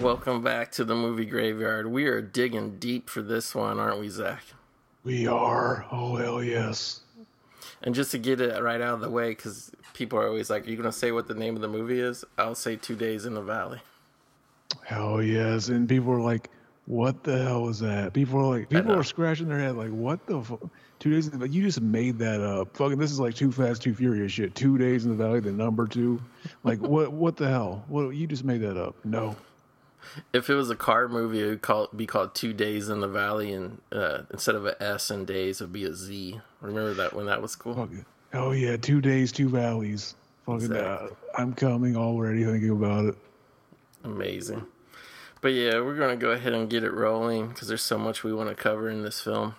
Welcome back to the movie graveyard. We are digging deep for this one, aren't we, Zach? We are. Oh hell yes. And just to get it right out of the way, because people are always like, "Are you going to say what the name of the movie is?" I'll say Two Days in the Valley. Hell yes. And people are like, "What the hell was that?" People are like, people are scratching their head like, "What the fuck?" Two days. In the, Valley? you just made that up. Fucking, this is like Too Fast, Too Furious shit. Two days in the valley, the number two. Like, what? What the hell? What? You just made that up. No. If it was a car movie, it would call be called Two Days in the Valley, and uh, instead of a S and days, it'd be a Z. Remember that when that was cool? Oh yeah, two days, two valleys. Fucking, uh, I'm coming already thinking about it. Amazing. But yeah, we're going to go ahead and get it rolling because there's so much we want to cover in this film.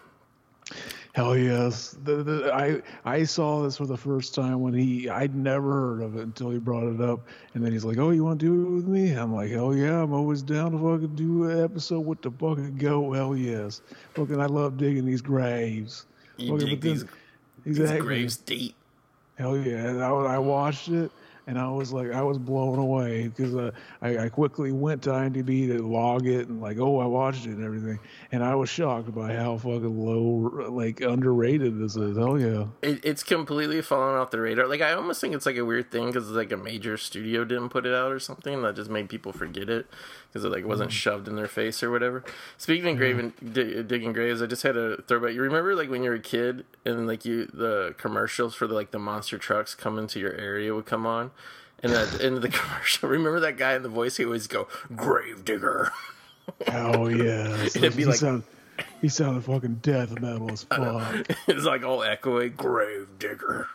Hell yes. The, the, I I saw this for the first time when he I'd never heard of it until he brought it up, and then he's like, "Oh, you want to do it with me?" I'm like, "Hell yeah, I'm always down to fucking do an episode with the fucking go." Hell yes. Fucking I love digging these graves. You Okay, dig but then- these, these Exactly. graves deep. Hell yeah. And I, I watched it and I was like, I was blown away because uh, I, I quickly went to IMDb to log it and like, oh, I watched it and everything. And I was shocked by how fucking low, like underrated this is. Hell yeah. It, it's completely fallen off the radar. Like I almost think it's like a weird thing because like a major studio didn't put it out or something that just made people forget it because it like wasn't mm. shoved in their face or whatever. Speaking of di- digging graves, I just had a throwback. You remember like when you were a kid and like you the commercials for the, like the monster trucks coming to your area would come on. And at the end of the commercial, remember that guy in the voice? He always go, "Grave digger." Hell yeah. It'd be he like- sounded, he sounded fucking death metal as fuck. it's like all echoey, "Grave digger."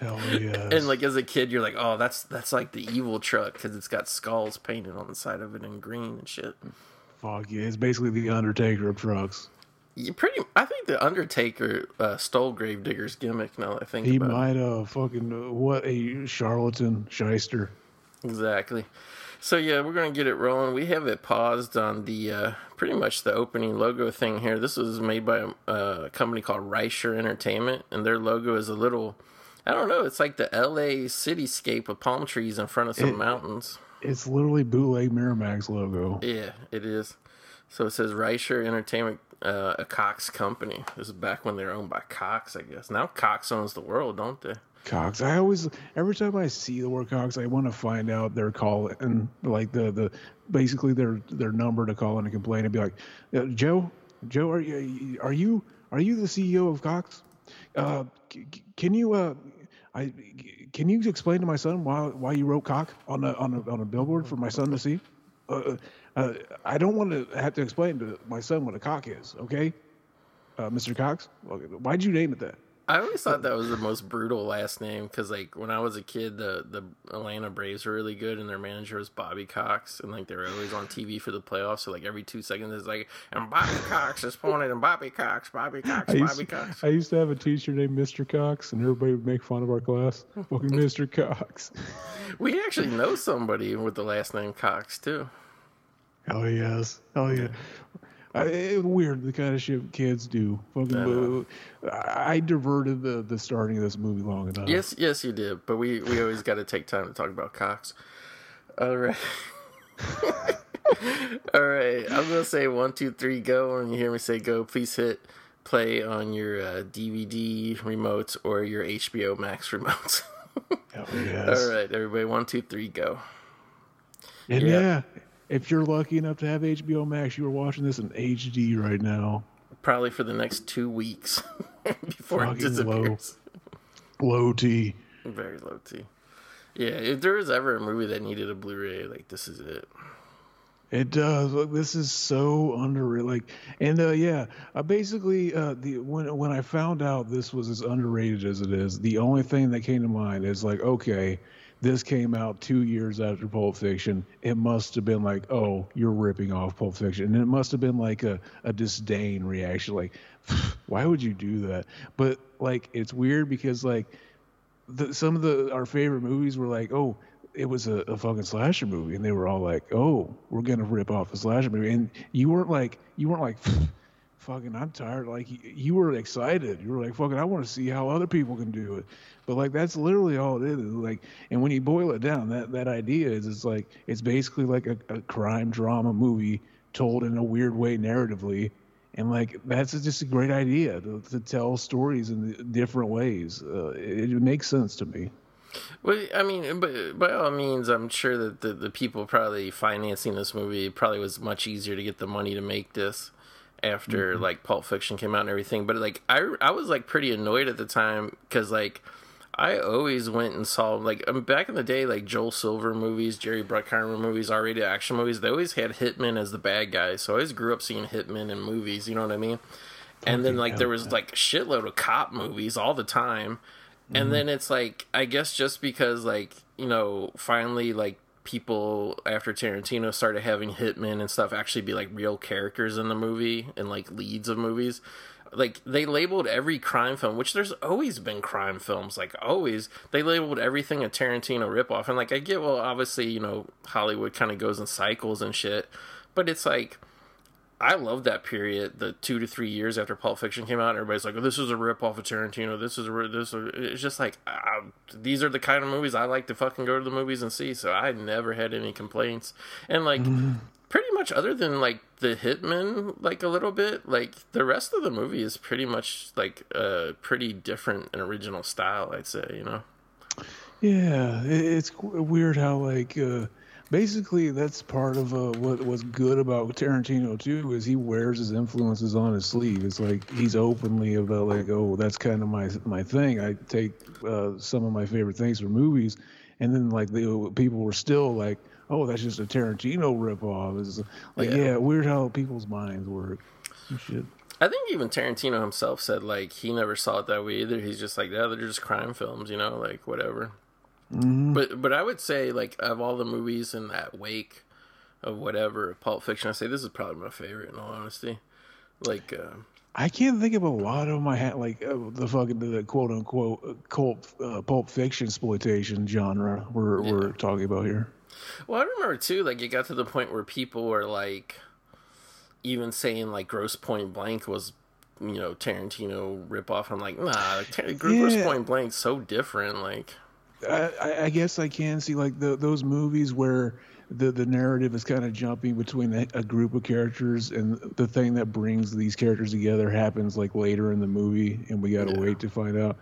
Hell yeah. And like as a kid, you're like, oh, that's that's like the evil truck because it's got skulls painted on the side of it in green and shit. fuck yeah. It's basically the Undertaker of trucks. You pretty, I think the Undertaker uh, stole Gravedigger's gimmick. Now that I think He might have fucking, uh, what a charlatan shyster. exactly. So yeah, we're gonna get it rolling. We have it paused on the uh, pretty much the opening logo thing here. This was made by a, a company called Rysher Entertainment, and their logo is a little. I don't know. It's like the L.A. cityscape with palm trees in front of some It- mountains. It's literally bootleg Miramax logo. Yeah, it is. So it says Rysher Entertainment, uh, a Cox company. This is back when they were owned by Cox, I guess. Now Cox owns the world, don't they? Cox. I always, every time I see the word Cox, I want to find out their call and like the the basically their their number to call in and complain and be like, uh, Joe, Joe, are you are you are you the CEO of Cox? Uh, c- can you uh, I can you explain to my son why why you wrote cock on a on a on a billboard for my son to see? Uh, uh, I don't want to have to explain to my son what a cock is. Okay, uh, Mr. Cox, why'd you name it that? I always thought that was the most brutal last name because, like, when I was a kid, the the Atlanta Braves were really good, and their manager was Bobby Cox, and like they were always on TV for the playoffs. So like every two seconds, it's like, and Bobby Cox is pointed, and Bobby Cox, Bobby Cox, I used, Bobby Cox. I used to have a teacher named Mr. Cox, and everybody would make fun of our class. Fucking Mr. Cox. We actually know somebody with the last name Cox too. Hell yes. Hell yeah. I, it, weird the kind of shit kids do. Fucking. I, I diverted the, the starting of this movie long enough. Yes, yes, you did. But we we always got to take time to talk about Cox. All right. All right. I'm gonna say one, two, three, go. When you hear me say go, please hit play on your uh, DVD remotes or your HBO Max remotes. Hell yes. All right, everybody. One, two, three, go. And Yeah. yeah. If you're lucky enough to have HBO Max, you are watching this in HD right now. Probably for the next two weeks before it Fucking disappears. Low T. Very low T. Yeah, if there was ever a movie that needed a Blu-ray, like this is it. It does. Look, this is so underrated. Like, and uh, yeah, uh, basically, uh, the when when I found out this was as underrated as it is, the only thing that came to mind is like, okay, this came out two years after Pulp Fiction. It must have been like, oh, you're ripping off Pulp Fiction, and it must have been like a a disdain reaction, like, why would you do that? But like, it's weird because like, the, some of the our favorite movies were like, oh, it was a, a fucking slasher movie, and they were all like, oh, we're gonna rip off a slasher movie, and you weren't like, you weren't like, fucking, I'm tired. Like you, were excited. You were like, fucking, I want to see how other people can do it. But like that's literally all it is. Like, and when you boil it down, that that idea is it's like it's basically like a, a crime drama movie told in a weird way narratively. And like that's just a great idea to, to tell stories in different ways. Uh, it, it makes sense to me. Well, I mean, but by all means, I'm sure that the, the people probably financing this movie probably was much easier to get the money to make this after mm-hmm. like Pulp Fiction came out and everything. But like, I I was like pretty annoyed at the time because like I always went and saw like um, back in the day, like Joel Silver movies, Jerry Bruckheimer movies, R-rated action movies. They always had hitmen as the bad guy, so I always grew up seeing hitmen in movies. You know what I mean? And then like there was like shitload of cop movies all the time, and mm-hmm. then it's like I guess just because like you know finally like people after Tarantino started having hitmen and stuff actually be like real characters in the movie and like leads of movies like they labeled every crime film, which there's always been crime films, like always. They labeled everything a Tarantino ripoff, and like I get, well, obviously, you know, Hollywood kind of goes in cycles and shit, but it's like. I love that period, the two to three years after Pulp Fiction came out. Everybody's like, oh, "This is a rip off of Tarantino. This is a this." Is It's just like uh, these are the kind of movies I like to fucking go to the movies and see. So I never had any complaints. And like, mm-hmm pretty much other than like the hitman like a little bit like the rest of the movie is pretty much like a pretty different and original style i'd say you know yeah it's weird how like uh basically that's part of uh, what was good about Tarantino too is he wears his influences on his sleeve. It's like he's openly about like, oh, that's kind of my my thing. I take uh, some of my favorite things from movies, and then like the people were still like, oh, that's just a Tarantino ripoff. It's like, yeah. yeah, weird how people's minds work. Shit. I think even Tarantino himself said like he never saw it that way either. He's just like, yeah, they're just crime films, you know, like whatever. Mm-hmm. But but I would say like of all the movies in that wake of whatever Pulp Fiction, I say this is probably my favorite in all honesty. Like. Uh, I can't think of a lot of my hat like uh, the fucking the quote unquote uh, cult uh, pulp fiction exploitation genre we're yeah. we're talking about here. Well, I remember too, like it got to the point where people were like, even saying like Grosse Pointe Blank was, you know, Tarantino ripoff. I'm like, nah, Tar- yeah. Grosse Pointe Blank's so different. Like, I, I guess I can see like the, those movies where the the narrative is kind of jumping between a, a, group of characters and the thing that brings these characters together happens like later in the movie and we got to yeah. wait to find out.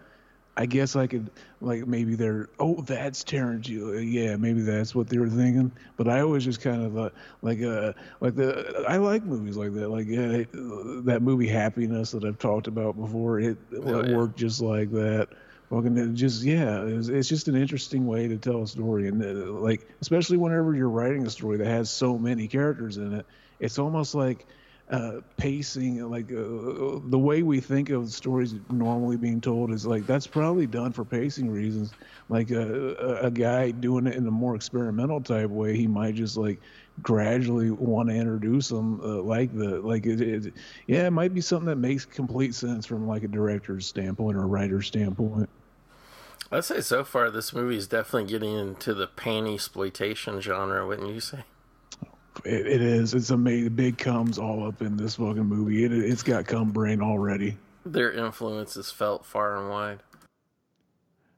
I guess I could like maybe they're oh that's Tarantino yeah maybe that's what they were thinking. But I always just kind of uh, like uh like the I like movies like that. Like uh, that movie Happiness that I've talked about before it, oh, yeah. worked just like that fucking just yeah it's, it's just an interesting way to tell a story and uh, like especially whenever you're writing a story that has so many characters in it it's almost like uh, pacing, like uh, the way we think of stories normally being told is like that's probably done for pacing reasons. Like uh, a, a guy doing it in a more experimental type way, he might just like gradually want to introduce them uh, like the like it, it, yeah it might be something that makes complete sense from like a director's standpoint or a writer's standpoint i'd say so far this movie is definitely getting into the panty exploitation genre wouldn't you say it, it is. It's amazing. Big comes all up in this fucking movie. It, it's got cum brain already. Their influence is felt far and wide.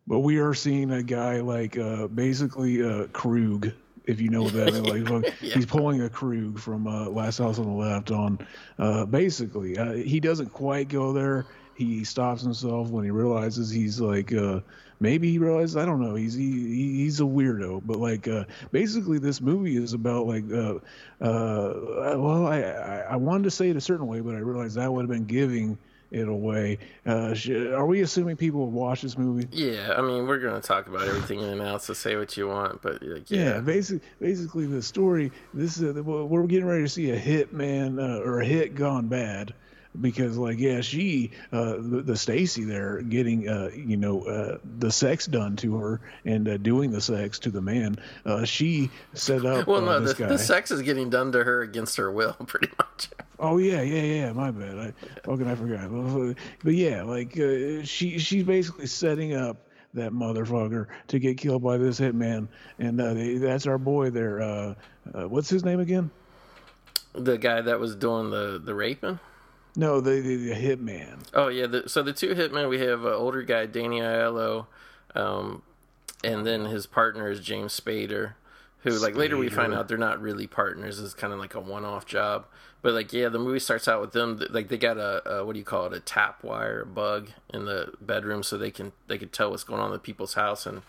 But we are seeing a guy like uh, basically uh, Krug, if you know that is. Like, yeah. He's pulling a Krug from uh, Last House on the Left on. Uh, basically, uh, he doesn't quite go there. He stops himself when he realizes he's like uh, maybe he realizes I don't know he's he, he's a weirdo but like uh, basically this movie is about like uh, uh, well I, I, I wanted to say it a certain way but I realized that would have been giving it away. Uh, are we assuming people will watch this movie? Yeah, I mean we're gonna talk about everything in and out, so say what you want. But like, yeah, yeah basically, basically the story. This is we're getting ready to see a hit man uh, or a hit gone bad because like yeah she uh the, the stacy there getting uh you know uh the sex done to her and uh, doing the sex to the man uh she set up well uh, no the, the, sex is getting done to her against her will pretty much. Oh yeah yeah yeah my bad. I fucking i forgot but yeah like uh, she she's basically setting up that motherfucker to get killed by this hitman. And uh, they, that's our boy there uh, uh what's his name again? The guy that was doing the the raping No, the, the, the hitman. Oh yeah, the, so the two hitmen we have uh, older guy Danny Aiello, um, and then his partner is James Spader, who like later we find out they're not really partners. It's kind of like a one-off job. But like yeah, the movie starts out with them like they got a, a what do you call it a tap wire bug in the bedroom so they can they can tell what's going on in the people's house and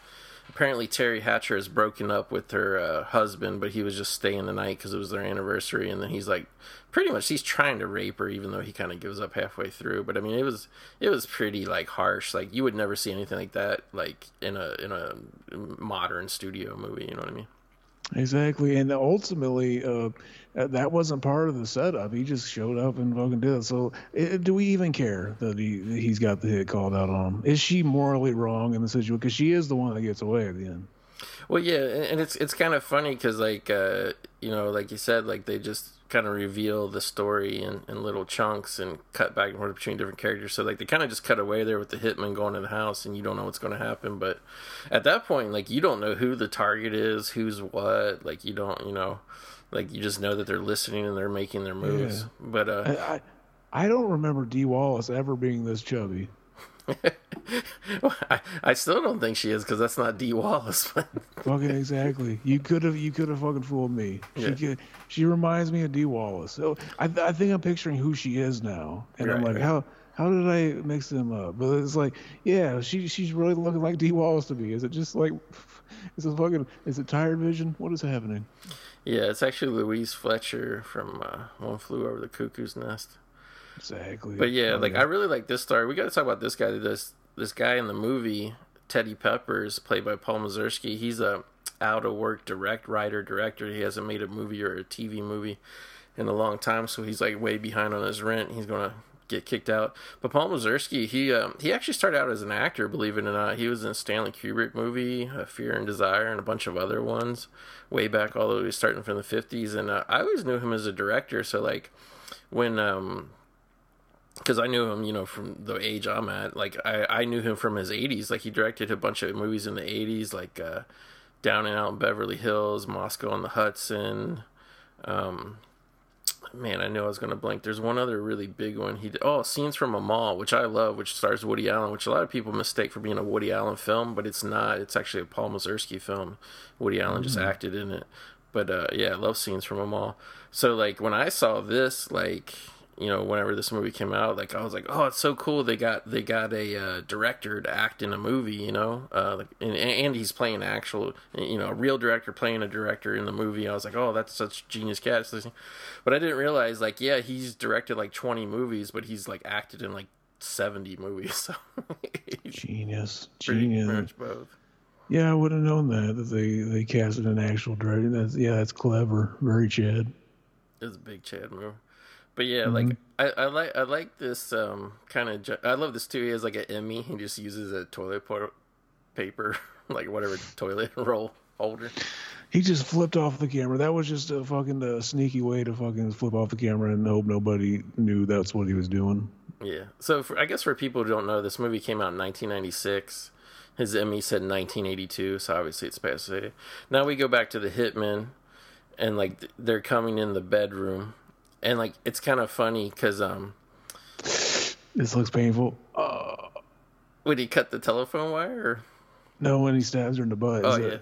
apparently Teri Hatcher has broken up with her uh, husband, but he was just staying the night because it was their anniversary, and then he's like, pretty much he's trying to rape her, even though he kind of gives up halfway through. But I mean, it was it was pretty like harsh. Like you would never see anything like that like in a in a modern studio movie. You know what I mean? Exactly, and ultimately, uh, that wasn't part of the setup. He just showed up and fucking did it. So, uh, do we even care that he he's got the hit called out on him? Is she morally wrong in the situation? Because she is the one that gets away at the end. Well, yeah, and and it's it's kind of funny because like uh, you know, like you said, like they just kind of reveal the story in, in little chunks and cut back and forth between different characters. So like they kind of just cut away there with the hitman going to the house, and you don't know what's going to happen. But at that point, like you don't know who the target is, who's what. Like you don't, you know, like you just know that they're listening and they're making their moves. Yeah. But uh, I, I I don't remember Dee Wallace ever being this chubby. I, I still don't think she is because that's not Dee Wallace. But Fucking exactly. You could have you could have fucking fooled me. She Yeah. could, she reminds me of Dee Wallace. So I I think I'm picturing who she is now, and I'm like, right. how how did I mix them up? But it's like, yeah, she she's really looking like Dee Wallace to me. Is it just like, is it fucking is it tired vision? What is happening? yeah, it's actually Louise Fletcher from uh, One Flew Over the Cuckoo's Nest. Exactly. But yeah, Oh, like I really like this story. We got to talk about this guy. This this guy in the movie, Teddy Peppers, played by Paul Mazursky. He's a out of work direct writer director. He hasn't made a movie or a TV movie in a long time, so he's like way behind on his rent. He's gonna get kicked out. But Paul Mazursky, he um, he actually started out as an actor. Believe it or not, he was in a Stanley Kubrick movie, uh, Fear and Desire, and a bunch of other ones way back. all the way starting from the fifties, and uh, I always knew him as a director. So like when um because I knew him, you know, from the age I'm at. Like I, I knew him from his 80s. Like he directed a bunch of movies in the 80s, like uh, Down and Out in Beverly Hills, Moscow on the Hudson. Um, man, I knew I was gonna blank. There's one other really big one. He did, oh, Scenes from a Mall, which I love, which stars Woody Allen, which a lot of people mistake for being a Woody Allen film, but it's not. It's actually a Paul Mazursky film. Woody Allen just acted in it. But uh, yeah, I love Scenes from a Mall. So like when I saw this, like you know, whenever this movie came out, like I was like, oh, it's so cool. They got they got a uh, director to act in a movie, you know, uh, like, and, and he's playing actual, you know, a real director playing a director in the movie. I was like, oh, that's such genius cast. But I didn't realize, like, yeah, he's directed like twenty movies, but he's like acted in like seventy movies. So genius, genius. both. Yeah, I would have known that that they they casted an actual director. That's yeah, that's clever. Very Chad. It's a big Chad move. But yeah, like I, I like I like this um kind of ju- I love this too. He has like an Emmy. He just uses a toilet paper, like whatever toilet roll holder. He just flipped off the camera. That was just a fucking uh, sneaky way to fucking flip off the camera and hope nobody knew that's what he was doing. Yeah. So for, I guess for people who don't know, this movie came out in 1996. His Emmy said 1982, so obviously it's past. Now we go back to the Hitman, and like they're coming in the bedroom, and like it's kind of funny because um, This looks painful. Uh, would he cut the telephone wire? Or? no, when he stabs her in the butt. Oh yeah,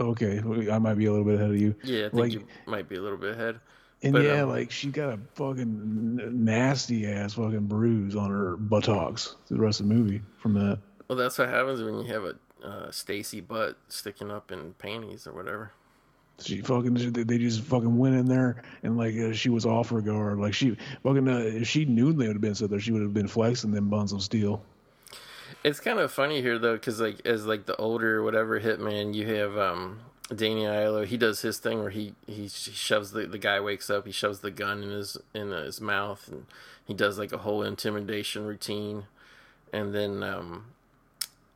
Okay, I might be a little bit ahead of you. yeah. I think like- you might be a little bit ahead. And But, yeah, um, like she got a fucking nasty ass fucking bruise on her buttocks. The rest of the movie from that. Well, that's what happens when you have a uh, Stacy butt sticking up in panties or whatever. She fucking they just fucking went in there and like uh, she was off her guard. Like she fucking uh, if she knew they would have been so there, she would have been flexing them buns of steel. It's kind of funny here though, because like as like the older whatever hitman, you have um Danny Aiello. He does his thing where he he shoves the the guy wakes up, he shoves the gun in his in his mouth, and he does like a whole intimidation routine, and then um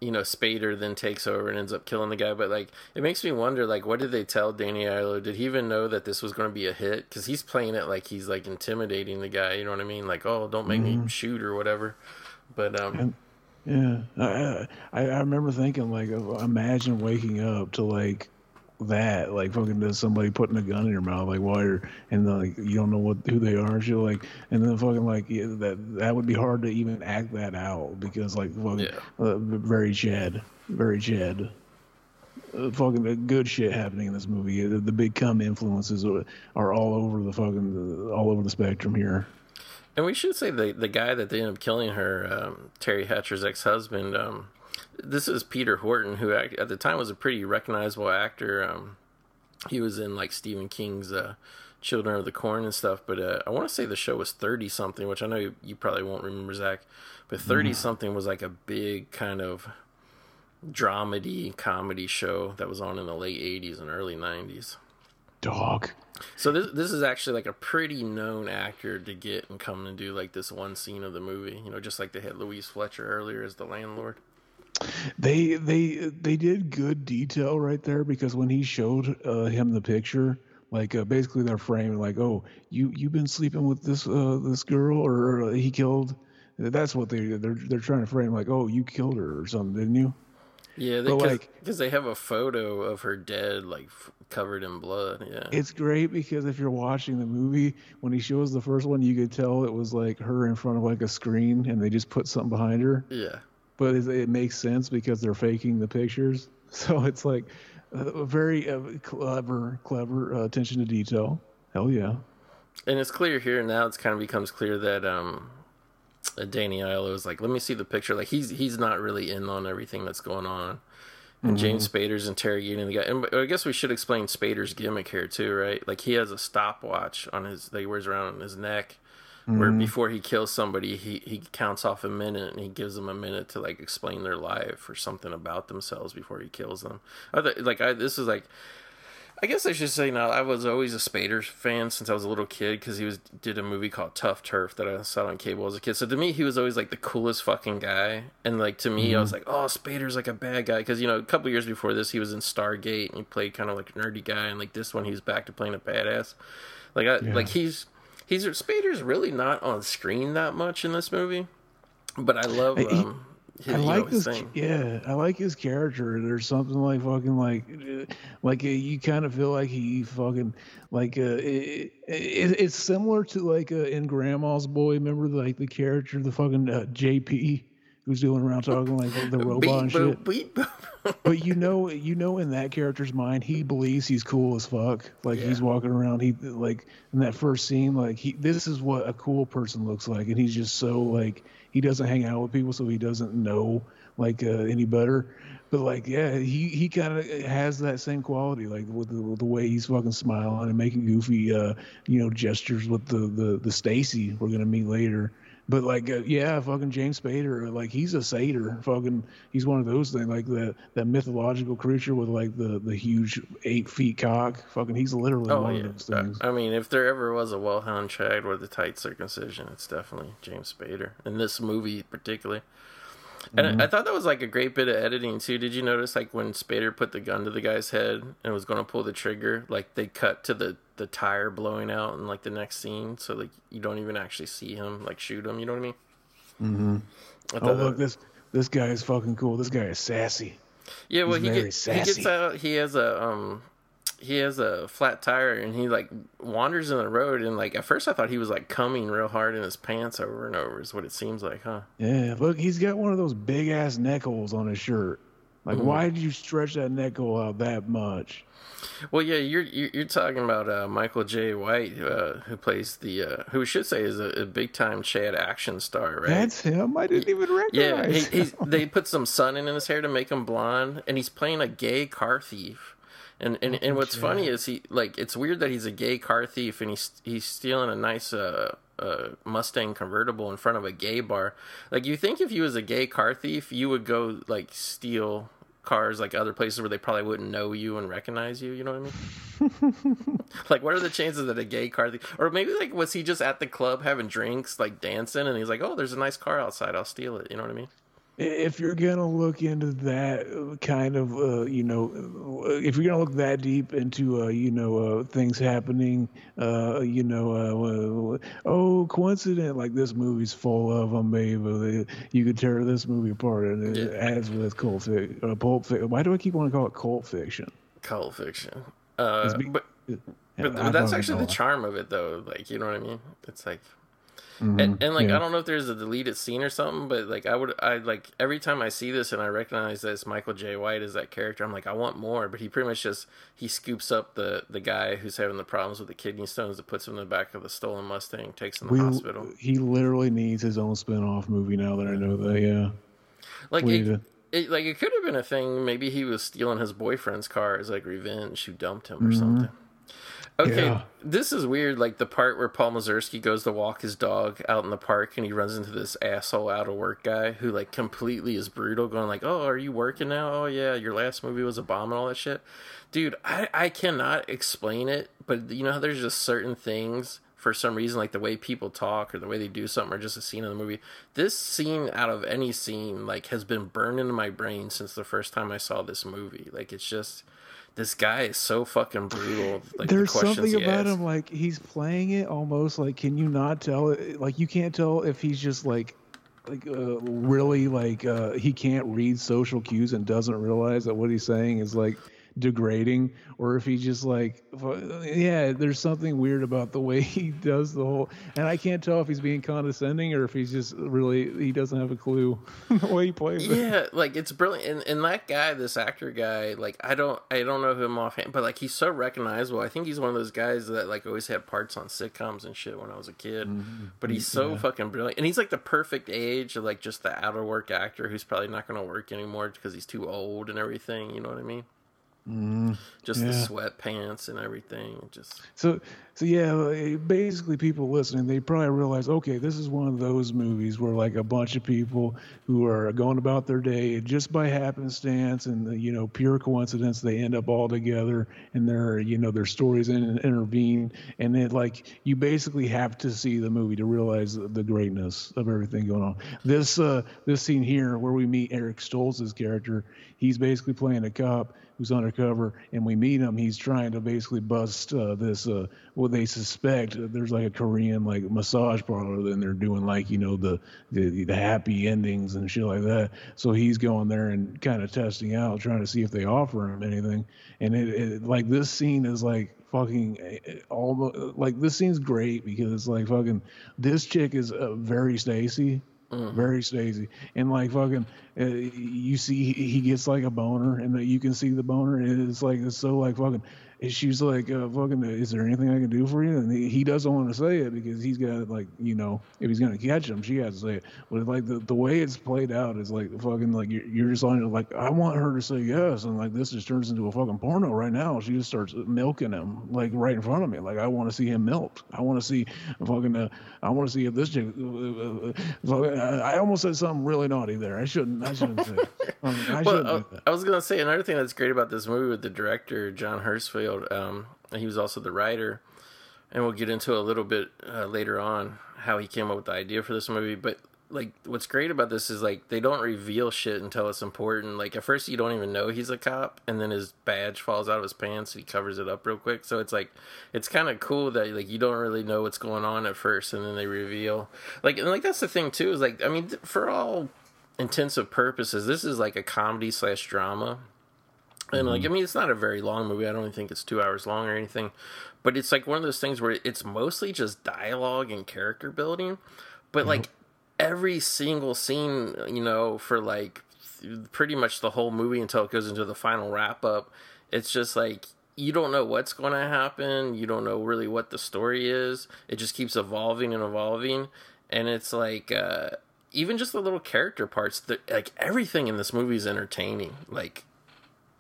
you know Spader then takes over and ends up killing the guy. But like it makes me wonder, like what did they tell Danny Aiello? Did he even know that this was going to be a hit? Because he's playing it like he's like intimidating the guy. You know what I mean? Like oh, don't make me shoot or whatever. But um. Yeah, I I, I remember thinking like, imagine waking up to like that, like fucking does somebody putting a gun in your mouth, like while you're and then, like you don't know what who they are, shit, like, and then fucking like yeah, that that would be hard to even act that out because like fucking Yeah. uh, very Chad, very Chad. Uh, fucking good shit happening in this movie. The, the big cum influences are, are all over the fucking all over the spectrum here. And we should say the the guy that they end up killing her, um, Teri Hatcher's ex husband. Um, this is Peter Horton, who at the time was a pretty recognizable actor. Um, he was in like Stephen King's uh, Children of the Corn and stuff. But uh, I want to say the show was thirty something, which I know you, you probably won't remember, Zach. But thirty something was like a big kind of dramedy comedy show that was on in the late '80s and early '90s. Dog. So this this is actually like a pretty known actor to get and come and do like this one scene of the movie. You know, just like they had Louise Fletcher earlier as the landlord. They they they did good detail right there because when he showed uh, him the picture, like uh, basically they're framing like, oh, you you've been sleeping with this uh, this girl or uh, he killed. That's what they they're they're trying to frame like, oh, you killed her or something, didn't you? Yeah, But, because like- they have a photo of her dead, like f- covered in blood. Yeah, It's great because if you're watching the movie, when he shows the first one, you could tell it was like her in front of like a screen and they just put something behind her. yeah. But it, it makes sense because they're faking the pictures. So it's like a very uh, clever, clever uh, attention to detail. Hell yeah. And it's clear here and now. It's kind of becomes clear that um, uh, Danny Aiello is like, let me see the picture. Like he's he's not really in on everything that's going on. And James Spader's interrogating the guy. And I guess we should explain Spader's gimmick here too, right? Like he has a stopwatch on his that he wears around on his neck, where mm-hmm. before he kills somebody, he he counts off a minute and he gives them a minute to like explain their life or something about themselves before he kills them. I th- like I this is like I guess I should say now I was always a Spader fan since I was a little kid because he was did a movie called Tough Turf that I saw on cable as a kid. So to me, he was always like the coolest fucking guy, and like to me, I was mm-hmm. like, oh, Spader's like a bad guy because you know a couple years before this, he was in Stargate and he played kind of like a nerdy guy, and like this one, he's back to playing a badass. Like I like he's he's Spader's really not on screen that much in this movie, but I love He- um, his, I like his thing. Yeah, I like his character. There's something like fucking like, uh, like uh, you kind of feel like he fucking like uh, it, it, it's similar to like uh, in Grandma's Boy. Remember like the character, the fucking uh, JP, who's doing around talking like the robot and shit. beep, but you know, you know, in that character's mind, he believes he's cool as fuck. Like he's walking around, he like in that first scene, like he, this is what a cool person looks like, and he's just so like he doesn't hang out with people, so he doesn't know like uh, any better. But like, yeah, he he kind of has that same quality, like with the, with the way he's fucking smiling and making goofy, uh, you know, gestures with the the the Stacy we're gonna meet later. But like, uh, yeah, fucking James Spader, like he's a satyr. Fucking, he's one of those things, like that that mythological creature with like the the huge eight feet cock. Fucking, he's literally Oh one yeah. of those things. I mean, if there ever was a well-hound Chad with a tight circumcision, it's definitely James Spader in this movie particularly. And Mm-hmm. I, I thought that was like a great bit of editing too. Did you notice like when Spader put the gun to the guy's head and was going to pull the trigger, like they cut to the the tire blowing out in like the next scene, so like you don't even actually see him like shoot him. You know what I mean? Mm-hmm. oh look, this this guy is fucking cool. This guy is sassy. Yeah, well, He's he, get, he gets out. He has a um, he has a flat tire, and he like wanders in the road. And like at first, I thought he was like coming real hard in his pants over and over. Is what it seems like, huh? Yeah, look, he's got one of those big ass neck holes on his shirt. Like, Mm-hmm. why did you stretch that neck hole out that much? Well, yeah, you're you're, talking about uh, Michael Jai White, uh, who plays the uh, who should say is a, a big time Chad action star, right? That's him. I didn't even Yeah, recognize. he, he's, they put some sun in his hair to make him blonde, and he's playing a gay car thief. And and, and what's funny is he like it's weird that he's a gay car thief and he's he's stealing a nice uh, uh Mustang convertible in front of a gay bar. Like you think if you was a gay car thief, you would go like steal cars like other places where they probably wouldn't know you and recognize you. You know what I mean? like what are the chances that a gay car thief, or maybe like was he just at the club having drinks, like dancing, and he's like, oh, there's a nice car outside, I'll steal it. You know what I mean? If you're gonna look into that kind of uh, you know uh, if you're gonna look that deep into uh, you know uh, things happening uh, you know uh, oh coincident like this movie's full of them babe you could tear this movie apart and it Yeah. adds with cult fiction uh, pulp fiction why do I keep wanting to call it cult fiction cult fiction. Uh, be- but but, but that's actually the charm of it, though. Like, you know what I mean? It's like, Mhm, and, and like, yeah. I don't know if there's a deleted scene or something, but like, I would, I like every time I see this and I recognize that it's Michael Jai White as that character, I'm like, I want more. But he pretty much just he scoops up the the guy who's having the problems with the kidney stones, that puts him in the back of the stolen Mustang, takes him to We, the hospital. he literally needs his own spin-off movie now that I know that. Yeah. Like, it, it, like it could have been a thing. Maybe he was stealing his boyfriend's car as like revenge, who dumped him or something. Okay. Yeah. this is weird. Like the part where Paul Mazursky goes to walk his dog out in the park, and he runs into this asshole out of work guy who like completely is brutal, going like, "Oh, are you working now? Oh yeah, your last movie was a bomb and all that shit." Dude, I I cannot explain it, but you know how there's just certain things for some reason, like the way people talk or the way they do something, or just a scene in the movie. This scene, out of any scene, like has been burned into my brain since the first time I saw this movie. Like it's just. This guy is so fucking brutal. Like, the There's questions something about asks. him like he's playing it almost like can you not tell like you can't tell if he's just like like uh, really like uh, he can't read social cues and doesn't realize that what he's saying is like degrading or if he just like yeah there's something weird about the way he does the whole and i can't tell if he's being condescending or if he's just really he doesn't have a clue the way he plays it. Yeah like it's brilliant and, and that guy this actor guy like i don't i don't know him offhand but like he's so recognizable. I think he's one of those guys that like always had parts on sitcoms and shit when i was a kid mm-hmm. but he's so fucking brilliant and he's like the perfect age of like just the out of work actor who's probably not going to work anymore because he's too old and everything you know what i mean Mm, just the sweatpants and everything just So, so yeah, basically, people listening, they probably realize, okay, this is one of those movies where like a bunch of people who are going about their day just by happenstance and you know pure coincidence, they end up all together, and their you know their stories in, intervene, and it like you basically have to see the movie to realize the, the greatness of everything going on. This uh this scene here where we meet Eric Stoltz's character, he's basically playing a cop who's undercover, and we meet him. He's trying to basically bust uh, this uh, what they suspect. There's like a Korean like massage parlor, and they're doing like you know the, the the happy endings and shit like that. So he's going there and kind of testing out, trying to see if they offer him anything. And it, it like this scene is like fucking eh, eh, all like this scene's great because it's like fucking this chick is uh, very Stacy. Mm-hmm. Very Stacy, and like fucking, uh, you see he, gets like a boner, and that you can see the boner, and it's like it's so like fucking. And she's like, uh, fucking, is there anything I can do for you? And he, doesn't want to say it because he's got like, you know, if he's gonna catch him, she has to say it. But like the, the way it's played out is like fucking like you're, you're just on like I want her to say yes, and like this just turns into a fucking porno right now. She just starts milking him like right in front of me. Like I want to see him milked. I want to see fucking. Uh, I want to see if this chick. Uh, uh, uh, I almost said something really naughty there. I shouldn't. I shouldn't say. it. Um, well, uh. I was gonna say another thing that's great about this movie with the director John Herzfeld. Um, and he was also the writer, and we'll get into a little bit uh, later on how he came up with the idea for this movie. But like, what's great about this is like they don't reveal shit until it's important. Like at first you don't even know he's a cop, and then his badge falls out of his pants. And he covers it up real quick, so it's like it's kind of cool that like you don't really know what's going on at first, and then they reveal. Like and like that's the thing too is like I mean for all intensive purposes, this is like a comedy slash drama. And like, I mean, it's not a very long movie. I don't think it's two hours long or anything. But it's like one of those things where it's mostly just dialogue and character building. But like every single scene, you know, for like th- pretty much the whole movie until it goes into the final wrap up, it's just like you don't know what's going to happen. You don't know really what the story is. It just keeps evolving and evolving. And it's like, uh, even just the little character parts, the, like everything in this movie is entertaining. Like,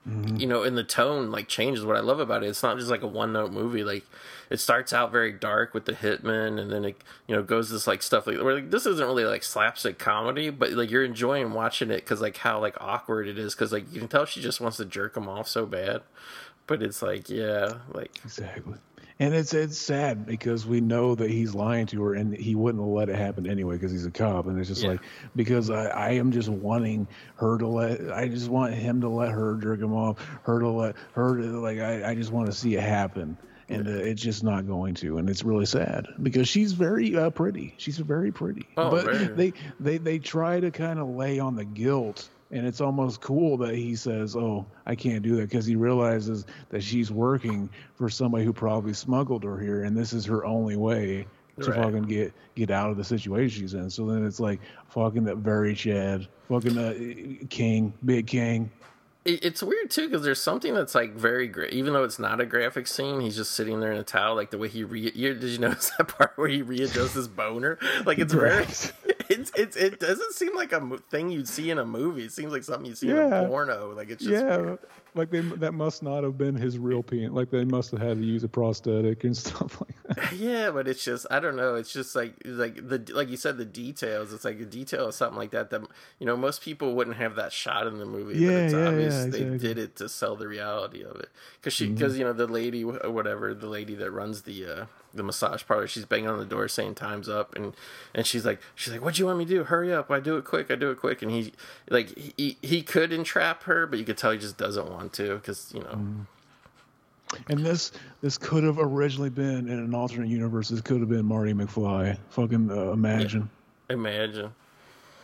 mm-hmm. you know, and the tone like changes. What I love about it, it's not just like a one note movie. Like, it starts out very dark with the hitman, and then it you know goes this like stuff like where like this isn't really like slapstick comedy, but like you're enjoying watching it because like how like awkward it is because like you can tell she just wants to jerk him off so bad, but it's like yeah, like Exactly. And it's it's sad because we know that he's lying to her and he wouldn't let it happen anyway because he's a cop. And it's just Yeah. like because I, I am just wanting her to let I just want him to let her jerk him off her to let her to like I, I just want to see it happen. And uh, it's just not going to. And it's really sad because she's very uh, pretty. She's very pretty. Oh, but very. they they they try to kind of lay on the guilt and it's almost cool that he says, "Oh, I can't do that," because he realizes that she's working for somebody who probably smuggled her here, and this is her only way to Right. fucking get get out of the situation she's in. So then it's like fucking that very Chad, fucking uh, King, Big King. It, it's weird too because there's something that's like very great, even though it's not a graphic scene. He's just sitting there in a towel, like the way he re. You, did you notice that part where he readjusts his boner? Like it's very. It's it's it doesn't seem like a mo- thing you'd see in a movie. It seems like something you see in a porno. Like it's just Yeah, weird. Like they that must not have been his real penis. Like they must have had to use a prosthetic and stuff like that. Yeah, but it's just I don't know. It's just like like the like you said the details. It's like a detail of something like that that you know most people wouldn't have that shot in the movie. but Yeah, it's yeah, obvious yeah, they exactly. Mm-hmm. did it to sell the reality of it. Because she because you know the lady whatever the lady that runs the uh, the massage parlor, she's banging on the door saying time's up, and and she's like she's like what do you want me to do? Hurry up! I do it quick. I do it quick. And he like he he could entrap her, but you could tell he just doesn't want to because you know. Mm-hmm. And this this could have originally been in an alternate universe. This could have been Marty McFly. Fucking uh, imagine. Imagine.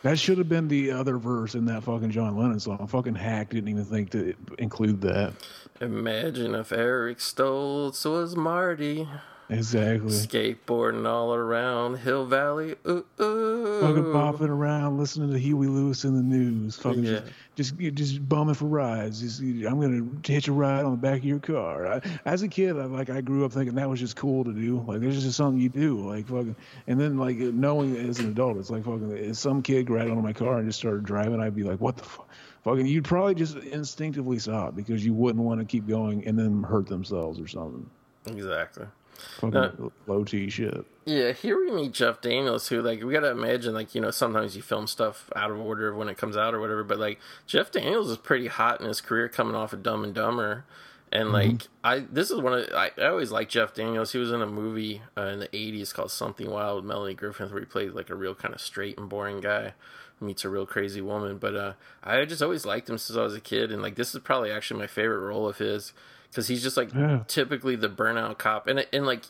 That should have been the other verse in that fucking John Lennon song. Fucking hack didn't even think to include that. Imagine if Eric Stoltz was Marty. Exactly. Skateboarding all around Hill Valley. Ooh, ooh. Fucking bopping around, listening to Huey Lewis in the news. Fucking Yeah. just, just, just bumming for rides. Just, I'm gonna hitch a ride on the back of your car. I, as a kid, I, like I grew up thinking that was just cool to do. Like this is just something you do. Like fucking, and then like knowing as an adult, it's like fucking. If some kid grabbed onto my car and just started driving, I'd be like, what the fuck. Fucking, you'd probably just instinctively stop because you wouldn't want to keep going and then hurt themselves or something. Exactly. Fucking Uh, low T shit. Yeah, here we meet Jeff Daniels, who like we gotta imagine, like you know, sometimes you film stuff out of order when it comes out or whatever. But like Jeff Daniels is pretty hot in his career, coming off of Dumb and Dumber, and like I this is one of I, I always like Jeff Daniels. He was in a movie uh, in the '80s called Something Wild with Melanie Griffith, where he played like a real kind of straight and boring guy meets a real crazy woman. But uh, I just always liked him since I was a kid, and like this is probably actually my favorite role of his because he's just like Yeah. typically the burnout cop, and and like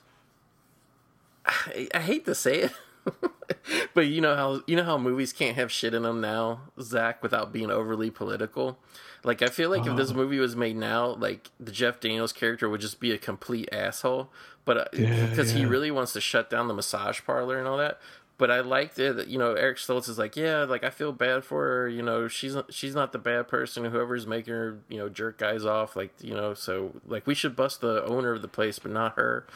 I, I hate to say it, but you know how you know how movies can't have shit in them now, Zach, without being overly political. Like I feel like if this movie was made now, like the Jeff Daniels character would just be a complete asshole, but uh, Yeah, because he really wants to shut down the massage parlor and all that. But I liked it. that, You know, Eric Stoltz is like, yeah, like I feel bad for her. You know, she's she's not the bad person. Whoever's making her, you know, jerk guys off, like you know, so like we should bust the owner of the place, but not her.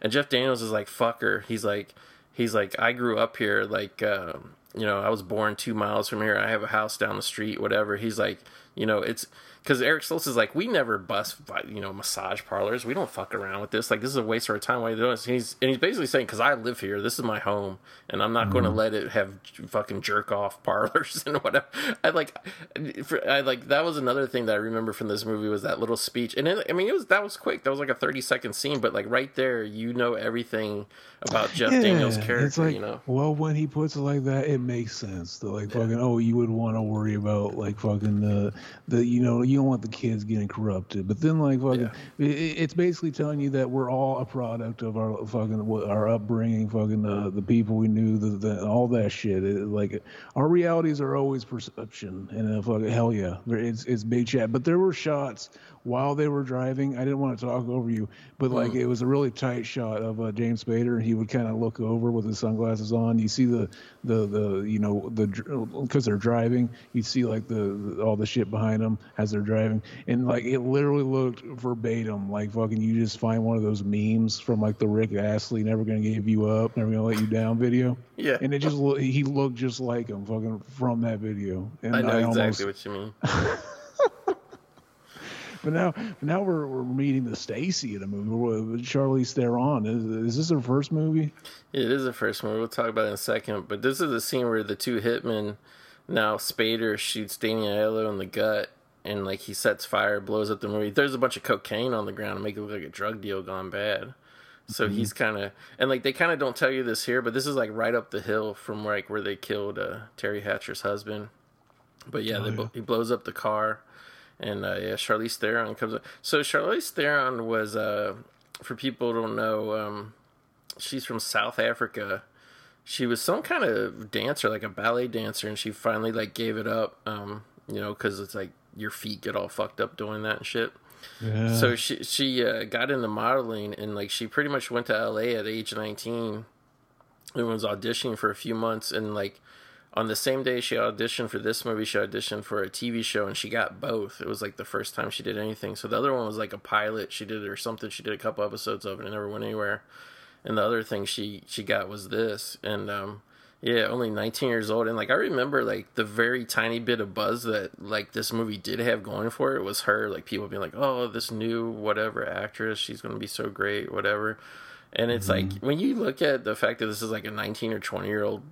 And Jeff Daniels is like, fuck her. He's like, he's like, I grew up here. Like, um, you know, I was born two miles from here. I have a house down the street. Whatever. He's like, you know, it's because Eric Stoltz is like, we never bust, you know, massage parlors. We don't fuck around with this. Like, this is a waste of our time. Why are you doing this? And he's and he's basically saying, because I live here, this is my home, and I'm not going to mm-hmm. let it have fucking jerk off parlors and whatever. I like, for, I like that was another thing that I remember from this movie was that little speech, and it, I mean, it was that was quick. That was like a 30 second scene, but like right there, you know everything about Jeff Daniels' character. It's like, you know, well, when he puts it like that, it makes sense. To like fucking, oh, you would want to worry about like fucking the the you know you don't want the kids getting corrupted. But then like fucking, it, it's basically telling you that we're all a product of our fucking our upbringing, fucking the the people we knew, the, the all that shit. It, like our realities are always perception, and uh, fucking hell yeah, it's it's big chat. But there were shots while they were driving. I didn't want to talk over you, but like it was a really tight shot of uh, James Spader, and he would kind of look over with his sunglasses on. You see the the the you know the because they're driving, you see like the, the all the shit behind them as they're driving, and like it literally looked verbatim like fucking you just find one of those memes from like the Rick Astley "Never Gonna Give You Up, Never Gonna Let You Down" video. Yeah. and it just he looked just like him fucking from that video. And I know almost- exactly what you mean. but now, but now we're, we're meeting the Stacy in a movie. with Charlize Theron. Is, is this her first movie? It is the first one. We'll talk about it in a second. But this is the scene where the two hitmen, now Spader shoots Danny Aiello in the gut, and like he sets fire, blows up the movie. There's a bunch of cocaine on the ground to make it look like a drug deal gone bad. So he's kind of and like they kind of don't tell you this here, but this is like right up the hill from like where they killed uh, Teri Hatcher's husband. But yeah, they, blo- he blows up the car, and uh, yeah, Charlize Theron comes up. So Charlize Theron was, uh, for people who don't know, um, she's from South Africa. She was some kind of dancer, like a ballet dancer, and she finally like gave it up um, you know, because it's like your feet get all fucked up doing that and shit. Yeah. So she she uh, got into modeling and like she pretty much went to LA at age 19 and was auditioning for a few months and like on the same day she auditioned for this movie she auditioned for a TV show and she got both. It was like the first time she did anything. So the other one was like a pilot she did or something. She did a couple episodes of it and never went anywhere. And the other thing she she got was this and um yeah, only 19 years old and like I remember like the very tiny bit of buzz that like this movie did have going for it was her like people being like, "Oh, this new whatever actress, she's going to be so great, whatever." And it's mm-hmm. like when you look at the fact that this is like a 19 or 20 year old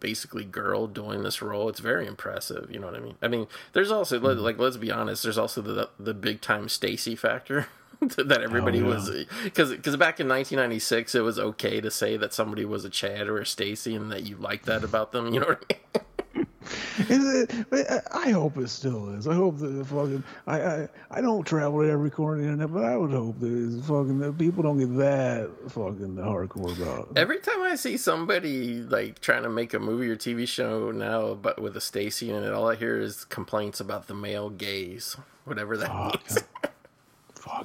basically girl doing this role, it's very impressive. You know what I mean? I mean, there's also mm-hmm. like let's be honest, there's also the the big time Stacy factor. that everybody oh, yeah. was because because back in 1996 it was okay to say that somebody was a Chad or a Stacy and that you liked that about them. You know what I mean? it, I hope it still is. I hope that the fucking I, I I don't travel to every corner of the internet, but I would hope that fucking that people don't get that fucking hardcore about. It. Every time I see somebody like trying to make a movie or TV show now, but with a Stacy in it, all I hear is complaints about the male gaze, whatever that oh, means.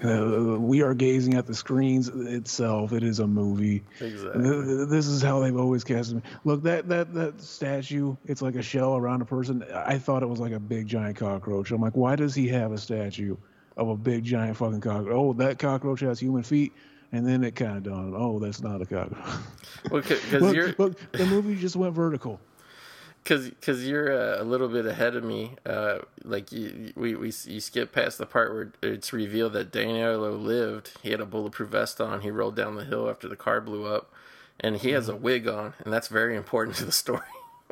we are gazing at the screens itself. It is a movie. Exactly. This is how they've always cast me. Look, that that that statue. It's like a shell around a person. I thought it was like a big giant cockroach. I'm like, why does he have a statue of a big giant fucking cockroach? Oh, that cockroach has human feet. And then it kind of dawned, oh, that's not a cockroach. Well, because you're. Look, the movie just went vertical because because you're uh, a little bit ahead of me. Uh, like you, we we you skip past the part where it's revealed that Danny Aiello lived. He had a bulletproof vest on. He rolled down the hill after the car blew up, and he has a mm-hmm. wig on, and that's very important to the story.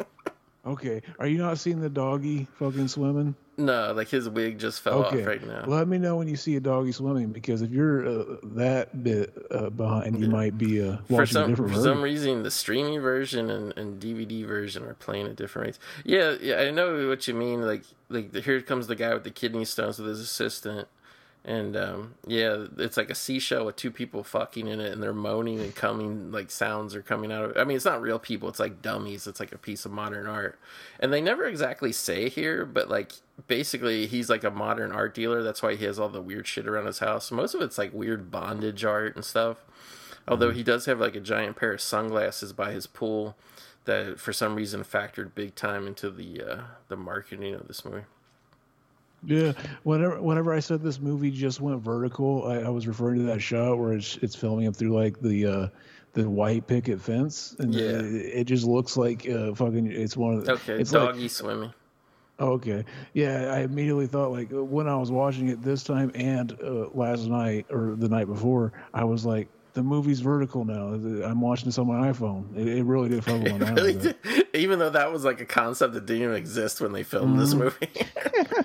okay, are you not seeing the doggy fucking swimming? No, like his wig just fell okay. off right now. Let me know when you see a doggy swimming because if you're uh, that bit uh, behind, you yeah. might be uh, watching for some, a different. For some reason, the streaming version and, and DVD version are playing at different rates. Yeah, yeah, I know what you mean. Like, like here comes the guy with the kidney stones with his assistant and um, yeah, it's like a seashell with two people fucking in it, and they're moaning and coming like sounds are coming out of. It. I mean, it's not real people; it's like dummies. It's like a piece of modern art, and they never exactly say here, but like basically, he's like a modern art dealer. That's why he has all the weird shit around his house. Most of it's like weird bondage art and stuff. Although mm-hmm. he does have like a giant pair of sunglasses by his pool that, for some reason, factored big time into the uh, the marketing of this movie. Yeah, whenever whenever I said this movie just went vertical, I, I was referring to that shot where it's it's filming up through like the uh, the white picket fence, and yeah. it, it just looks like uh, fucking. It's one of the okay it's doggy like, swimming. Okay, yeah, I immediately thought like when I was watching it this time and uh, last night or the night before, I was like, the movie's vertical now. I'm watching this on my iPhone. It, it really did fuck my really Even though that was like a concept that didn't even exist when they filmed mm-hmm. this movie.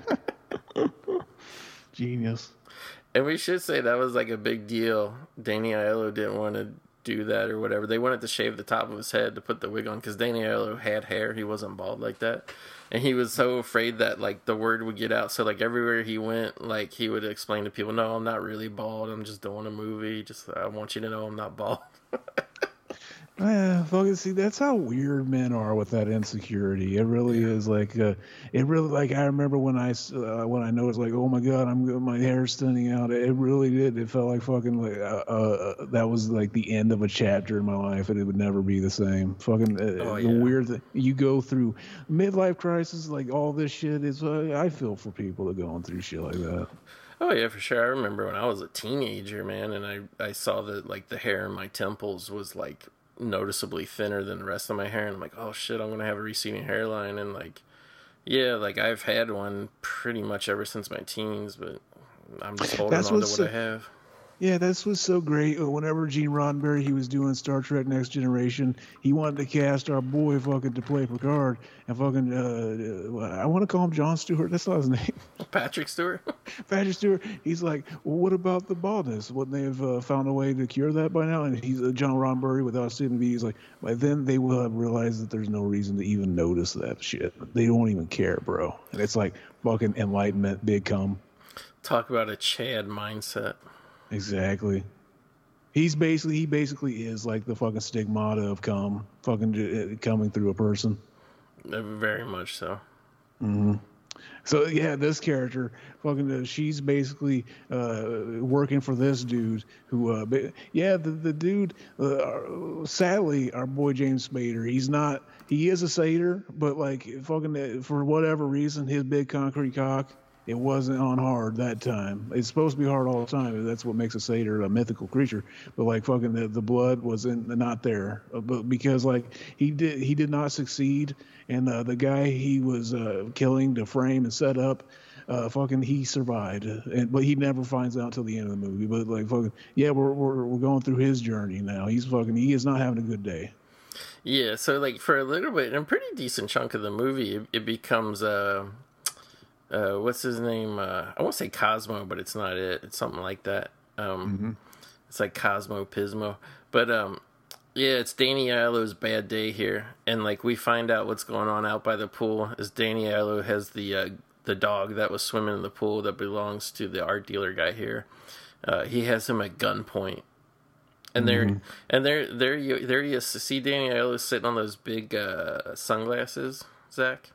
Genius. And we should say that was like a big deal. Danny Aiello didn't want to do that or whatever. They wanted to shave the top of his head to put the wig on because Danny Aiello had hair. He wasn't bald like that. And he was so afraid that like the word would get out. So like everywhere he went, like he would explain to people, "No, I'm not really bald. I'm just doing a movie. Just I want you to know I'm not bald." Yeah, fucking see, that's how weird men are with that insecurity. It really yeah. is like, uh, it really like I remember when I uh, when I noticed like, oh my god, I'm my hair's standing out. It really did. It felt like fucking like uh, uh, that was like the end of a chapter in my life, and it would never be the same. Fucking uh, oh, the weird thing you go through midlife crisis, like all this shit is. Uh, I feel for people that are going through shit like that. Oh yeah, for sure. I remember when I was a teenager, man, and I I saw that like the hair in my temples was like noticeably thinner than the rest of my hair, and I'm like, oh shit, I'm gonna have a receding hairline, and like, yeah, like I've had one pretty much ever since my teens, but I'm just holding That's on to what I have. Yeah, this was so great. Uh, whenever Gene Roddenberry he was doing Star Trek Next Generation, he wanted to cast our boy fucking to play Picard, and fucking uh, uh I want to call him John Stewart. That's not his name. Patrick Stewart. Patrick Stewart. He's like, well, what about the baldness? Wouldn't they have uh, found a way to cure that by now? And he's uh, John Roddenberry without seeing He's like, by then they will have realized that there's no reason to even notice that shit. They don't even care, bro. And it's like fucking enlightenment, big come. Talk about a Chad mindset. Exactly. He's basically he basically is like the fucking stigmata of cum fucking uh, coming through a person. Uh, very much so. hmm So yeah, this character, fucking, uh, she's basically uh, working for this dude who, uh, ba- yeah, the the dude. Uh, sadly, our boy James Spader, he's not. He is a satyr, but like fucking uh, for whatever reason, his big concrete cock. It wasn't on hard that time. It's supposed to be hard all the time. That's what makes a satyr a mythical creature. But like fucking the, the blood wasn't not there. Uh, But because like he did he did not succeed, and uh, the guy he was uh, killing to frame and set up, uh, fucking he survived. And but he never finds out until the end of the movie. But like fucking yeah, we're we're we're going through his journey now. He's fucking he is not having a good day. Yeah, so like for a little bit, and a pretty decent chunk of the movie, it, it becomes uh, uh, what's his name? Uh, I won't say Cosmo, but it's not it. It's something like that. Um, It's like Cosmo Pismo, but um, yeah, it's Danny Aiello's bad day here, and like we find out what's going on out by the pool. Is Danny Aiello has the uh, the dog that was swimming in the pool that belongs to the art dealer guy here. Uh, he has him at gunpoint and there, and there, there you, there you see Danny Aiello sitting on those big uh, sunglasses, Zach.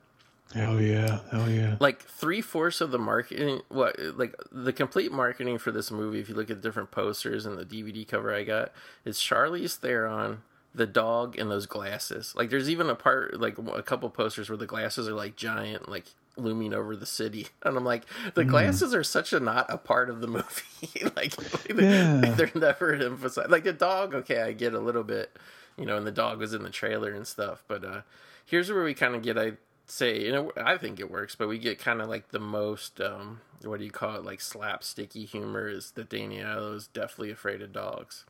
Hell yeah, hell yeah. Like three fourths of the marketing, what, like the complete marketing for this movie. If you look at different posters and the DVD cover I got, is Charlize Theron, the dog, and those glasses. Like there's even a part, like a couple posters where the glasses are like giant, like looming over the city, and I'm like, the glasses are such a not a part of the movie. like, Yeah. like they're never emphasized. Like the dog, okay, I get a little bit, you know, and the dog was in the trailer and stuff. But uh here's where we kind of get, I say, you know, I think it works, but we get kind of like the most, um what do you call it, like slapsticky humor is that Danny is definitely afraid of dogs.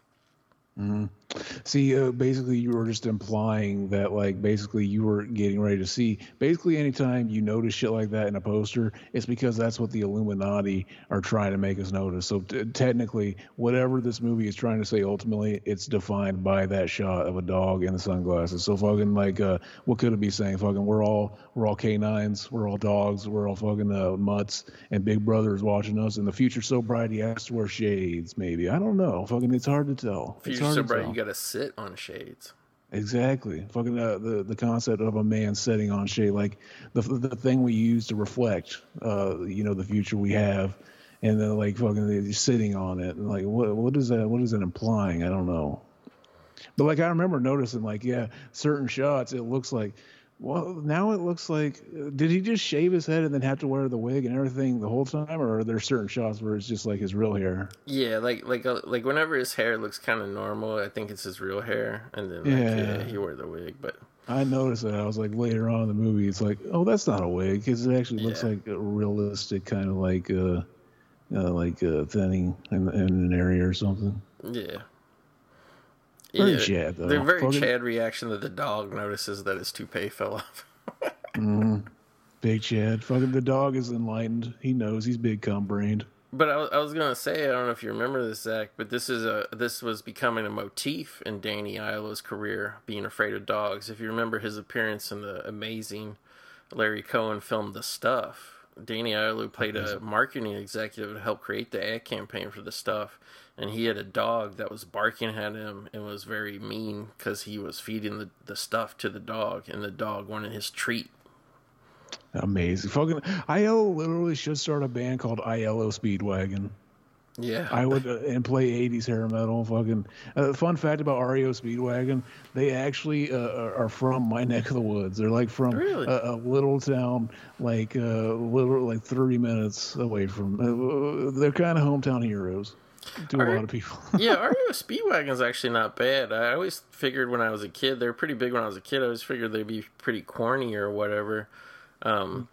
See, uh, basically, you were just implying that, like, basically, you were getting ready to see. Basically, anytime you notice shit like that in a poster, it's because that's what the Illuminati are trying to make us notice. So, t- technically, whatever this movie is trying to say, ultimately, it's defined by that shot of a dog in the sunglasses. So, fucking, like, uh, what could it be saying? Fucking, we're all we're all canines, we're all dogs, we're all fucking uh, mutts, and Big Brother is watching us. And the future's so bright, he has to wear shades. Maybe I don't know. Fucking, it's hard to tell. It's you're so bright, you got to sit on shades. Exactly. Fucking uh, the the concept of a man sitting on shade, like the the thing we use to reflect, uh, you know, the future we have, and then like fucking sitting on it, and like what what is that? What is it implying? I don't know. But like I remember noticing, like yeah, certain shots, it looks like. Well, now it looks like did he just shave his head and then have to wear the wig and everything the whole time, or are there certain shots where it's just like his real hair? Yeah, like like uh, like whenever his hair looks kind of normal, I think it's his real hair, and then like, Yeah. yeah, he wore the wig. But I noticed that. I was like later on in the movie, it's like, oh, that's not a wig because it actually looks Yeah. like a realistic kind of like uh, uh like uh, thinning in, in an area or something. yeah, Very yeah, though. The very Chad reaction that the dog notices that his toupee fell off. Mm-hmm. Big Chad, fucking the dog is enlightened. He knows he's big cum brained. But I, was- I was gonna say, I don't know if you remember this, Zach, but this is a this was becoming a motif in Danny Aiello's career, being afraid of dogs. If you remember his appearance in the amazing Larry Cohen film The Stuff, Danny Aiello played a marketing executive to help create the ad campaign for The Stuff, and he had a dog that was barking at him and was very mean because he was feeding the, the stuff to the dog, and the dog wanted his treat. Amazing. Fucking Aiello literally should start a band called Aiello Speedwagon. Yeah, I would uh, and play 80s hair metal. Fucking uh, fun fact about REO Speedwagon, they actually uh, are from my neck of the woods. They're like from Really? a, a little town, like uh, little like 30 minutes away from. Uh, they're kind of hometown heroes to a lot of people. yeah, REO Speedwagon's actually not bad. I always figured when I was a kid, they were pretty big when I was a kid. I always figured they'd be pretty corny or whatever. Um,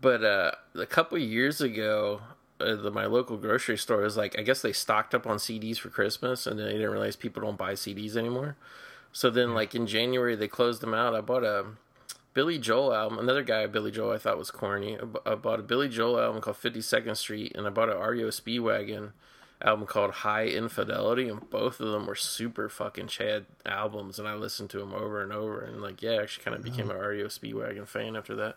but uh, a couple years ago, uh, the, my local grocery store was like, I guess they stocked up on CDs for Christmas, and then they didn't realize people don't buy CDs anymore. So then, like in January, they closed them out. I bought a Billy Joel album. Another guy, Billy Joel, I thought was corny. I I bought a Billy Joel album called 52nd Street, and I bought an REO Speedwagon album called Hi Infidelity, and both of them were super fucking Chad albums, and I listened to them over and over, and like, yeah, I actually kind of became an REO Speedwagon fan after that.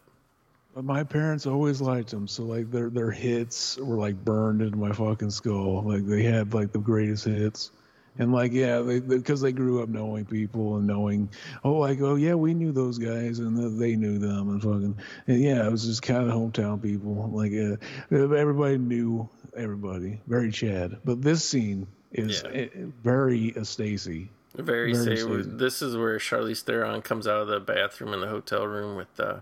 But my parents always liked them, so like their their hits were like burned into my fucking skull. Like they had like the greatest hits, And like, yeah, because they, they, grew up knowing people and knowing, oh, like, oh yeah, we knew those guys and they knew them and fucking, and yeah, it was just kind of hometown people. Like, uh, everybody knew everybody. Very Chad. But this scene is yeah. Very a Stacy. Very, Very this is where Charlize Theron comes out of the bathroom in the hotel room with uh,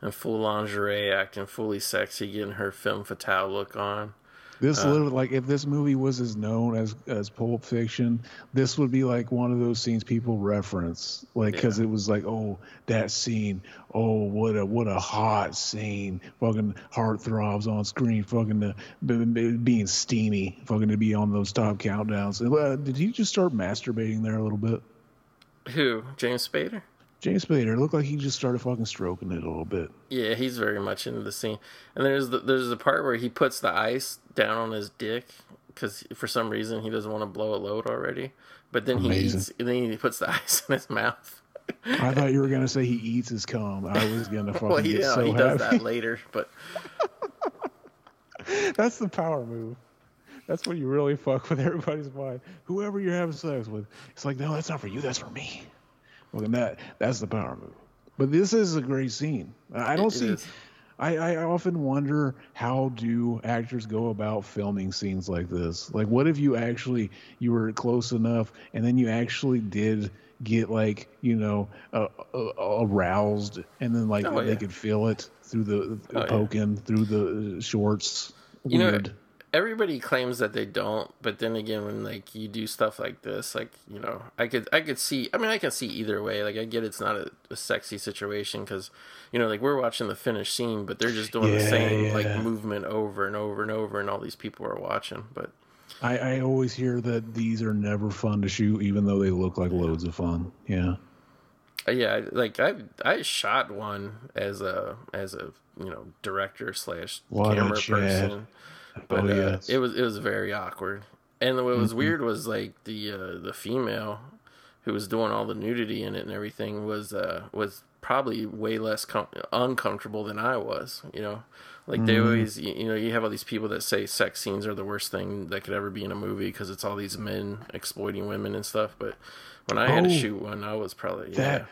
in full lingerie, acting fully sexy, getting her femme fatale look on. This uh, literally, like, if this movie was as known as as Pulp Fiction, this would be like one of those scenes people reference, like, because yeah. it was like, oh, that scene, oh, what a what a hot scene, fucking heart throbs on screen, fucking uh, being steamy, fucking to be on those top countdowns. Uh, did he just start masturbating there a little bit? Who, James Spader? James Spader looked like he just started fucking stroking it a little bit. Yeah, he's very much into the scene. And there's the, there's the part where he puts the ice down on his dick because for some reason he doesn't want to blow a load already. But then Amazing. he eats, and then he puts the ice in his mouth. I thought you were gonna say he eats his cum. I was gonna fucking well, he, get so he does that later, but that's the power move. That's when you really fuck with everybody's mind. Whoever you're having sex with, it's like, no, that's not for you. That's for me. Well, then that that's the power move. But this is a great scene. I don't it, see. It I, I often wonder how do actors go about filming scenes like this? Like, what if you actually you were close enough, and then you actually did get like you know uh, uh, aroused, and then like oh, they could feel it through the oh, poking yeah. through the shorts. You Weird. know, everybody claims that they don't, but then again, when like you do stuff like this, like you know, I could I could see. I mean, I can see either way. Like I get it's not a, a sexy situation because you know, like we're watching the finished scene, but they're just doing yeah, the same yeah. like movement over and over and over, and all these people are watching. But I, I always hear that these are never fun to shoot, even though they look like loads of fun. Yeah. Uh, yeah, like I I shot one as a as a you know director slash camera person but oh, yes. uh, it was it was very awkward. And what was mm-hmm. weird was like the uh, the female who was doing all the nudity in it and everything was uh, was probably way less com- uncomfortable than I was. You know, like mm. they mm-hmm. always you know you have all these people that say sex scenes are the worst thing that could ever be in a movie because it's all these men exploiting women and stuff. But when I oh, had to oh, shoot one, I was probably yeah.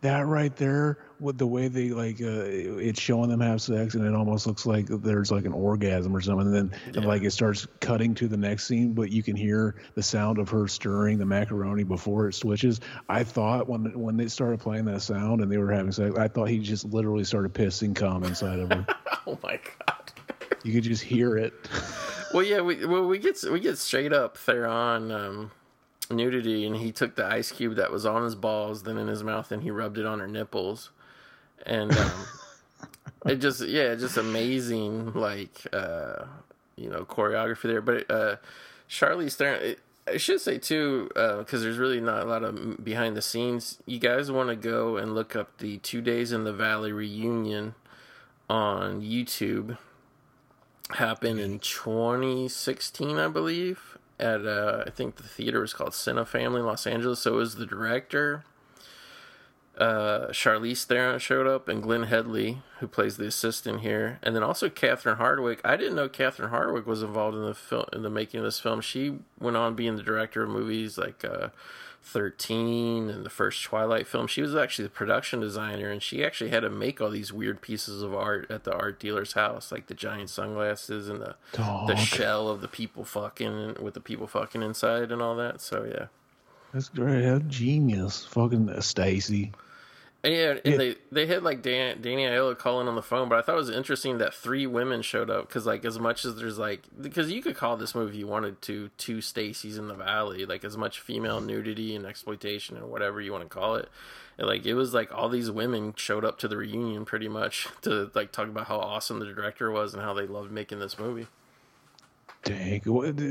That right there with the way they like uh, it's showing them have sex and it almost looks like there's like an orgasm or something. And then yeah. and like it starts cutting to the next scene but you can hear the sound of her stirring the macaroni before it switches. I thought when when they started playing that sound and they were having sex i thought he just literally started pissing cum inside of her. Oh my god. You could just hear it. Well yeah we well we get we get straight up Theron um nudity and he took the ice cube that was on his balls then in his mouth and he rubbed it on her nipples. And um, it just yeah just amazing like uh, you know choreography there. But uh charlize theron it, i should say too because uh, there's really not a lot of behind the scenes you guys want to go and look up the two days in the valley reunion on youtube. Happened in 2016 i believe at uh, I think the theater was called Cinefamily Los Angeles. So it was the director, uh, Charlize Theron showed up, and Glenn Headly, who plays the assistant here, and then also Catherine Hardwicke. I didn't know Catherine Hardwicke was involved in the film in the making of this film. She went on being the director of movies like. Uh, 13 and the first Twilight film. She was actually the production designer and she actually had to make all these weird pieces of art at the art dealer's house, like the giant sunglasses and the the shell of the people fucking with the people fucking inside and all that. So yeah. That's great. That's genius. Fucking Stacy. And yeah, and yeah. they they had like Dan, Danny Aiello calling on the phone, but I thought it was interesting that three women showed up because like as much as there's like because you could call this movie you wanted to two Stacy's in the Valley, like as much female nudity and exploitation or whatever you want to call it. And, like it was like all these women showed up to the reunion pretty much to like talk about how awesome the director was and how they loved making this movie. Dang.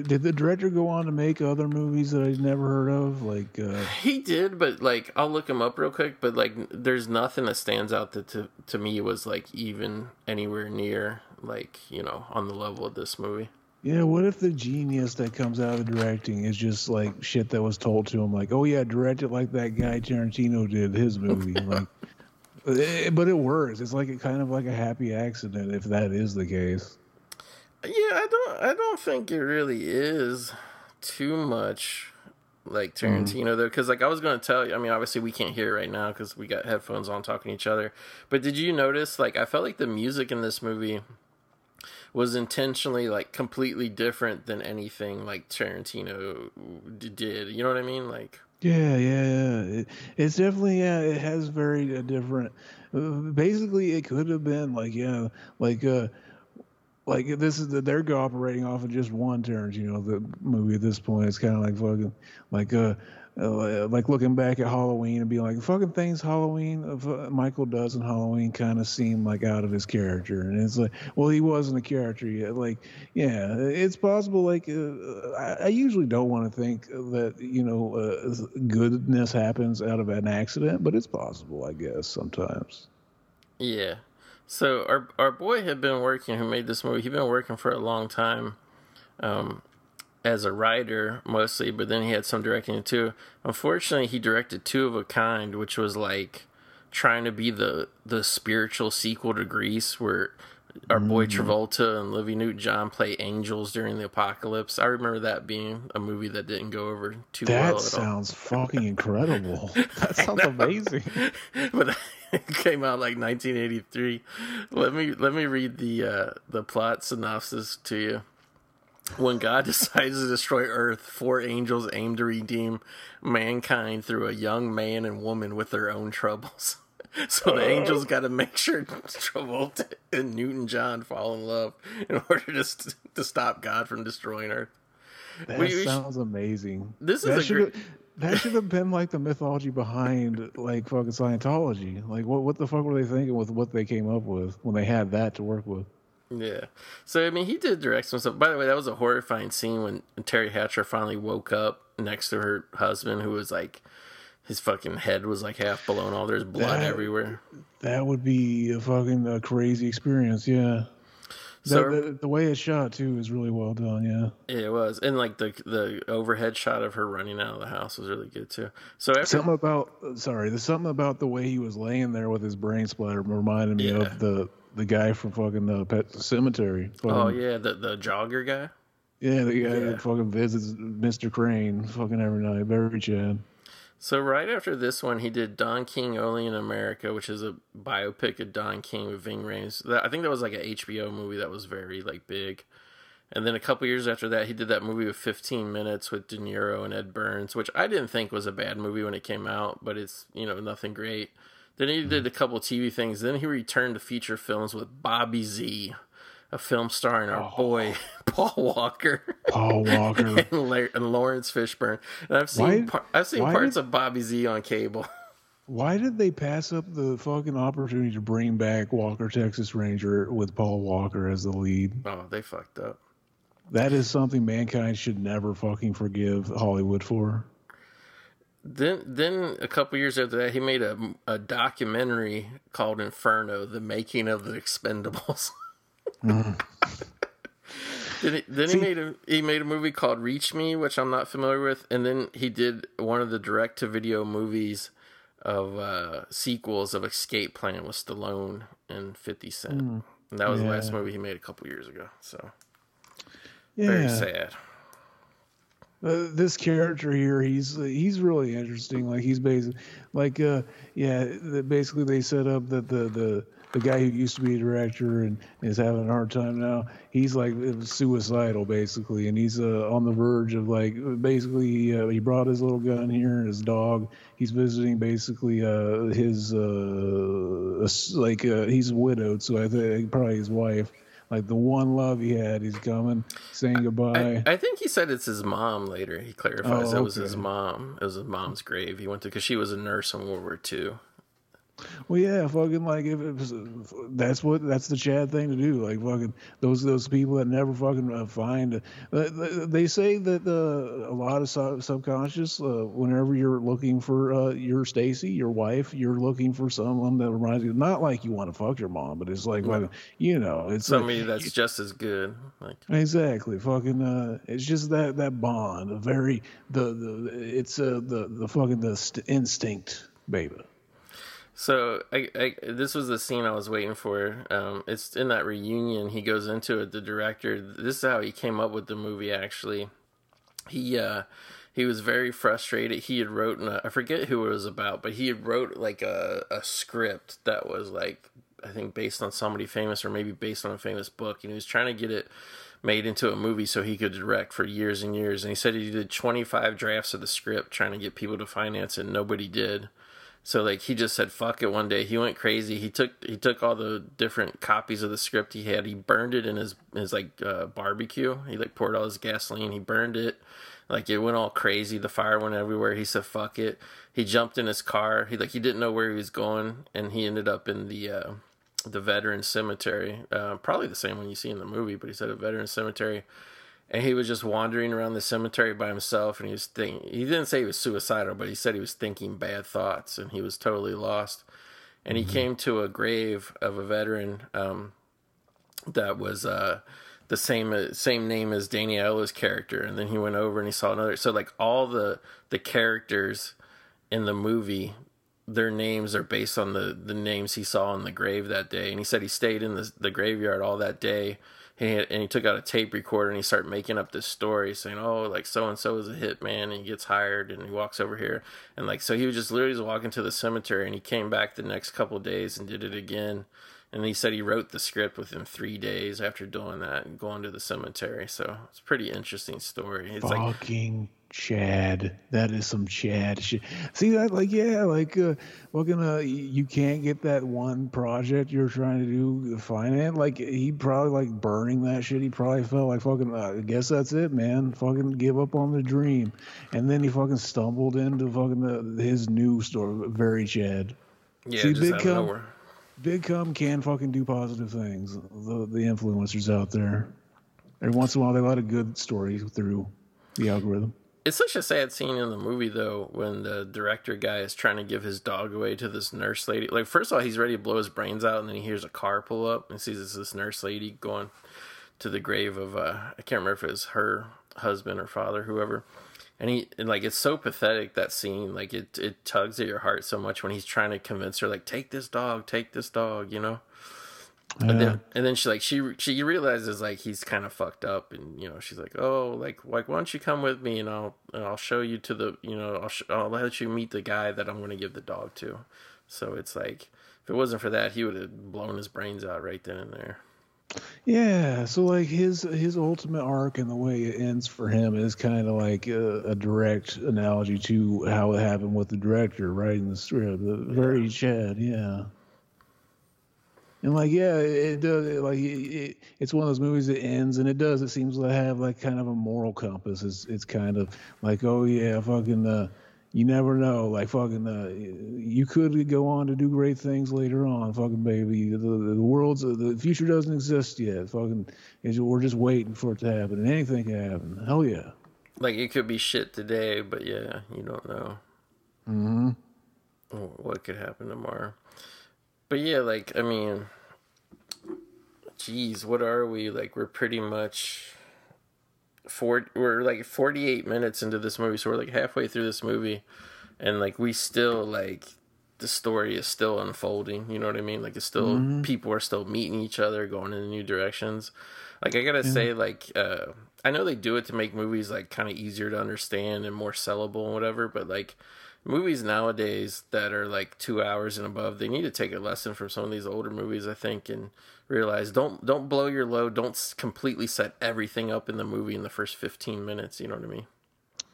Did the director go on to make other movies that I'd never heard of? Like uh... he did, but like I'll look him up real quick. But like, there's nothing that stands out that to to me was like even anywhere near like you know on the level of this movie. Yeah, what if the genius that comes out of directing is just like shit that was told to him, like, oh yeah, direct it like that guy Tarantino did his movie, like. Eh, but it works. It's like a kind of like a happy accident if that is the case. Yeah, I don't I don't think it really is too much like Tarantino though, because like I was gonna tell you. I mean, obviously we can't hear right now because we got headphones on talking to each other. But did you notice? Like I felt like the music in this movie was intentionally like completely different than anything like Tarantino d- did. You know what I mean? Like Yeah, yeah, yeah. It, it's definitely yeah. It has very uh, different. Uh, basically, it could have been like yeah, like uh, like this is that they're operating off of just one Tarantino the movie at this point. It's kind of like fucking like uh, uh, like looking back at Halloween and being like fucking things Halloween of uh, Michael does in Halloween kind of seem like out of his character, and it's like well he wasn't a character yet. Like yeah, it's possible. Like uh, I, I usually don't want to think that you know uh, goodness happens out of an accident, but it's possible, I guess sometimes. Yeah. So our our boy had been working who made this movie. He'd been working for a long time, um, as a writer mostly, but then he had some directing too. Unfortunately, he directed Two of a Kind, which was like trying to be the the spiritual sequel to Grease, where our boy Travolta and Livy Newton John play angels during the apocalypse. I remember that being a movie that didn't go over too That well at all. sounds fucking incredible. That sounds amazing. but came out like 1983. Let me let me read the uh, the plot synopsis to you. When God decides to destroy Earth, four angels aim to redeem mankind through a young man and woman with their own troubles. So the angels got to make sure Travolta and Newton John fall in love in order to st- to stop God from destroying Earth. That We- we sh- sounds amazing. This is a great- that should have been like the mythology behind like fucking Scientology. Like what what the fuck were they thinking with what they came up with when they had that to work with? Yeah. So I mean, he did direct some stuff. By the way, that was a horrifying scene when Teri Hatcher finally woke up next to her husband, who was like, his fucking head was like half blown off. There's blood That- everywhere. That would be a fucking uh, crazy experience. Yeah. The, the, the way it's shot too is really well done. Yeah. yeah, it was, and like the the overhead shot of her running out of the house was really good too. So after Something about sorry, there's something about the way he was laying there with his brain splatter reminded me Yeah. of the the guy from fucking the Pet Sematary. oh yeah, the the jogger guy. yeah, the guy Yeah. that fucking visits Mr. Crane fucking every night. Very Chad. So right after this one, he did Don King Only in America, which is a biopic of Don King with Ving Rhames. That, I think that was like an HBO movie that was very like big. And then a couple years after that, he did that movie with 15 Minutes with De Niro and Ed Burns, which I didn't think was a bad movie when it came out, but it's you know nothing great. Then he mm-hmm. did a couple TV things. Then he returned to feature films with Bobby Z, a film starring our oh. boy Paul Walker. Paul Walker. and, La- and Laurence Fishburne. And I've seen Why- par- I've seen parts did- of Bobby Z on cable. Why did they pass up the fucking opportunity to bring back Walker Texas Ranger with Paul Walker as the lead? Oh, they fucked up. That is something mankind should never fucking forgive Hollywood for. Then, then a couple years after that, he made a, a documentary called Inferno: The Making of the Expendables. then he, then he made a he made a movie called Reach Me, which I'm not familiar with, and then he did one of the direct to video movies of uh, sequels of Escape Plan with Stallone and Fifty Cent. And that was the last movie he made a couple years ago. So Yeah. very sad. Uh, this character here, he's he's really interesting. Like he's basically like uh yeah, basically they set up that the the the guy who used to be a director and is having a hard time now. He's like suicidal basically, and he's uh, on the verge of like basically he, uh, he brought his little gun here and his dog. He's visiting basically uh his uh like uh, he's widowed, so I think probably his wife. Like the one love he had, he's coming, saying goodbye. I, I think he said it's his mom later. He clarifies Oh, that was his mom. It was his mom's grave. He went to because she was a nurse in World War II. Well, yeah, fucking like if it was, that's what that's the Chad thing to do. Like fucking those those people that never fucking uh, find. Uh, they say that uh, a lot of sub- subconscious. Uh, whenever you're looking for uh, your Stacy, your wife, you're looking for someone that reminds you. Not like you want to fuck your mom, but it's like, fucking, you know, it's like- Somebody that's just as good. Like Exactly, fucking. Uh, it's just that that bond, a very the the it's uh, the the fucking the st- instinct, baby. So, I, I this was the scene I was waiting for. Um, it's in that reunion. He goes into it. The director. This is how he came up with the movie. Actually, he uh, he was very frustrated. He had wrote, a, I forget who it was about, but he had wrote like a, a script that was like, I think based on somebody famous or maybe based on a famous book. And he was trying to get it made into a movie so he could direct for years and years. And he said he did 25 drafts of the script trying to get people to finance it. And nobody did. So like he just said fuck it one day. He went crazy. He took he took all the different copies of the script he had. He burned it in his his like uh, barbecue. He like poured all his gasoline. He burned it like it went all crazy. The fire went everywhere. He said, "Fuck it." He jumped in his car. He like he didn't know where he was going, and he ended up in the uh, the veteran cemetery. Uh, probably the same one you see in the movie, but he said a veteran cemetery. And he was just wandering around the cemetery by himself, and he was thinking. He didn't say he was suicidal, but he said he was thinking bad thoughts, and he was totally lost. And he mm-hmm. came to a grave of a veteran um, that was. Uh, the same same name as Danny Aiello's character, and then he went over and he saw another. So like all the the characters in the movie, their names are based on the the names he saw in the grave that day. And he said he stayed in the the graveyard all that day. He and he took out a tape recorder and he started making up this story saying, "Oh, like so and so is a hitman and he gets hired and he walks over here and like so he was just literally walking to the cemetery and he came back the next couple days and did it again." and he said he wrote the script within three days after doing that and going to the cemetery. So it's pretty interesting story. It's fucking like, Chad. That is some Chad shit. See that? Like, yeah, like, uh, fucking, uh, you can't get that one project you're trying to do finance. Like, he probably like burning that shit. He probably felt like fucking. Uh, I guess that's it, man. Fucking give up on the dream, and then he fucking stumbled into fucking the, his new story. Very Chad. Yeah, See, Big Come, Big Cum can fucking do positive things. The the influencers out there, every once in a while they let a good story through the algorithm. It's such a sad scene in the movie though when the director guy is trying to give his dog away to this nurse lady. Like first of all, he's ready to blow his brains out, and then he hears a car pull up and sees this, nurse lady going to the grave of uh, I can't remember if it was her husband or father, whoever. And he and like it's so pathetic that scene. Like it it tugs at your heart so much when he's trying to convince her like take this dog take this dog you know yeah. and then and then she like she she realizes like he's kind of fucked up and you know she's like oh like like why don't you come with me and I'll and I'll show you to the you know I'll sh- I'll let you meet the guy that I'm going to give the dog to so it's like if it wasn't for that he would have blown his brains out right then and there yeah, so like his his ultimate arc and the way it ends for him is kind of like a, a, direct analogy to how it happened with the director writing the script. The very Chad, yeah. And like, yeah, it does. It, like, it, it's one of those movies that ends, and it does. It seems to have like kind of a moral compass. It's it's kind of like, oh yeah, fucking uh, you never know. Like fucking, uh, you could go on to do great things later on. Fucking baby, the, the world's the future doesn't exist yet. Fucking, we're just waiting for it to happen, and anything can happen. Hell yeah. Like it could be shit today, but yeah, you don't know. Hmm. What could happen tomorrow? But yeah, like I mean, geez, what are we? Like we're pretty much four we're like 48 minutes into this movie so we're like halfway through this movie and like we still like the story is still unfolding you know what i mean like it's still mm-hmm. people are still meeting each other going in new directions like i gotta yeah. say like uh i know they do it to make movies like kind of easier to understand and more sellable and whatever but like movies nowadays that are like two hours and above they need to take a lesson from some of these older movies i think and realize don't don't blow your load don't completely set everything up in the movie in the first 15 minutes you know what i mean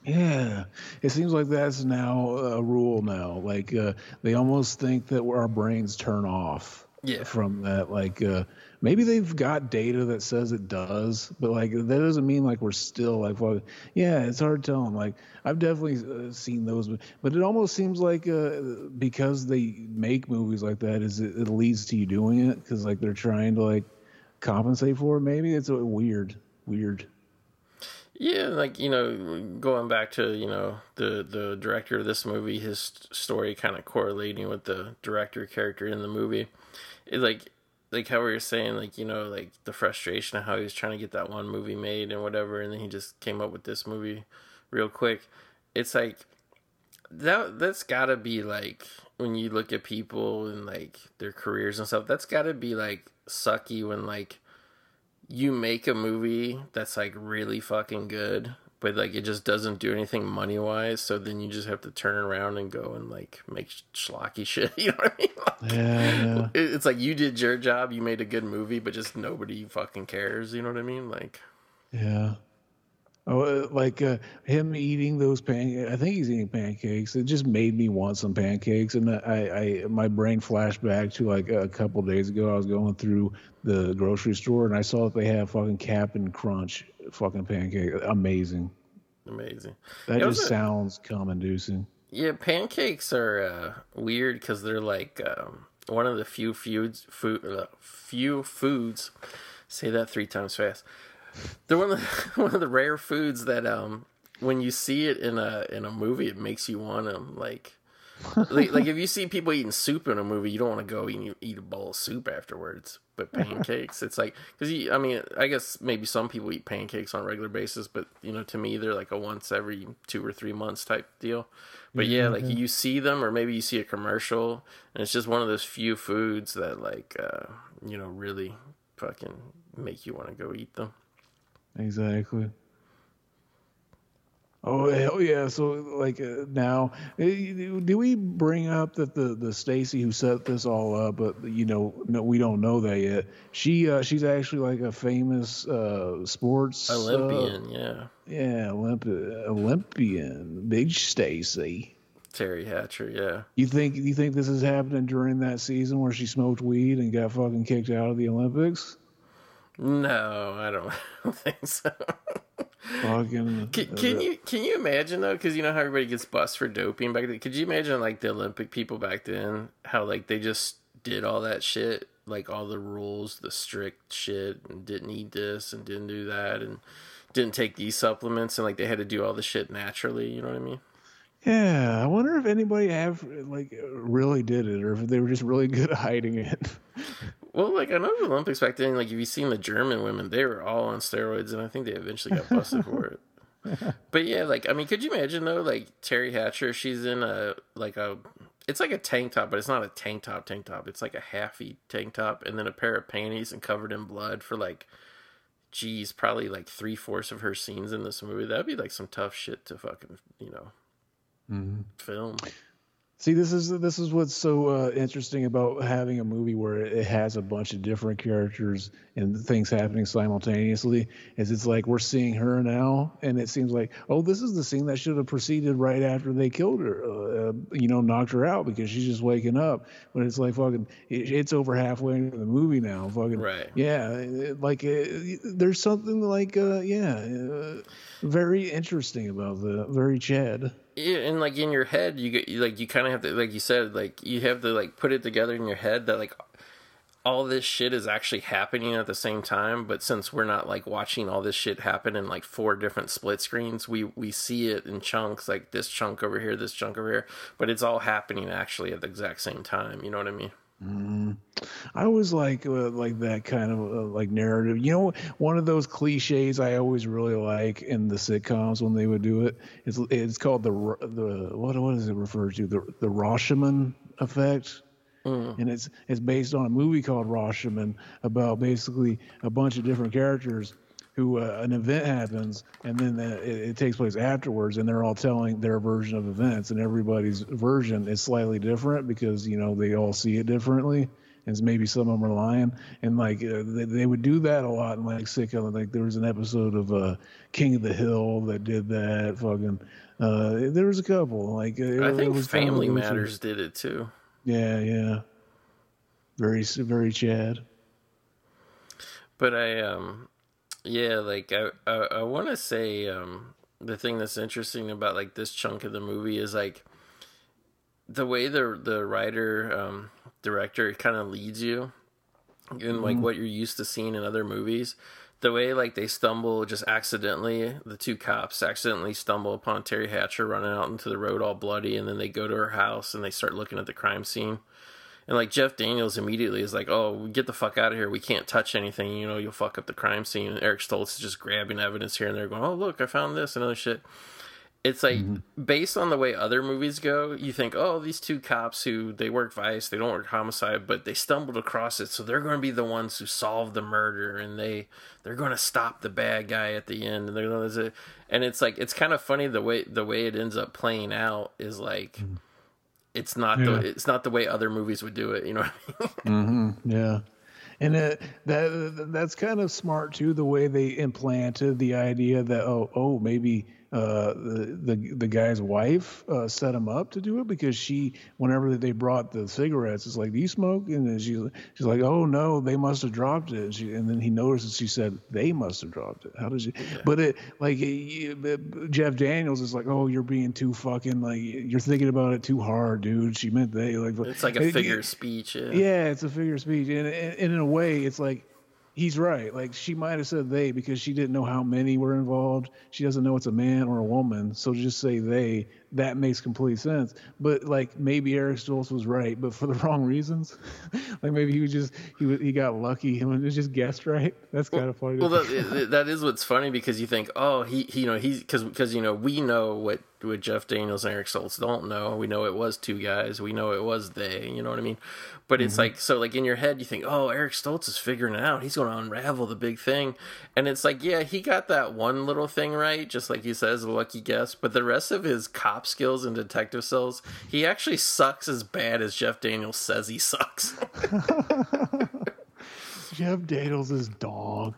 yeah, it seems like that's now a rule now. Like uh, they almost think that our brains turn off yeah. from that. Like uh, maybe they've got data that says it does, but like that doesn't mean like we're still like, well, yeah, it's hard telling. Like I've definitely uh, seen those, but but it almost seems like uh, because they make movies like that, is it, it leads to you doing it because like they're trying to like compensate for it. Maybe it's a weird, weird. Yeah, like you know, going back to you know the the director of this movie, his story kind of correlating with the director character in the movie it, like like how we were saying, like you know, like the frustration of how he was trying to get that one movie made and whatever, and then he just came up with this movie real quick. It's like that. That's gotta be like when you look at people and like their careers and stuff. That's gotta be like sucky when like you make a movie that's like really fucking good, but like it just doesn't do anything money wise. So then you just have to turn around and go and like make schlocky shit. You know what I mean? Like, Yeah, yeah. It's like you did your job, you made a good movie, but just nobody fucking cares. You know what I mean? Like, Yeah. Oh, uh, like uh, him eating those pancakes. I think he's eating pancakes. It just made me want some pancakes, and I, I, my brain flashed back to like a couple days ago. I was going through the grocery store and I saw that they have fucking Cap'n Crunch fucking pancake. Amazing. amazing. That was just it- sounds calm inducing. Yeah, pancakes are uh, weird because they're like um, one of the few foods, food, uh, few foods. Say that three times fast. They're one of the, one of the rare foods that um, when you see it in a in a movie, it makes you want them. Like, like, like if you see people eating soup in a movie, you don't want to go eat eat a bowl of soup afterwards. But pancakes, it's like because I mean, I guess maybe some people eat pancakes on a regular basis, but you know, to me, they're like a once every two or three months type deal. But yeah, like you see them, or maybe you see a commercial, and it's just one of those few foods that like uh, you know really fucking make you want to go eat them. Exactly. Oh hell yeah! So like uh, now, eh, do we bring up that the the Stacy who set this all up? But you know, no, we don't know that yet. She uh, she's actually like a famous uh, sports uh, Olympian, yeah, yeah, Olymp- Olympian, Big Stacy. Teri Hatcher, yeah. You think you think this is happening during that season where she smoked weed and got fucking kicked out of the Olympics? No, I don't, I don't think so. Can, can you can you imagine though? Because you know how everybody gets busted for doping back then. Could you imagine like the Olympic people back then? How like they just did all that shit, like all the rules, the strict shit, and didn't eat this and didn't do that, and didn't take these supplements, and like they had to do all the shit naturally. You know what I mean? Yeah, I wonder if anybody have like really did it, or if they were just really good at hiding it. Well, like I know the Olympics back then. Like if you seen the German women, they were all on steroids, and I think they eventually got busted for it. But yeah, like I mean, could you imagine though? Like Teri Hatcher, she's in a like a, it's like a tank top, but it's not a tank top. Tank top. It's like a halfy tank top, and then a pair of panties and covered in blood for like, geez, probably like three fourths of her scenes in this movie. That'd be like some tough shit to fucking you know, mm-hmm. film. See, this is this is what's so uh, interesting about having a movie where it has a bunch of different characters and things happening simultaneously. Is it's like we're seeing her now, and it seems like, oh, this is the scene that should have proceeded right after they killed her, uh, you know, knocked her out because she's just waking up. But it's like fucking, it, it's over halfway into the movie now. Fucking, Right. Yeah, it- like uh, there's something like, uh, yeah, uh, very interesting about the very Chad. Yeah, and like in your head, you get you, like you kind of have to, like you said, like you have to like put it together in your head that like all this shit is actually happening at the same time. But since we're not like watching all this shit happen in like four different split screens, we we see it in chunks, like this chunk over here, this chunk over here. But it's all happening actually at the exact same time. You know what I mean? I always like uh, like that kind of uh, like narrative. You know, one of those cliches I always really like in the sitcoms when they would do it. It's it's called the the what what is it referred to the the Rashomon effect. And it's it's based on a movie called Rashomon about basically a bunch of different characters who uh, an event happens and then uh, it, it takes place afterwards and they're all telling their version of events and everybody's version is slightly different because you know they all see it differently and maybe some of them are lying. And like uh, they, they would do that a lot in like sitcom like there was an episode of uh king of the hill that did that fucking uh there was a couple like I it think was kind of Family Matters did it too. yeah yeah. Very very chad. But I um yeah, like I I, I want to say um the thing that's interesting about like this chunk of the movie is like the way the the writer um director kind of leads you in like what you're used to seeing in other movies. The way like they stumble just accidentally, the two cops accidentally stumble upon Teri Hatcher running out into the road all bloody, and then they go to her house and they start looking at the crime scene. And like Jeff Daniels immediately is like, "Oh, get the fuck out of here! We can't touch anything. You know, you'll fuck up the crime scene." And Eric Stoltz is just grabbing evidence here and there, going, "Oh, look, I found this and other shit." it's like mm-hmm. based on the way other movies go, you think, oh, these two cops who they work vice, they don't work homicide, but they stumbled across it, so they're going to be the ones who solve the murder, and they they're going to stop the bad guy at the end, and they're going to, and it's like it's kind of funny the way the way it ends up playing out is like. Mm-hmm. It's not Yeah. the it's not the way other movies would do it, you know. Mean? Yeah. And uh, that that's kind of smart too. The way they implanted the idea that oh oh maybe uh, the the the guy's wife uh, set him up to do it because she whenever they brought the cigarettes, it's like do you smoke? And then she's she's like oh no they must have dropped it. And, she, and then he noticed, notices she said they must have dropped it. How did you? But it like it, Jeff Daniels is like oh you're being too fucking like you're thinking about it too hard, dude. She meant they like It's like a figure speech. Yeah. yeah, it's a figure speech, and, and, and in a way, it's like he's right. Like she might have said they because she didn't know how many were involved. She doesn't know it's a man or a woman, so just say they. That makes complete sense. But like maybe Eric Stoltz was right, but for the wrong reasons. like maybe he was just he was, he got lucky and was just guessed right. That's kind of funny. Well, that, that is what's funny because you think, oh, he, he you know, he's because because you know we know what what Jeff Daniels and Eric Stoltz don't know. We know it was two guys. We know it was they. You know what I mean? But it's mm-hmm. like so like in your head you think, oh, Eric Stoltz is figuring it out. He's going to unravel the big thing, and it's like, yeah, he got that one little thing right, just like he says, a lucky guess. But the rest of his cop skills and detective skills, he actually sucks as bad as Jeff Daniels says he sucks. Jeff Daniels is dog.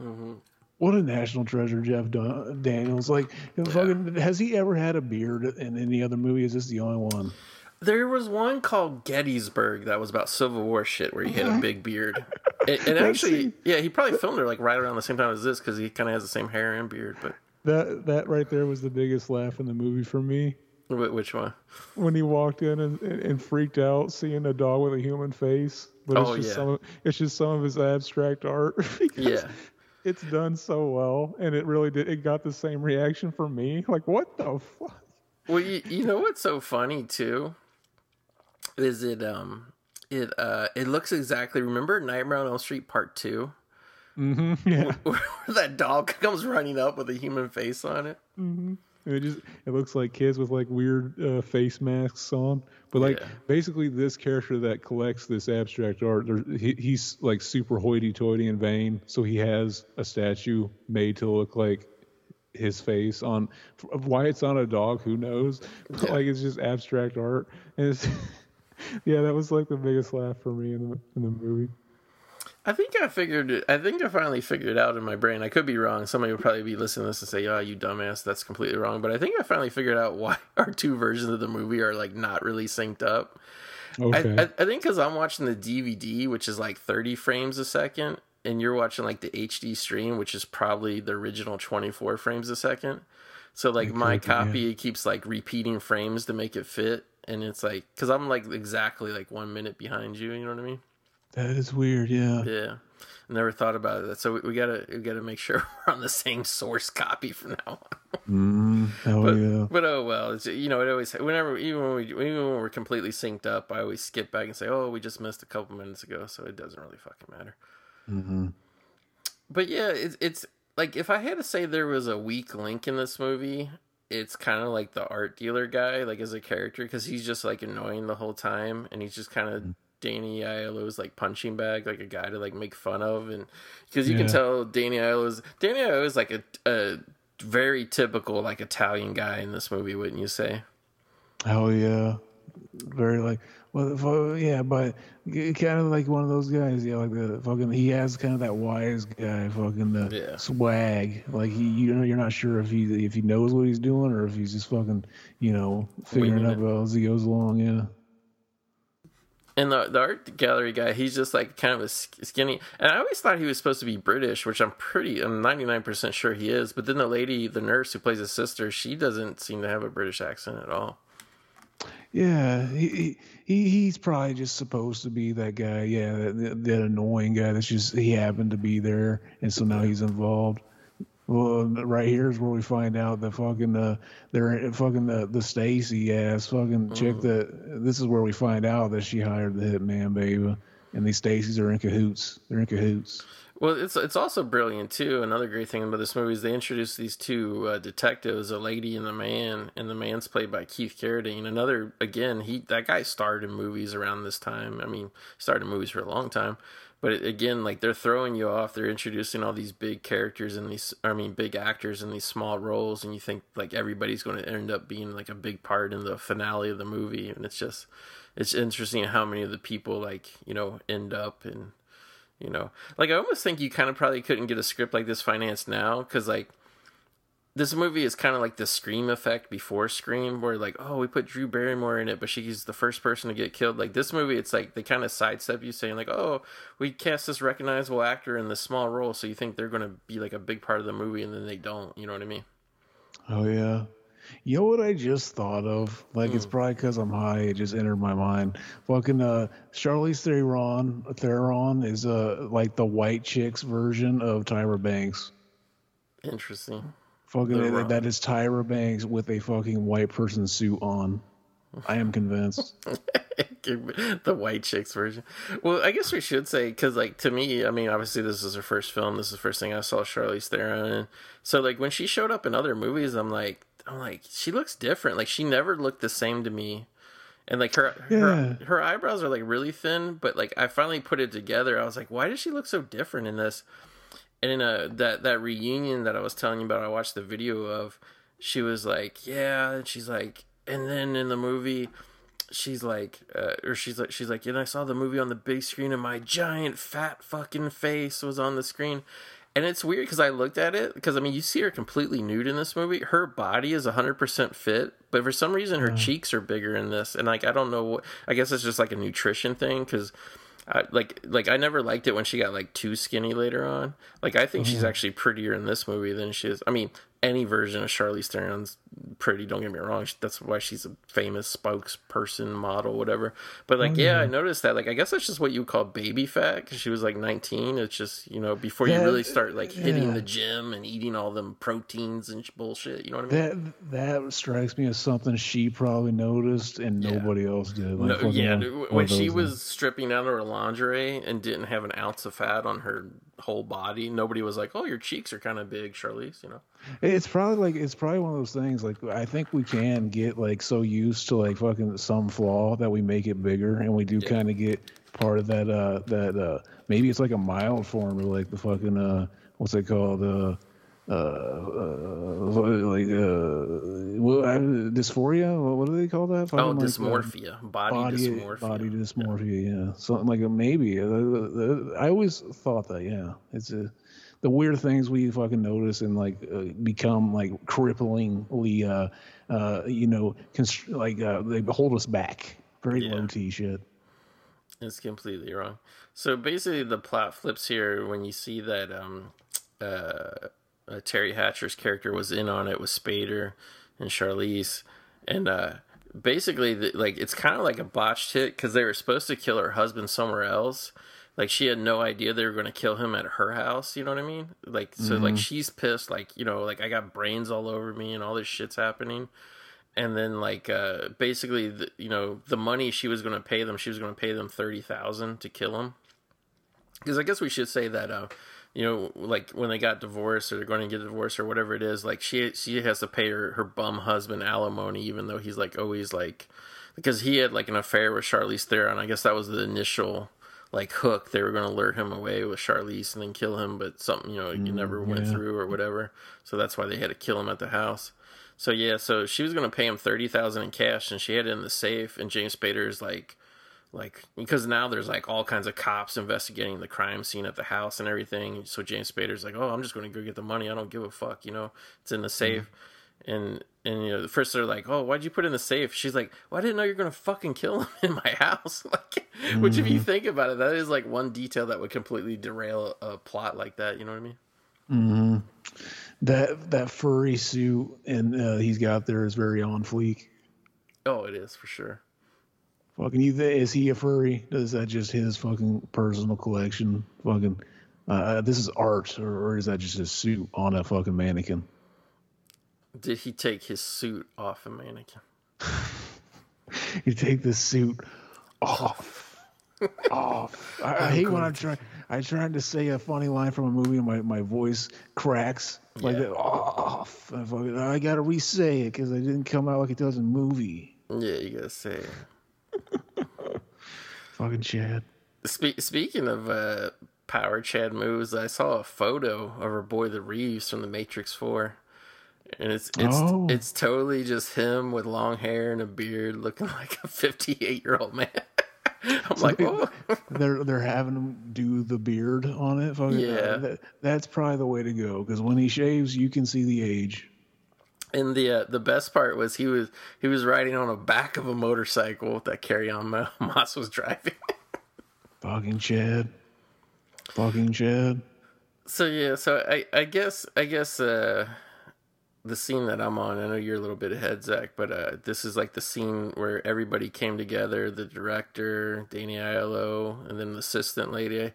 Mm-hmm. What a national treasure, Jeff Da- Daniels. Like, fucking, has he ever had a beard in any other movie? Is this the only one? There was one called Gettysburg that was about Civil War shit where he had a big beard. And, and actually, yeah, he probably filmed it like right around the same time as this because he kind of has the same hair and beard. But That that right there was the biggest laugh in the movie for me which one? when he walked in and, and, freaked out seeing a dog with a human face. But it's Oh, just yeah. some of, it's just some of his abstract art. Yeah. it's done so well, and it really did. It got the same reaction from me. Like, what the fuck? Well, you, you know what's so funny too is it um it uh it looks exactly. Remember Nightmare on Elm Street Part Two, Mm-hmm. Yeah. where that dog comes running up with a human face on it. And it just it looks like kids with like weird uh, face masks on. But like Yeah. basically this character that collects this abstract art, there, he, he's like super hoity-toity and vain, so he has a statue made to look like his face on. Why it's on a dog, who knows? But, Yeah. like it's just abstract art, and it's yeah, that was like the biggest laugh for me in the in the movie. I think I figured it. I think I finally figured it out in my brain. I could be wrong. Somebody would probably be listening to this and say, "Oh, you dumbass, that's completely wrong." But I think I finally figured out why our two versions of the movie are like not really synced up. Okay. I, I, I think because I'm watching the DVD, which is like 30 frames a second, and you're watching like the HD stream, which is probably the original 24 frames a second. So like my could be, yeah. copy keeps like repeating frames to make it fit, and it's like because I'm like exactly like one minute behind you. You know what I mean? That is weird. Yeah. Yeah. Never thought about it. So we, we gotta we gotta make sure we're on the same source copy from now on. Mm, oh But, yeah. but oh well, it's, you know it always whenever even when we even when we're completely synced up, I always skip back and say, oh, we just missed a couple minutes ago, so it doesn't really fucking matter. Mm-hmm. But yeah, it's it's like if I had to say there was a weak link in this movie, it's kind of like the art dealer guy, like as a character, because he's just like annoying the whole time, and he's just kind of Danny Aiello's like punching bag, like a guy to like make fun of, and because you can tell Danny Aiello's Danny Aiello is like a, a very typical like Italian guy in this movie, wouldn't you say? Oh yeah, very like well, yeah, but kind of like one of those guys. Yeah, like the fucking he has kind of that wise guy, fucking the Yeah. swag. Like he, you know, you're not sure if he if he knows what he's doing or if he's just fucking, you know, figuring it out as he goes along. Yeah. And the the art gallery guy, he's just like kind of a skinny. And I always thought he was supposed to be British, which I'm pretty, I'm 99% sure he is. But then the lady, the nurse who plays his sister, she doesn't seem to have a British accent at all. Yeah, he, he he's probably just supposed to be that guy. Yeah, that, that annoying guy. That's just he happened to be there, and so now he's involved. Well, right here is where we find out that fucking uh, they're fucking the the Stacy ass fucking chick that this is where we find out that she hired the hitman, baby. and these Stacys are in cahoots. They're in cahoots. Well, it's it's also brilliant too. Another great thing about this movie is they introduce these two uh, detectives, a lady and a man, and the man's played by Keith Carradine. Another again, he that guy starred in movies around this time. I mean, started in movies for a long time, but again, like they're throwing you off. They're introducing all these big characters and these, I mean, big actors in these small roles, and you think like everybody's going to end up being like a big part in the finale of the movie, and it's just it's interesting how many of the people like you know end up and you know, like I almost think you kind of probably couldn't get a script like this financed now because like this movie is kind of like the Scream effect before Scream, where like, oh, we put Drew Barrymore in it, but she's the first person to get killed. Like this movie, it's like they kind of sidestep you, saying like, oh, we cast this recognizable actor in this small role, so you think they're going to be like a big part of the movie, and then they don't. You know what I mean? Oh yeah. You know what I just thought of? Like, it's Hmm. probably because I'm high. It just entered my mind. Fucking uh, Charlize Theron, Theron is uh like the white chicks version of Tyra Banks. Interesting. Fucking that- that is Tyra Banks with a fucking white person suit on. I am convinced. the white chicks version. Well, I guess we should say because, like, to me, I mean, obviously this is her first film. This is the first thing I saw Charlize Theron in. So, like, when she showed up in other movies, I'm like, I'm like, she looks different. Like, she never looked the same to me. And like her, her, her eyebrows are like really thin, but like I finally put it together. I was like, why does she look so different in this? And in a that that reunion that I was telling you about, I watched the video of. She was like, yeah, and she's like, and then in the movie, she's like, uh, or she's like, she's like, and I saw the movie on the big screen, and my giant fat fucking face was on the screen. And it's weird because I looked at it because I mean you see her completely nude in this movie. Her body is hundred percent fit, but for some reason her cheeks are bigger in this. And like I don't know what. I guess it's just like a nutrition thing because. Like like I never liked it when she got like too skinny later on. Like I think she's mm-hmm. actually prettier in this movie than she is. I mean, any version of Charlize Theron's pretty. Don't get me wrong. That's why she's a famous spokesperson, model, whatever. But like, oh, yeah, I noticed that. Like, I guess that's just what you call baby fat because she was like 19. It's just you know before you really start like hitting yeah. the gym and eating all them proteins and bullshit. You know what I mean? That that strikes me as something she probably noticed and Yeah. nobody else did. Like No, yeah, one- dude, one when she was stripping down to her lingerie and didn't have an ounce of fat on her whole body, nobody was like, "Oh, your cheeks are kind of big, Charlize." You know? It's probably like it's probably one of those things. Like I think we can get like so used to like fucking some flaw that we make it bigger, and we do Yeah. kind of get part of that. Uh, that uh, maybe it's like a mild form of like the fucking uh, what's it called? Uh, like uh, well, I, dysphoria. What, do they call that? Oh, like, uh, dysmorphia, body, body dysmorphia. body dysmorphia. Yeah, something like a maybe. Uh, uh, I always thought that. Yeah, it's a, the weird things we fucking notice and like uh, become like cripplingly, uh, uh, you know, constr- like uh, they hold us back. Very Yeah. low T shit. It's completely wrong. So basically, the plot flips here when you see that um, uh, uh, Teri Hatcher's character was in on it with Spader and Charlize, and uh, basically, the, like it's kind of like a botched hit because they were supposed to kill her husband somewhere else. Like she had no idea they were going to kill him at her house. You know what I mean? Like so, like she's pissed. Like you know, like I got brains all over me and all this shit's happening and then like uh basically the, you know the money she was going to pay them she was going to pay them 30,000 to kill him because i guess we should say that uh you know like when they got divorced or they're going to get divorced or whatever it is like she she has to pay her her bum husband alimony even though he's like always like because he had like an affair with Charlize Theron I guess that was the initial like hook they were going to lure him away with Charlize and then kill him but something you know you mm, never went yeah. through or whatever so that's why they had to kill him at the house so yeah, so she was gonna pay him thirty thousand in cash, and she had it in the safe. And James Spader's like, like because now there's like all kinds of cops investigating the crime scene at the house and everything. So James Spader's like, oh, I'm just gonna go get the money. I don't give a fuck. You know, it's in the safe. And and you know, the first they're like, oh, why'd you put it in the safe? She's like, well, I didn't know you're gonna fucking kill him in my house. like, which if you think about it, that is like one detail that would completely derail a, plot like that. You know what I mean? Mm. That that furry suit and uh, he's got there is very on fleek. Oh, it is for sure. Fucking, you is he a furry? Is that just his fucking personal collection? Fucking, uh, this is art, or, or is that just his suit on a fucking mannequin? Did he take his suit off a mannequin? You take this suit off. oh, I, I hate when I'm trying. I tried to say a funny line from a movie and my, my voice cracks like Yeah. that. Oh, f- I, I gotta re-say it because it didn't come out like it does in movie. Yeah, you gotta say. Fucking Chad. Spe- speaking of uh, Power Chad moves, I saw a photo of our boy the Reeves from the Matrix Four, and it's it's Oh. it's totally just him with long hair and a beard, looking like a fifty-eight year old man. I'm like, they- oh, They're they're having him do the beard on it. Fucking, Yeah. that, that's probably the way to go because when he shaves, you can see the age. And the uh, the best part was he was he was riding on the back of a motorcycle that Carrie-Anne Mo- Moss was driving. Fucking Chad. Fucking Chad. So yeah, so I I guess I guess uh the scene that I'm on, I know you're a little bit ahead, Zach, but uh this is like the scene where everybody came together, the director, Danny Aiello, and then the assistant lady.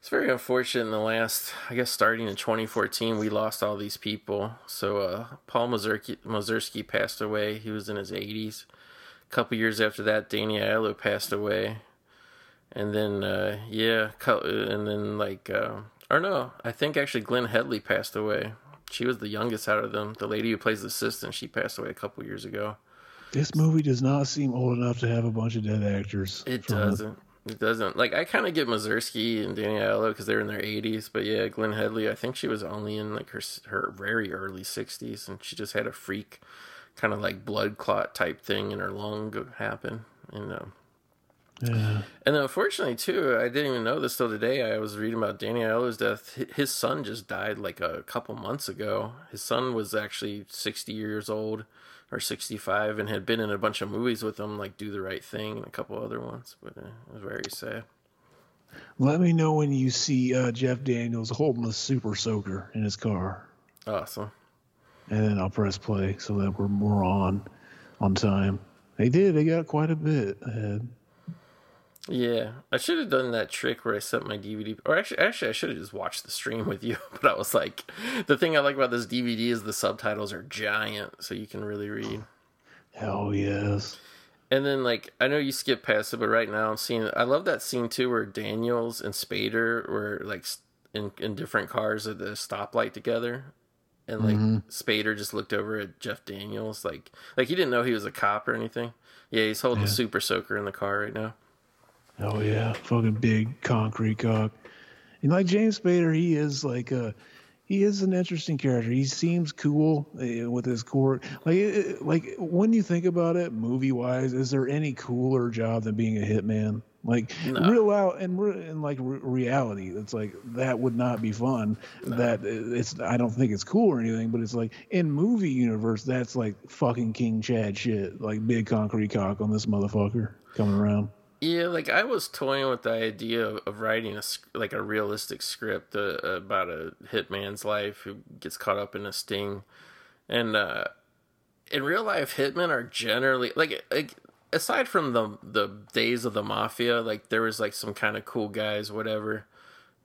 It's very unfortunate in the last I guess starting in twenty fourteen we lost all these people. So uh Paul Mazursky Mazursky passed away. He was in his eighties. A couple years after that, Danny Aiello passed away and then uh yeah and then like uh or no i think actually Glenne Headly passed away she was the youngest out of them the lady who plays the assistant she passed away a couple years ago This movie does not seem old enough to have a bunch of dead actors. it doesn't it doesn't like i kind of get Mazursky and danny Aiello because they're in their 80s but yeah Glenne Headly i think she was only in like her her very early 60s and she just had a freak kind of like blood clot type thing in her lung happen and um Yeah. And then unfortunately too, I didn't even know this till today. I was reading about Danny Aiello's death. His son just died like a couple months ago. His son was actually sixty years old or sixty five, and had been in a bunch of movies with him, like Do the Right Thing and a couple other ones. But uh, it was very sad. Let me know when you see uh, Jeff Daniels holding a super soaker in his car, Awesome. and then I'll press play so that we're more on on time. They did. They got quite a bit ahead. Yeah, I should have done that trick where I set my DVD, or actually, actually, I should have just watched the stream with you. But I was like, the thing I like about this DVD is the subtitles are giant, so you can really read. Hell yes. And then, like, I know you skipped past it, but right now I'm seeing. I love that scene too, where Daniels and Spader were like in in different cars at the stoplight together, and like mm-hmm. Spader just looked over at Jeff Daniels, like like he didn't know he was a cop or anything. Yeah, he's holding a super soaker in the car right now. Oh yeah, fucking big concrete cock. And like James Spader, he is like a he is an interesting character. He seems cool uh, with his court. Like it- like when you think about it, movie wise, is there any cooler job than being a hitman? Like No. real out and re- and like re- reality, it's like that would not be fun. That it's I don't think it's cool or anything, but it's like in movie universe, that's like fucking King Chad shit. Like big concrete cock on this motherfucker coming around. Yeah, like I was toying with the idea of, of writing a like a realistic script uh, about a hitman's life who gets caught up in a sting, and uh, in real life, hitmen are generally like like aside from the the days of the mafia, like there was like some kind of cool guys, whatever,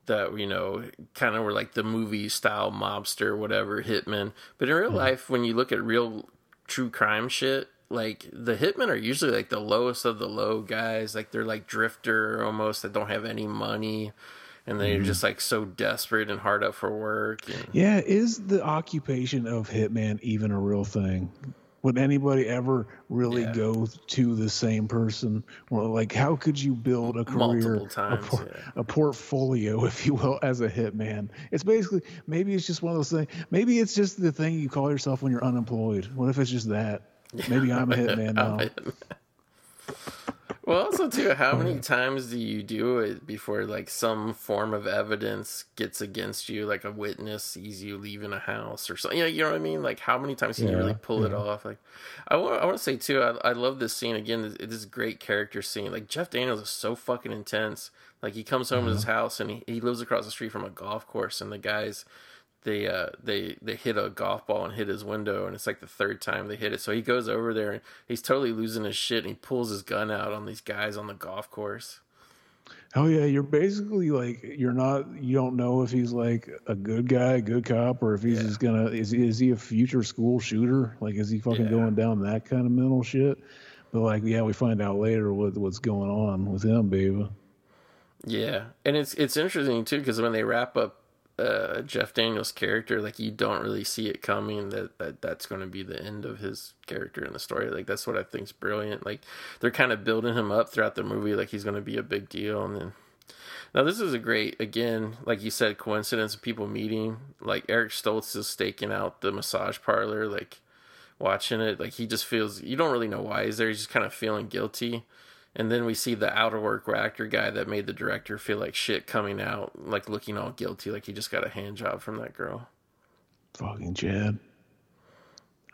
that you know kind of were like the movie style mobster, whatever hitman. But in real life, when you look at real true crime shit, like the hitmen are usually like the lowest of the low guys. Like they're like drifter almost that don't have any money. And they're mm-hmm. just like so desperate and hard up for work. And, Yeah, is the occupation of hitman even a real thing? Would anybody ever really Yeah. go to the same person? well, like, how could you build a career, Multiple times, a, por- yeah. a portfolio, if you will, as a hitman? It's basically maybe it's just one of those things. Maybe it's just the thing you call yourself when you're unemployed. What if it's just that? Maybe I'm a hitman now. Well, also too, how many times do you do it before like some form of evidence gets against you, like a witness sees you leaving a house or something? You know, you know what I mean? Like how many times can you really pull it off? Like, I want, I want to say too, I, I love this scene again. This, this great character scene. Like Jeff Daniels is so fucking intense. Like he comes home to his uh-huh. house and he, he lives across the street from a golf course, and the guys they uh they they hit a golf ball and hit his window and it's like the third time they hit it so he goes over there and he's totally losing his shit and he pulls his gun out on these guys on the golf course Oh yeah, you're basically like you're not you don't know if he's like a good guy, a good cop, or if he's Yeah. just gonna is he, is he a future school shooter? Like is he fucking Yeah. going down that kind of mental shit? But like yeah, we find out later what what's going on with him, baby. Yeah, and it's it's interesting too because when they wrap up uh, Jeff Daniels' character, like you don't really see it coming that, that that's going to be the end of his character in the story. Like that's what I think's brilliant. Like they're kind of building him up throughout the movie, like he's going to be a big deal, and then. Now this is a great again, like you said, coincidence of people meeting. Like Eric Stoltz is staking out the massage parlor, like watching it. Like he just feels you don't really know why he's there. He's just kind of feeling guilty and then we see the outer work actor guy that made the director feel like shit coming out, like looking all guilty, like he just got a hand job from that girl. Fucking Chad.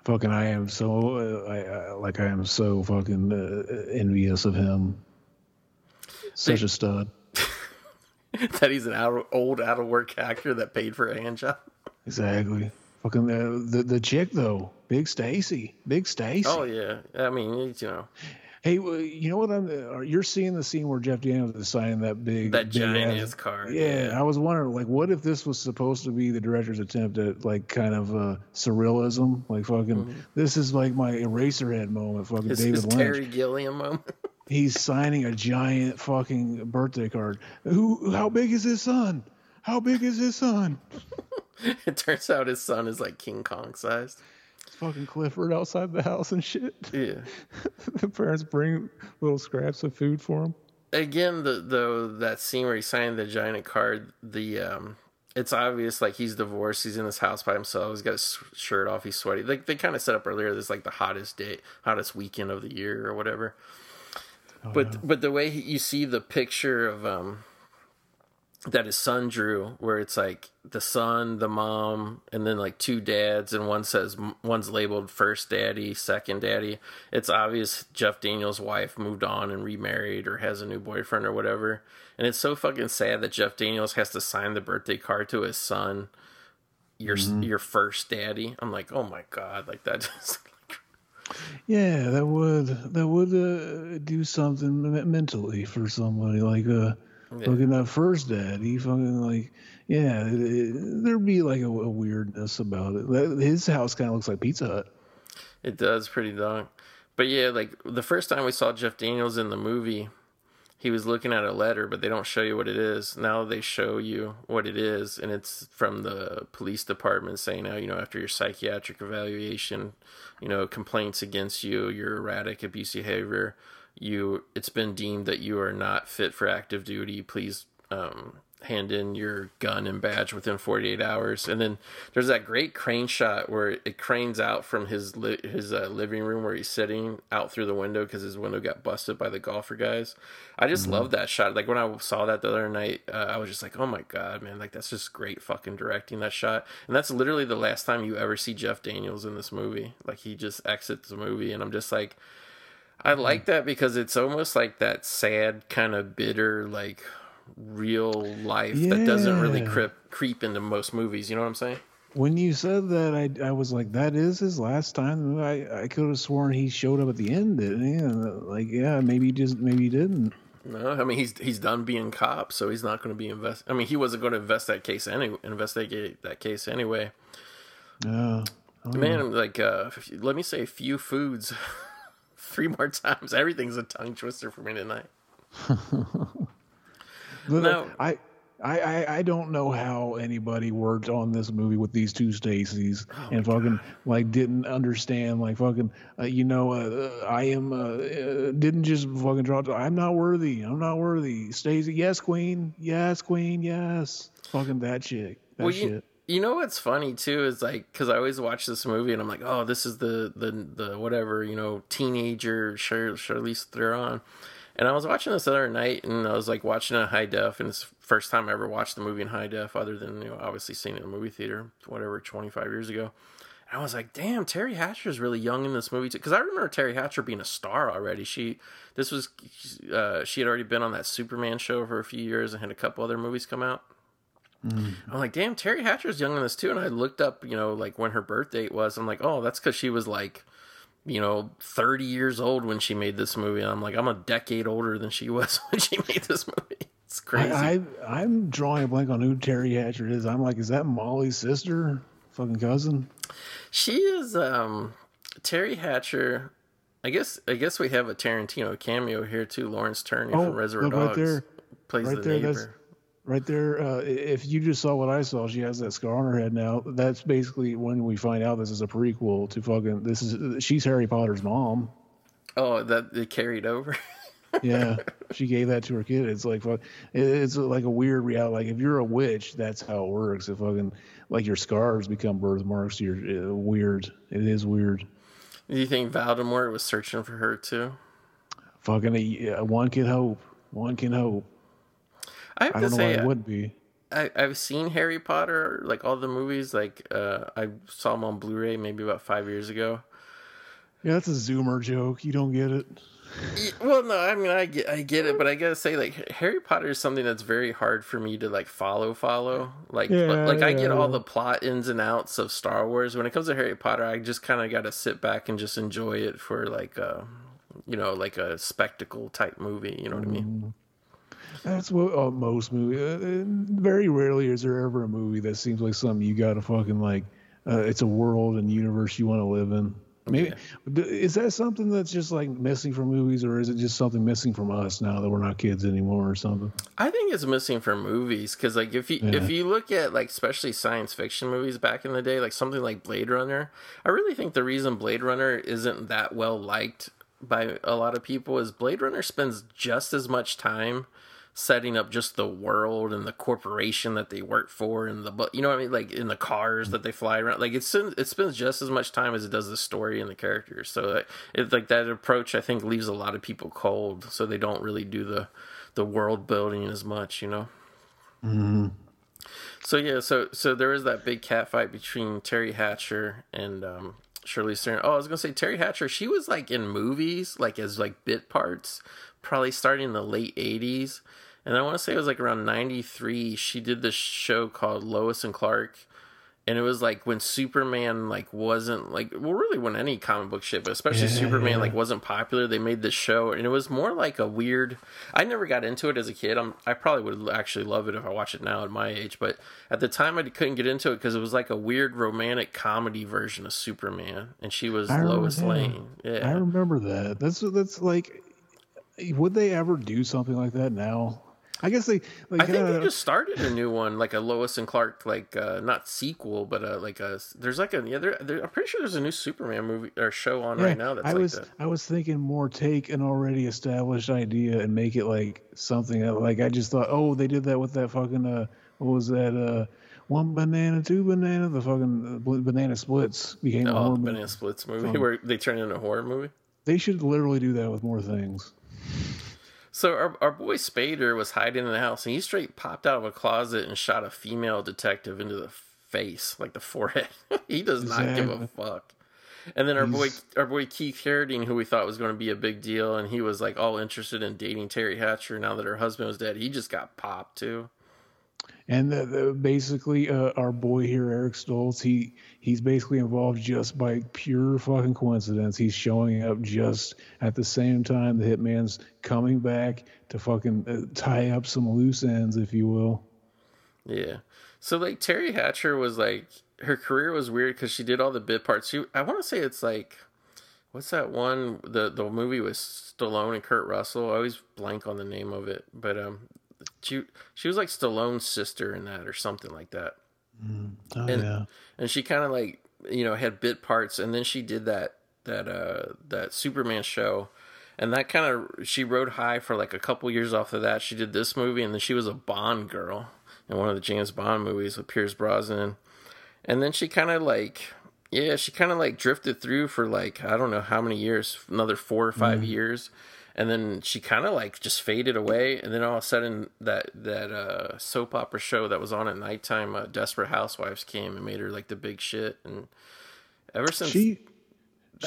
Fucking, I am so uh, I, I, like I am so fucking uh, envious of him. Such they, a stud. that he's an out, old out of work actor that paid for a hand job. Exactly. Fucking the the, the chick though, Big Stacy, Big Stacy. Oh yeah, I mean you know, Hey, you know what? I'm you're seeing the scene where Jeff Daniels is signing that big that giant card. Yeah, yeah, I was wondering, like, what if this was supposed to be the director's attempt at like kind of uh, surrealism? Like, fucking, mm-hmm. this is like my Eraserhead moment. Fucking David Lynch. Terry Gilliam moment. He's signing a giant fucking birthday card. Who? How big is his son? How big is his son? it turns out his son is like King Kong sized fucking Clifford outside the house and shit. Yeah. the parents bring little scraps of food for him. Again, the the that scene where he signed the giant card, the um, it's obvious like he's divorced. He's in this house by himself. He's got his shirt off. He's sweaty. Like they kind of set up earlier. This like the hottest day, hottest weekend of the year or whatever. Oh, but yeah. but the way he, you see the picture of um that his son drew where it's like the son the mom and then like two dads and one says one's labeled first daddy second daddy. It's obvious jeff daniels wife moved on and remarried or has a new boyfriend or whatever. And it's so fucking sad that jeff daniels has to sign the birthday card to his son your mm-hmm. your first daddy. I'm like oh my god like that just yeah that would that would uh, do something mentally for somebody like uh yeah. Fucking that first dad, he fucking like, yeah, it, it, there'd be like a, a, weirdness about it. His house kind of looks like Pizza Hut. It does, pretty dark. But yeah, like the first time we saw Jeff Daniels in the movie, he was looking at a letter, but they don't show you what it is. Now they show you what it is, and it's from the police department saying, "Oh, you know, after your psychiatric evaluation, you know, complaints against you, your erratic abusive behavior." You it's been deemed that you are not fit for active duty. Please um, hand in your gun and badge within 48 hours. And then there's that great crane shot where it cranes out from his li- his uh, living room where he's sitting out through the window because his window got busted by the golfer guys. I just mm-hmm. love that shot. Like when I saw that the other night, uh, I was just like, oh my god, man! Like that's just great fucking directing that shot. And that's literally the last time you ever see Jeff Daniels in this movie. Like he just exits the movie, and I'm just like I like that because it's almost like that sad kind of bitter like real life yeah. that doesn't really creep creep into most movies. You know what I'm saying? When you said that, I I was like, that is his last time. I I could have sworn he showed up at the end, didn't he? And like, yeah, maybe he just maybe he didn't. No, I mean he's he's done being cop, so he's not going to be invest. I mean he wasn't going to invest that case anyway. Investigate that case anyway. Yeah. Oh. Man, like uh, let me say, a few foods three more times. Everything's a tongue twister for me tonight. no, I, I, I don't know how anybody worked on this movie with these two Stacys oh and fucking God. like didn't understand like fucking uh, you know uh, I am uh, uh didn't just fucking draw. I'm not worthy. I'm not worthy. Stacy, yes, queen, yes, queen, yes. Fucking that chick. That well, shit. You, know what's funny too is like because I always watch this movie and I'm like, oh, this is the the the whatever you know teenager Char- Charlize Theron, and I was watching this other night and I was like watching in high def and it's first time I ever watched the movie in high def other than you know obviously seeing it in a movie theater whatever 25 years ago. And I was like, damn, Teri Hatcher is really young in this movie too. Because I remember Teri Hatcher being a star already. She, this was, uh, she had already been on that Superman show for a few years and had a couple other movies come out. Mm. I'm like, damn, Teri Hatcher's young in this too. And I looked up, you know, like when her birth date was. I'm like, oh, that's because she was like, you know, 30 years old when she made this movie. And I'm like, I'm a decade older than she was when she made this movie. It's crazy. I, I, am drawing a blank on who Teri Hatcher is. I'm like, is that Molly's sister? Fucking cousin? She is, um, Teri Hatcher. I guess I guess we have a Tarantino cameo here too. Lawrence Tierney oh, from Reservoir Dogs. Right there plays right the there, neighbor. Right there, uh, if you just saw what I saw, she has that scar on her head now. That's basically when we find out this is a prequel to fucking. This is she's Harry Potter's mom. Oh, that it carried over. Yeah, she gave that to her kid. It's like fuck. It's like a weird reality. Like if you're a witch, that's how it works. If fucking like your scars become birthmarks, you're uh, weird. It is weird. Do you think Voldemort was searching for her too? Fucking uh, one can hope. One can hope. I have I to say, it wouldn't be. I, I've seen Harry Potter, like all the movies. Like uh, I saw them on Blu-ray maybe about five years ago. Yeah, that's a Zoomer joke. You don't get it. Yeah, Well, no, I mean I get I get it, but I gotta say like Harry Potter is something that's very hard for me to like follow follow. Like Yeah, but, like I get yeah. all the plot ins and outs of Star Wars. When it comes to Harry Potter, I just kind of got to sit back and just enjoy it for like uh you know like a spectacle type movie. You know what I mean? That's what uh, most movies. Uh, very rarely is there ever a movie that seems like something you got to fucking like. Uh, it's a world and universe you want to live in. Maybe d- is that something that's just like missing from movies, or is it just something missing from us now that we're not kids anymore, or something? I think it's missing from movies because like if you Yeah. if you look at like especially science fiction movies back in the day, like something like Blade Runner, I really think the reason Blade Runner isn't that well liked by a lot of people is Blade Runner spends just as much time setting up just the world and the corporation that they work for and the bu- you know what I mean? Like in the cars that they fly around. Like it's it spends just as much time as it does the story and the characters. So it's like that approach I think leaves a lot of people cold. So they don't really do the the world building as much you know? So yeah, so so there is that big cat fight between Teri Hatcher and um, Shirley Stern. Oh, I was gonna say Teri Hatcher. She was like in movies, like as like bit parts, probably starting in the late '80s, and I want to say it was like around '93. She did this show called Lois and Clark, and it was like when Superman like wasn't like well, really when any comic book shit, but especially Yeah, Superman yeah. like wasn't popular. They made this show, and it was more like a weird. I never got into it as a kid. I'm, I probably would actually love it if I watched it now at my age, but at the time I couldn't get into it because it was like a weird romantic comedy version of Superman, and she was I Lois that. Lane. I remember that. That's that's like, would they ever do something like that now? I guess they. Like, I think they just started a new one, like a Lois and Clark, like uh, not sequel, but uh, like a. There's like a yeah. There, there, I'm pretty sure there's a new Superman movie or show on right now that's I like was that. I was thinking more take an already established idea and make it like something that- like I just thought oh they did that with that fucking uh what was that uh one banana two banana the fucking uh, banana splits became a Oh, horror the movie. Banana Splits movie where they turn into a horror movie. They should literally do that with more things. So our, our boy Spader was hiding in the house, and he straight popped out of a closet and shot a female detective into the face, like the forehead. he does not give a fuck. And then our boy, our boy Keith Carradine, who we thought was going to be a big deal, and he was like all interested in dating Teri Hatcher. Now that her husband was dead, he just got popped too. And the, the, basically, uh, our boy here, Eric Stoltz, he he's basically involved just by pure fucking coincidence. He's showing up just at the same time the hitman's coming back to fucking uh, tie up some loose ends, if you will. Yeah. So like Teri Hatcher was like her career was weird because she did all the bit parts. She I want to say it's like what's that one the the movie with Stallone and Kurt Russell. I always blank on the name of it, but um she she was like Stallone's sister in that or something like that. Oh And- yeah. And she kind of like you know had bit parts, and then she did that that uh that Superman show. And that kind of she rode high for like a couple years off of that. She did this movie, and then she was a Bond girl in one of the James Bond movies with Pierce Brosnan. And then she kind of like, yeah, she kind of like drifted through for like I don't know how many years, another four or 5 years, and then she kind of like just faded away. And then all of a sudden, that that uh, soap opera show that was on at nighttime, uh, Desperate Housewives, came and made her like the big shit. And ever since She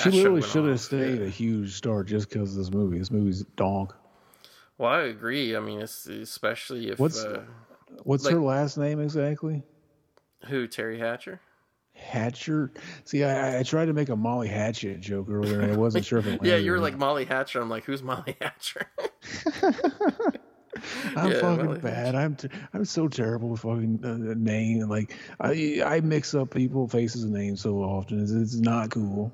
she literally should have stayed yeah. a huge star just because of this movie. This movie's donk. Well, I agree. I mean, it's especially if What's- uh, What's Like- her last name exactly? who Teri Hatcher. Hatcher. See, I, I tried to make a Molly Hatchet joke earlier, and I wasn't sure if it. Yeah, you were like. Molly Hatcher. I'm like, who's Molly Hatcher? I'm Yeah, fucking Molly bad. I'm t- I'm so terrible with fucking uh, name like I I mix up people faces and names so often. It's, it's not cool.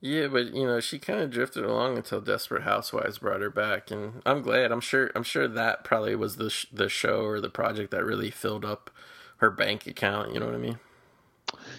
Yeah, but you know, she kind of drifted along until Desperate Housewives brought her back, and I'm glad. I'm sure. I'm sure that probably was the sh- the show or the project that really filled up her bank account. You know what I mean?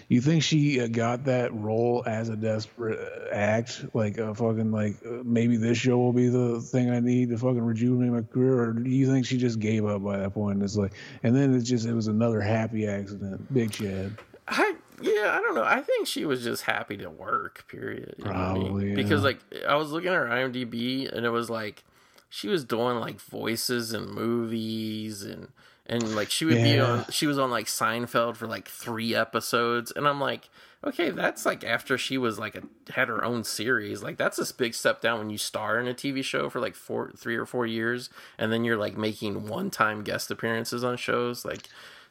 You think she uh, got that role as a desperate uh, act, like a fucking like uh, maybe this show will be the thing I need to fucking rejuvenate my career, or do you think she just gave up by that point? It's like, and then it's just it was another happy accident, Big Chad. I yeah, I don't know. I think she was just happy to work. Period. You Probably, I mean? yeah. because like I was looking at her IMDb and it was like she was doing like voices and movies and and like she would be on. She was on like Seinfeld for like three episodes, and I'm like. Okay, that's like after she was like a had her own series. Like that's a big step down when you star in a TV show for like four, three or four years, and then you're like making one time guest appearances on shows. Like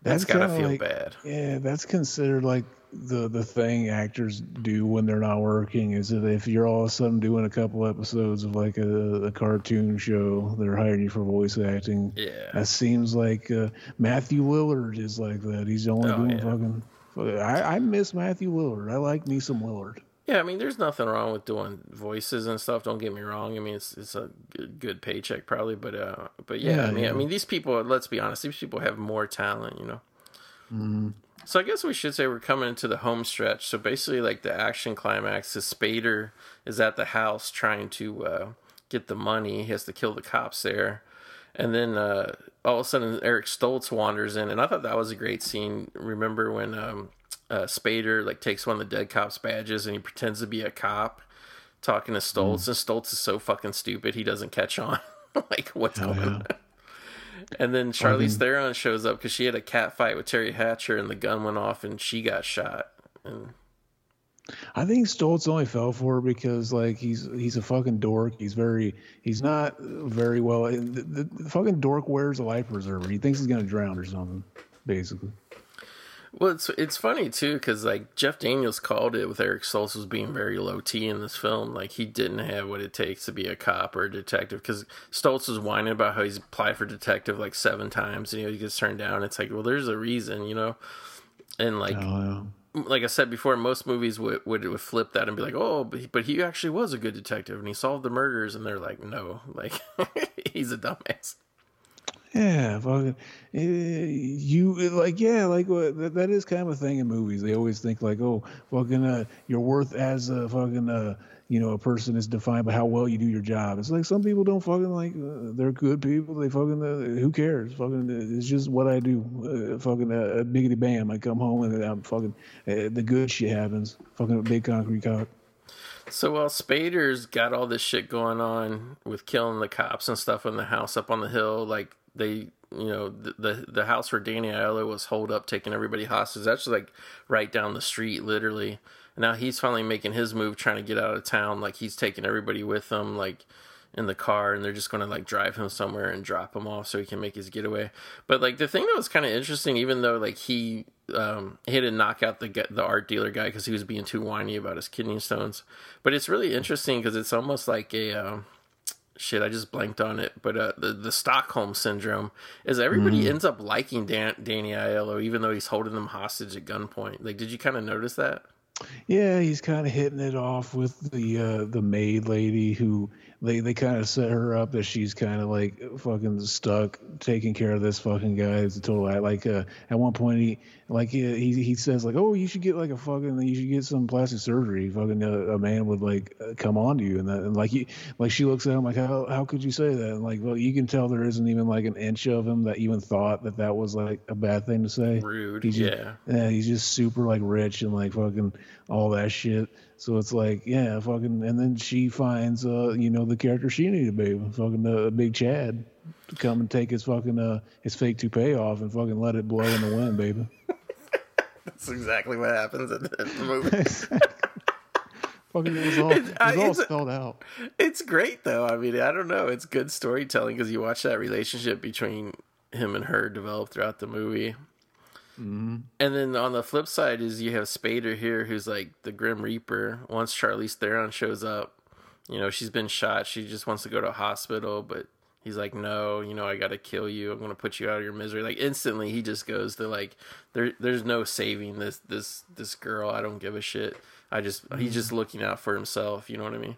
that's, That's gotta feel like- bad. Yeah, that's considered like the the thing actors do when they're not working is that if you're all of a sudden doing a couple episodes of like a, a cartoon show, they're hiring you for voice acting. Yeah. That seems like uh, Matthew Lillard is like that. He's only Oh, doing yeah. fucking. I, I miss Matthew Lillard. I like me some Lillard. Yeah, I mean, there's nothing wrong with doing voices and stuff. Don't get me wrong. I mean, it's it's a good, paycheck probably, but uh, but yeah, Yeah, I mean, yeah. I mean, these people. Let's be honest, these people have more talent, you know. Mm-hmm. So I guess we should say we're coming into the home stretch. So basically, like the action climax is Spader is at the house trying to uh, get the money. He has to kill the cops there, and then uh, all of a sudden Eric Stoltz wanders in, and I thought that was a great scene. Remember when um, uh, Spader like takes one of the dead cops' badges and he pretends to be a cop, talking to Stoltz, and Stoltz is so fucking stupid he doesn't catch on. like what's Hell going yeah. on? And then Charlize Theron shows up because she had a cat fight with Teri Hatcher, and the gun went off, and she got shot. And I think Stoltz only fell for it because like he's he's a fucking dork. He's very he's not very well. The, the, the fucking dork wears a life preserver. He thinks he's gonna drown or something, basically. Well, it's it's funny too because like Jeff Daniels called it with Eric Stoltz was being very low T in this film. Like he didn't have what it takes to be a cop or a detective. Because Stoltz was whining about how he's applied for detective like seven times and you know, he gets turned down. It's like, well, there's a reason, you know. And like Oh like I said before, most movies would, would would flip that and be like, "Oh, but he, but he actually was a good detective and he solved the murders." And they're like, "No, like he's a dumbass." Yeah, fucking eh, you like yeah, like that, that is kind of a thing in movies. They always think like, oh, fucking uh, your worth as a fucking uh, you know, a person is defined by how well you do your job. It's like some people don't fucking like uh, they're good people. They fucking uh, who cares? Fucking uh, it's just what I do. Uh, fucking uh, biggity bam. I come home and I'm fucking uh, the good shit happens. Fucking a big concrete cock. So while Spader's got all this shit going on with killing the cops and stuff in the house up on the hill, like they, you know, the the, the house where Danny Aiello was holed up, taking everybody hostage. That's like right down the street, literally. And now he's finally making his move, trying to get out of town. Like he's taking everybody with him, like in the car, and they're just going to like drive him somewhere and drop him off so he can make his getaway. But like the thing that was kind of interesting, even though like he um he had to knock out the the art dealer guy because he was being too whiny about his kidney stones. But it's really interesting because it's almost like a um, shit. I just blanked on it, but uh, the the Stockholm syndrome is everybody ends up liking Dan- Danny Aiello even though he's holding them hostage at gunpoint. Like, did you kind of notice that? Yeah, he's kind of hitting it off with the uh, the maid lady who they they kind of set her up that she's kind of like fucking stuck taking care of this fucking guy. It's a total like uh, at one point he like he, he he says like oh you should get like a fucking you should get some plastic surgery. Fucking uh, a man would like uh, come on to you and that and like he like she looks at him like how how could you say that and like well you can tell there isn't even like an inch of him that even thought that that was like a bad thing to say. Rude. He's just, yeah. yeah, he's just super like rich and like fucking all that shit. So it's like, yeah, fucking, and then she finds, uh, you know, the character she needed, baby, fucking uh, Big Chad, to come and take his fucking uh his fake toupee off and fucking let it blow in the wind, baby. That's exactly what happens in the movie. fucking, it was all, it was I- all spelled out. it's great though. I mean, I don't know. It's good storytelling because you watch that relationship between him and her develop throughout the movie. Mm-hmm. And then on the flip side is you have Spader here, who's like the Grim Reaper. Once Charlize Theron shows up, you know she's been shot. She just wants to go to a hospital, but He's like, no, you know, I gotta kill you. I'm gonna put you out of your misery. Like instantly, he just goes to like, there, there's no saving this, this, this girl. I don't give a shit. I just, he's just mm-hmm. looking out for himself. You know what I mean?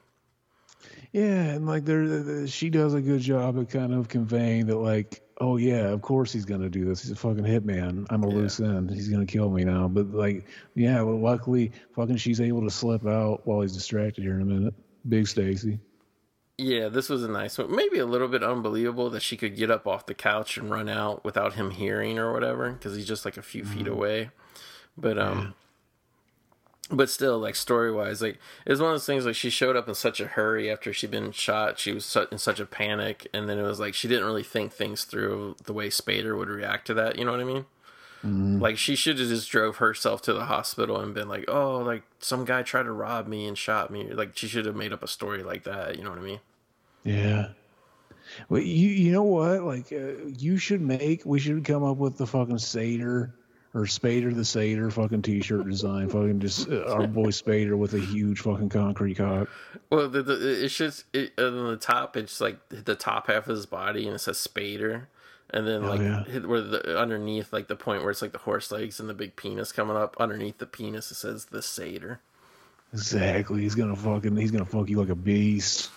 Yeah, and like there, she does a good job of kind of conveying that, like, oh yeah, of course he's gonna do this. He's a fucking hitman. I'm a Yeah. loose end. He's gonna kill me now. But like, yeah, well, luckily, fucking, she's able to slip out while he's distracted here in a minute. Big Stacy. Yeah, this was a nice one. Maybe a little bit unbelievable that she could get up off the couch and run out without him hearing or whatever, because he's just like a few feet away. But um, but still, like story wise, like it was one of those things. Like she showed up in such a hurry after she'd been shot. She was in such a panic, and then it was like she didn't really think things through the way Spader would react to that. You know what I mean? Like she should have just drove herself to the hospital and been like, "Oh, like some guy tried to rob me and shot me." Like she should have made up a story like that. You know what I mean? Yeah. Well, you you know what? Like, uh, you should make. We should come up with the fucking Satyr or Spader the Satyr fucking T-shirt design. fucking just uh, our boy Spader with a huge fucking concrete cock. Well, the, the it's just it, on the top. It's like the top half of his body, and it says Spader, and then like yeah. where the underneath, like the point where it's like the horse legs and the big penis coming up underneath the penis, it says the Satyr. Exactly. He's gonna fucking. He's gonna fuck you like a beast.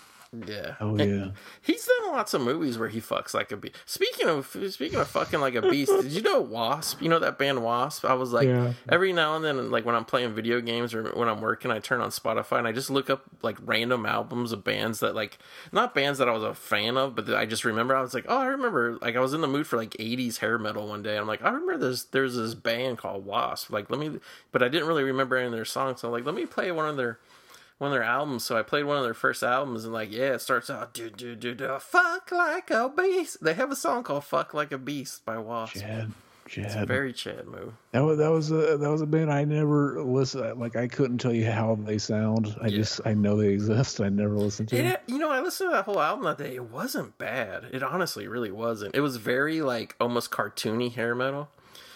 Yeah. Oh And yeah. He's done lots of movies where he fucks like a beast. Speaking of speaking of fucking like a beast, did you know Wasp? You know that band Wasp? I was like Yeah. every now and then, like when I'm playing video games or when I'm working, I turn on Spotify and I just look up like random albums of bands that like not bands that I was a fan of, but that I just remember. I was like, oh, I remember. Like I was in the mood for like '80s hair metal one day. I'm like, I remember there's there's this band called Wasp. Like let me, but I didn't really remember any of their songs. So I'm like, let me play one of their one of their albums. So I played one of their first albums, and like, yeah, it starts out, do do do do, fuck like a beast. They have a song called "Fuck Like a Beast" by Wasp. Chad. Chad. Very Chad move. That was that was a that was a band I never listened. Like I couldn't tell you how they sound. I just I know they exist. I never listened to. It, you know, I listened to that whole album that day. It wasn't bad. It honestly really wasn't. It was very like almost cartoony hair metal.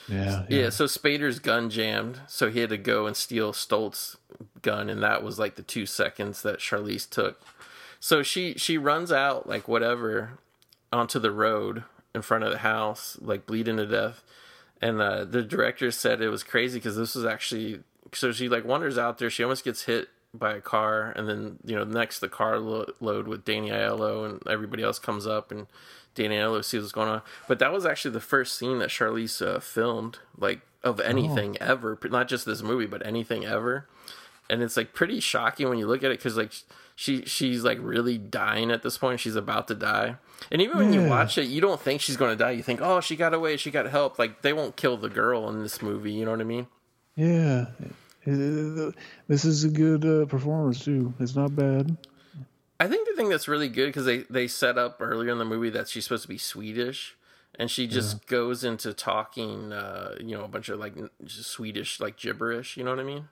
Yeah, Yeah, so Spader's gun jammed, so he had to go and steal Stoltz's gun, and that was like the two seconds that Charlize took. So she she runs out like whatever onto the road in front of the house, like bleeding to death. And uh, the director said it was crazy because this was actually so she like wanders out there. She almost gets hit by a car, and then you know next the car lo- load with Danny Aiello and everybody else comes up, and Danny Aiello sees what's going on. But that was actually the first scene that Charlize uh, filmed, like of anything ever, not just this movie, but anything ever. And it's like pretty shocking when you look at it because like she she's like really dying at this point. She's about to die, and even when you watch it, you don't think she's going to die. You think, oh, she got away, she got help. Like they won't kill the girl in this movie. You know what I mean? yeah. This is a good uh, performance too. It's not bad. I think the thing that's really good because they they set up earlier in the movie that she's supposed to be Swedish, and she just goes into talking, uh, you know, a bunch of like just Swedish like gibberish. You know what I mean?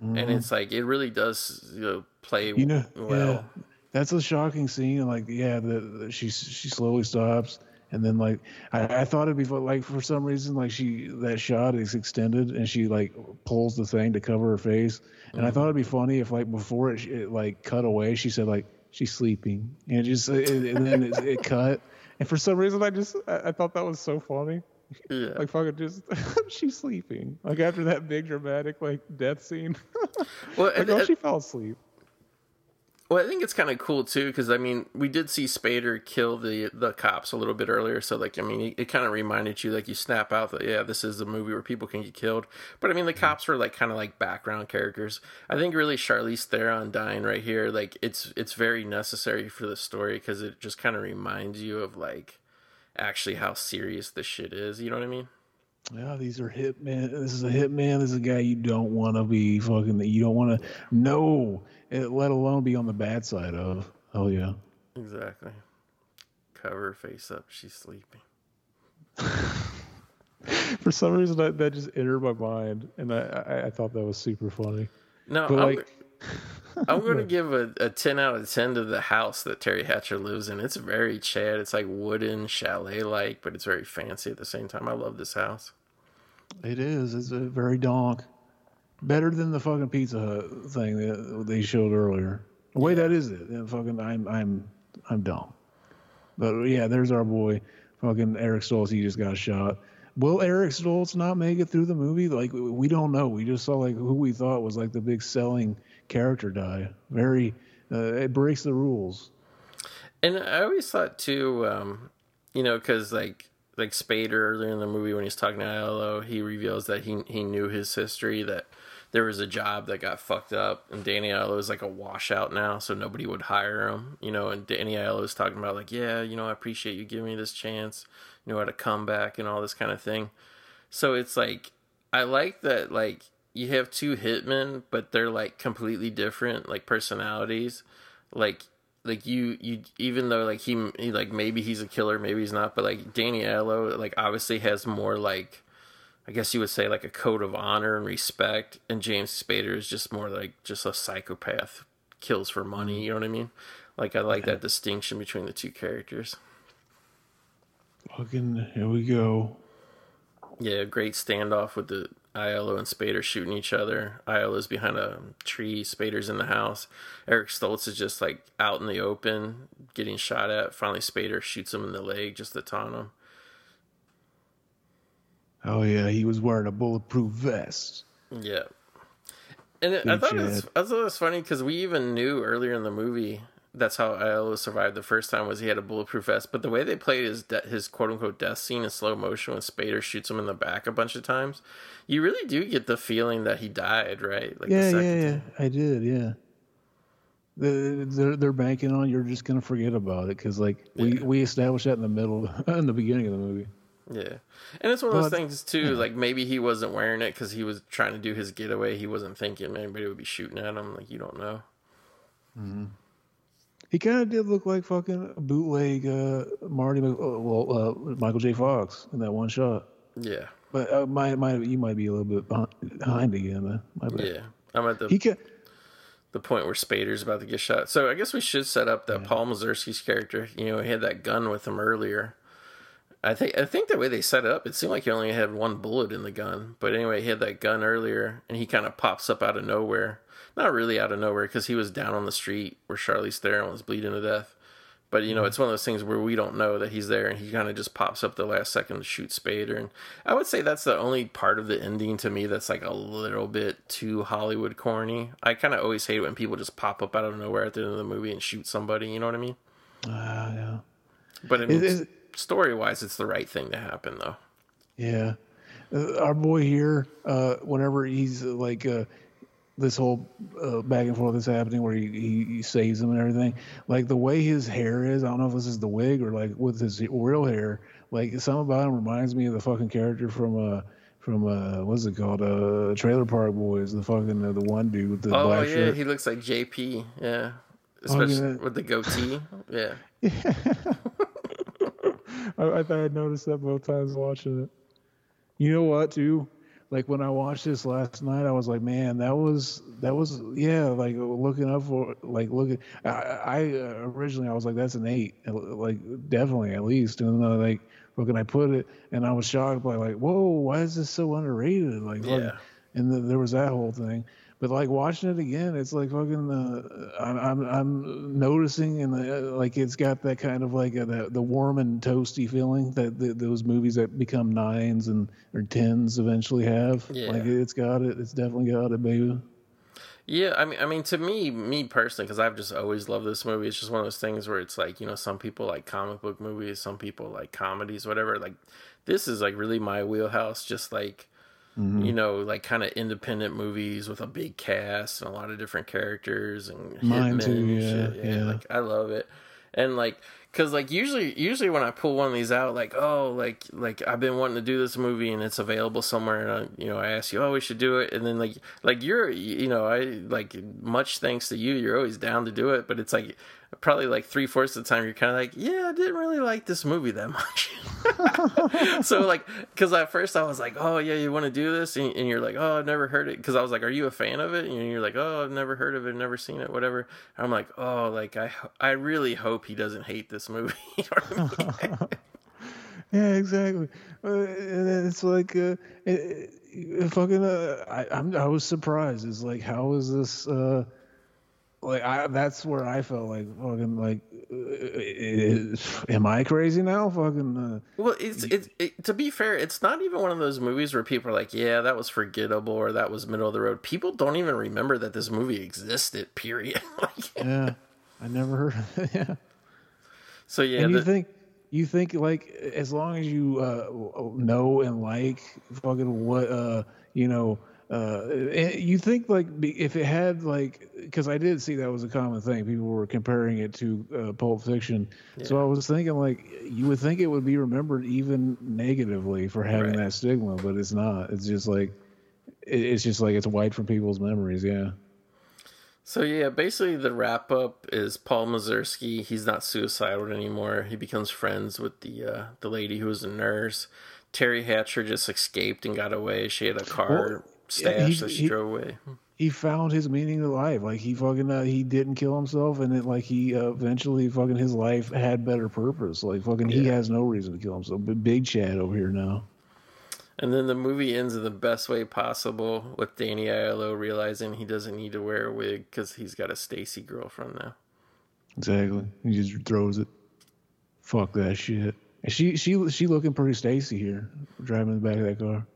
And it's like it really does you know, play You know, well. yeah, that's a shocking scene. Like, yeah, the, the she she slowly stops, and then like I, I thought it'd be like for some reason like she that shot is extended, and she like pulls the thing to cover her face, and I thought it'd be funny if like before it, it like cut away, she said like she's sleeping, and just it, and then it, it cut, and for some reason I just I, I thought that was so funny. Yeah. Like fucking just she's sleeping. Like after that big dramatic like death scene. Well, like and- oh and- she fell asleep. Well, I think it's kind of cool too because I mean we did see Spader kill the the cops a little bit earlier, so like I mean it, kind of reminded you like you snap out that yeah this is a movie where people can get killed, but I mean the mm-hmm. cops were like kind of like background characters. I think really Charlize Theron dying right here like it's it's very necessary for the story because it just kind of reminds you of like actually how serious this shit is. You know what I mean? Yeah, these are hitman. This is a hitman. This is a guy you don't want to be fucking. You don't want to know, eh, let alone be on the bad side of. Oh yeah. Exactly. Cover her face up. She's sleeping. For some reason, that, that just entered my mind, and I, I I thought that was super funny. No, But I'm, like, I'm going to give a, a 10 out of 10 to the house that Teri Hatcher lives in. It's very Chad. It's like wooden, chalet like, but it's very fancy at the same time. I love this house. it is. It's a very donk. Better than the fucking Pizza Hut thing that they showed earlier. Wait, that is it. Yeah, fucking, I'm I'm I'm dumb. But yeah, there's our boy, fucking Eric Stoltz. He just got shot. Will Eric Stoltz not make it through the movie? Like we don't know. We just saw like who we thought was like the big selling character die. Very, uh, it breaks the rules. And I always thought too, um, you know, because like like Spader earlier in the movie when he's talking to Aiello, he reveals that he he knew his history that there was a job that got fucked up, and Danny Aiello is like a washout now, so nobody would hire him, you know. And Danny Aiello is talking about like, yeah, you know, I appreciate you giving me this chance, you know, how to come back and all this kind of thing. So it's like I like that like you have two hitmen, but they're like completely different like personalities, like like you you even though like he, he like maybe he's a killer maybe he's not but like danny aiello like obviously has more like I guess you would say like a code of honor and respect, and James Spader is just more like just a psychopath, kills for money. You know what I mean? Like I like that distinction between the two characters. Fucking here we go. Yeah, great standoff with the Aiello and Spader shooting each other. Aiello's behind a tree, Spader's in the house. Eric Stoltz is just like out in the open, getting shot at. Finally, Spader shoots him in the leg just to taunt him. Oh yeah, he was wearing a bulletproof vest. Yeah, and it, I thought it was, I thought it was funny because we even knew earlier in the movie that's how Aiello survived the first time was he had a bulletproof vest. But the way they played his de- his quote unquote death scene in slow motion when Spader shoots him in the back a bunch of times, you really do get the feeling that he died, right? Like yeah, yeah, yeah. I did, yeah. They're they're banking on you're just gonna forget about it because like we yeah. we established that in the middle in the beginning of the movie. Yeah, and it's one of those things too. Yeah. Like maybe he wasn't wearing it because he was trying to do his getaway. He wasn't thinking anybody would be shooting at him. Like you don't know. Mm-hmm. He kind of did look like fucking bootleg uh, Marty, uh, well, uh, Michael J. Fox in that one shot. Yeah, but uh, my, my, you might be a little bit behind again. Man. My bad. Yeah, I'm at the. He can, the point where Spader's about to get shot. So I guess we should set up that yeah. Paul Mazursky's character. You know, he had that gun with him earlier I think I think the way they set it up, it seemed like he only had one bullet in the gun. But anyway, he had that gun earlier, and he kind of pops up out of nowhere. Not really out of nowhere, because he was down on the street where Charlize Theron was bleeding to death. But you know, mm-hmm. it's one of those things where we don't know that he's there, and he kind of just pops up the last second to shoot Spader. And I would say that's the only part of the ending to me that's like a little bit too Hollywood corny. I kind of always hate when people just pop up out of nowhere at the end of the movie and shoot somebody. You know what I mean? Ah, uh, yeah. But I mean, story wise, it's the right thing to happen, though. Yeah, uh, our boy here, uh, whenever he's uh, like uh, this whole uh, back and forth that's happening, where he, he, he saves him and everything, like the way his hair is, I don't know if this is the wig or like with his real hair, like something about him reminds me of the fucking character from uh from uh what's it called uh Trailer Park Boys, the fucking uh, the one dude with the oh, black yeah, shirt. he looks like JP, yeah, especially oh, yeah. with the goatee, yeah. yeah. I, I thought I noticed that both times watching it. You know what, too? Like when I watched this last night, I was like, man, that was that was yeah, like looking up for like looking. I, I uh, originally I was like, that's an eight, like definitely at least, and then like can I put it, and I was shocked by like, whoa, why is this so underrated? Like, yeah. and the, there was that whole thing. But like watching it again, it's like fucking. Uh, I'm, I'm I'm noticing and uh, like it's got that kind of like a, the the warm and toasty feeling that the, those movies that become nines and or tens eventually have. Yeah. Like it's got it. It's definitely got it, baby. Yeah, I mean, I mean, to me, me personally, because I've just always loved this movie. It's just one of those things where it's like, you know, some people like comic book movies, some people like comedies, whatever. Like, this is like really my wheelhouse. Just like, Mm-hmm. You know, like kind of independent movies with a big cast and a lot of different characters and Mine too, yeah, yeah, yeah. Like I love it, and like because like usually usually when I pull one of these out, like oh like like I've been wanting to do this movie and it's available somewhere, and I, you know I ask you, oh we should do it, and then like like you're you know I like much thanks to you, you're always down to do it, but it's like probably like three fourths of the time you're kind of like, yeah, I didn't really like this movie that much. so like, because at first I was like, oh yeah, you want to do this, and, and, you're like, oh, I've never heard it, because I was like, are you a fan of it? And you're like, oh, I've never heard of it, never seen it, whatever. And I'm like, oh, like I I really hope he doesn't hate this movie. yeah, exactly. Uh, it's like, uh, it, it, fucking, uh, I I'm, I was surprised. It's like, how is this? Like I, that's where I felt like fucking like uh, am I crazy now? Fucking. Uh, well, it's it's it, to be fair, it's not even one of those movies where people are like, "Yeah, that was forgettable" or "That was middle of the road." People don't even remember that this movie existed. Period. yeah, I never heard. yeah. So yeah, and you the, think you think like as long as you uh, know and like fucking what uh you know uh you think like if it had like because i did see that was a common thing people were comparing it to uh, pulp fiction yeah. so i was thinking like you would think it would be remembered even negatively for having right. that stigma but it's not it's just like it's just like it's wiped from people's memories yeah so yeah, basically the wrap up is Paul Mazursky. He's not suicidal anymore. He becomes friends with the uh, the lady who was a nurse. Teri Hatcher just escaped and got away. She had a car well, stash, so she he, drove away. He found his meaning to life. Like he fucking uh, he didn't kill himself, and it like he uh, eventually fucking his life had better purpose. Like fucking yeah. he has no reason to kill himself. But big Chad over here now. And then the movie ends in the best way possible with Danny Aiello realizing he doesn't need to wear a wig because he's got a Stacy girlfriend now. Exactly. He just throws it. Fuck that shit. She she she looking pretty Stacy here, driving in the back of that car.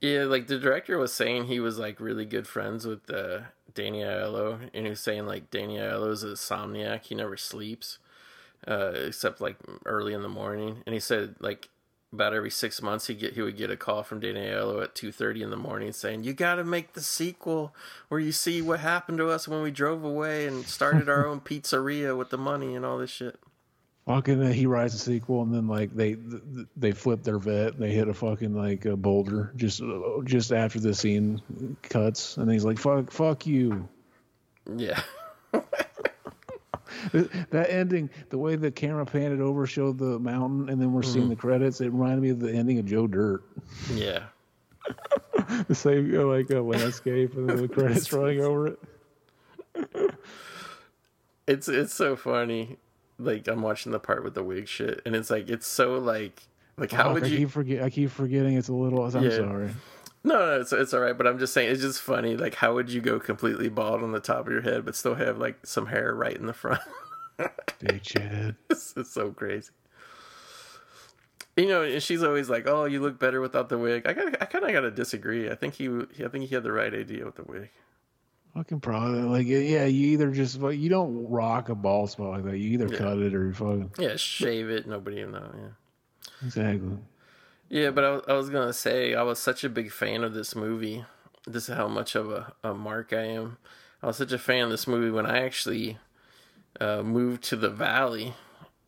Yeah, like the director was saying he was like really good friends with uh, Danny Aiello, and he was saying like Danny Aiello is a somniac; He never sleeps, uh, except like early in the morning. And he said like about every six months he get he would get a call from Danny Aiello at two thirty in the morning saying, "You got to make the sequel where you see what happened to us when we drove away and started our own pizzeria with the money and all this shit." Fucking, uh, he writes a sequel and then like they they flip their vet, and they hit a fucking like a boulder just just after the scene cuts, and he's like, "Fuck, fuck you." Yeah. that ending, the way the camera panned it over, showed the mountain, and then we're mm-hmm. seeing the credits. It reminded me of the ending of Joe Dirt. Yeah. the same like a landscape, and then the credits running over it. It's it's so funny. Like I'm watching the part with the wig shit, and it's like it's so like like how oh, would I you? Keep forget, I keep forgetting it's a little. I'm yeah. sorry. No, no, it's it's all right. But I'm just saying, it's just funny. Like, how would you go completely bald on the top of your head, but still have like some hair right in the front? Big Chad. This is so crazy. You know, and she's always like, "Oh, you look better without the wig." I got, I kind of got to disagree. I think he, I think he had the right idea with the wig. Fucking probably like yeah, you either just you don't rock a ball spot like that. You either yeah. cut it or you fucking yeah, shave it. Nobody will know. Yeah, exactly. Yeah, but I, I, was gonna say I was such a big fan of this movie. This is how much of a, a mark I am. I was such a fan of this movie when I actually uh, moved to the valley.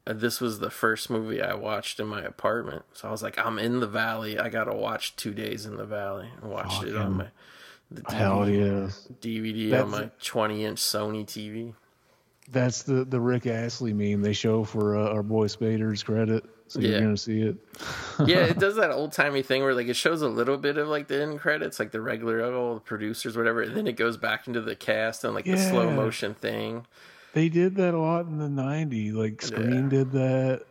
Uh, this was the first movie I watched in my apartment, so I was like, "I'm in the valley. I gotta watch Two Days in the Valley." and watched it on my the DVD, hell yes DVD That's, on my 20 inch Sony TV. That's the the Rick Astley meme they show for uh, our boy Spader's credit so yeah. you're gonna see it. yeah, it does that old timey thing where like it shows a little bit of like the end credits, like the regular oh, the producers, whatever, and then it goes back into the cast and like yeah. the slow motion thing. They did that a lot in the '90s. Like Scream yeah. did that.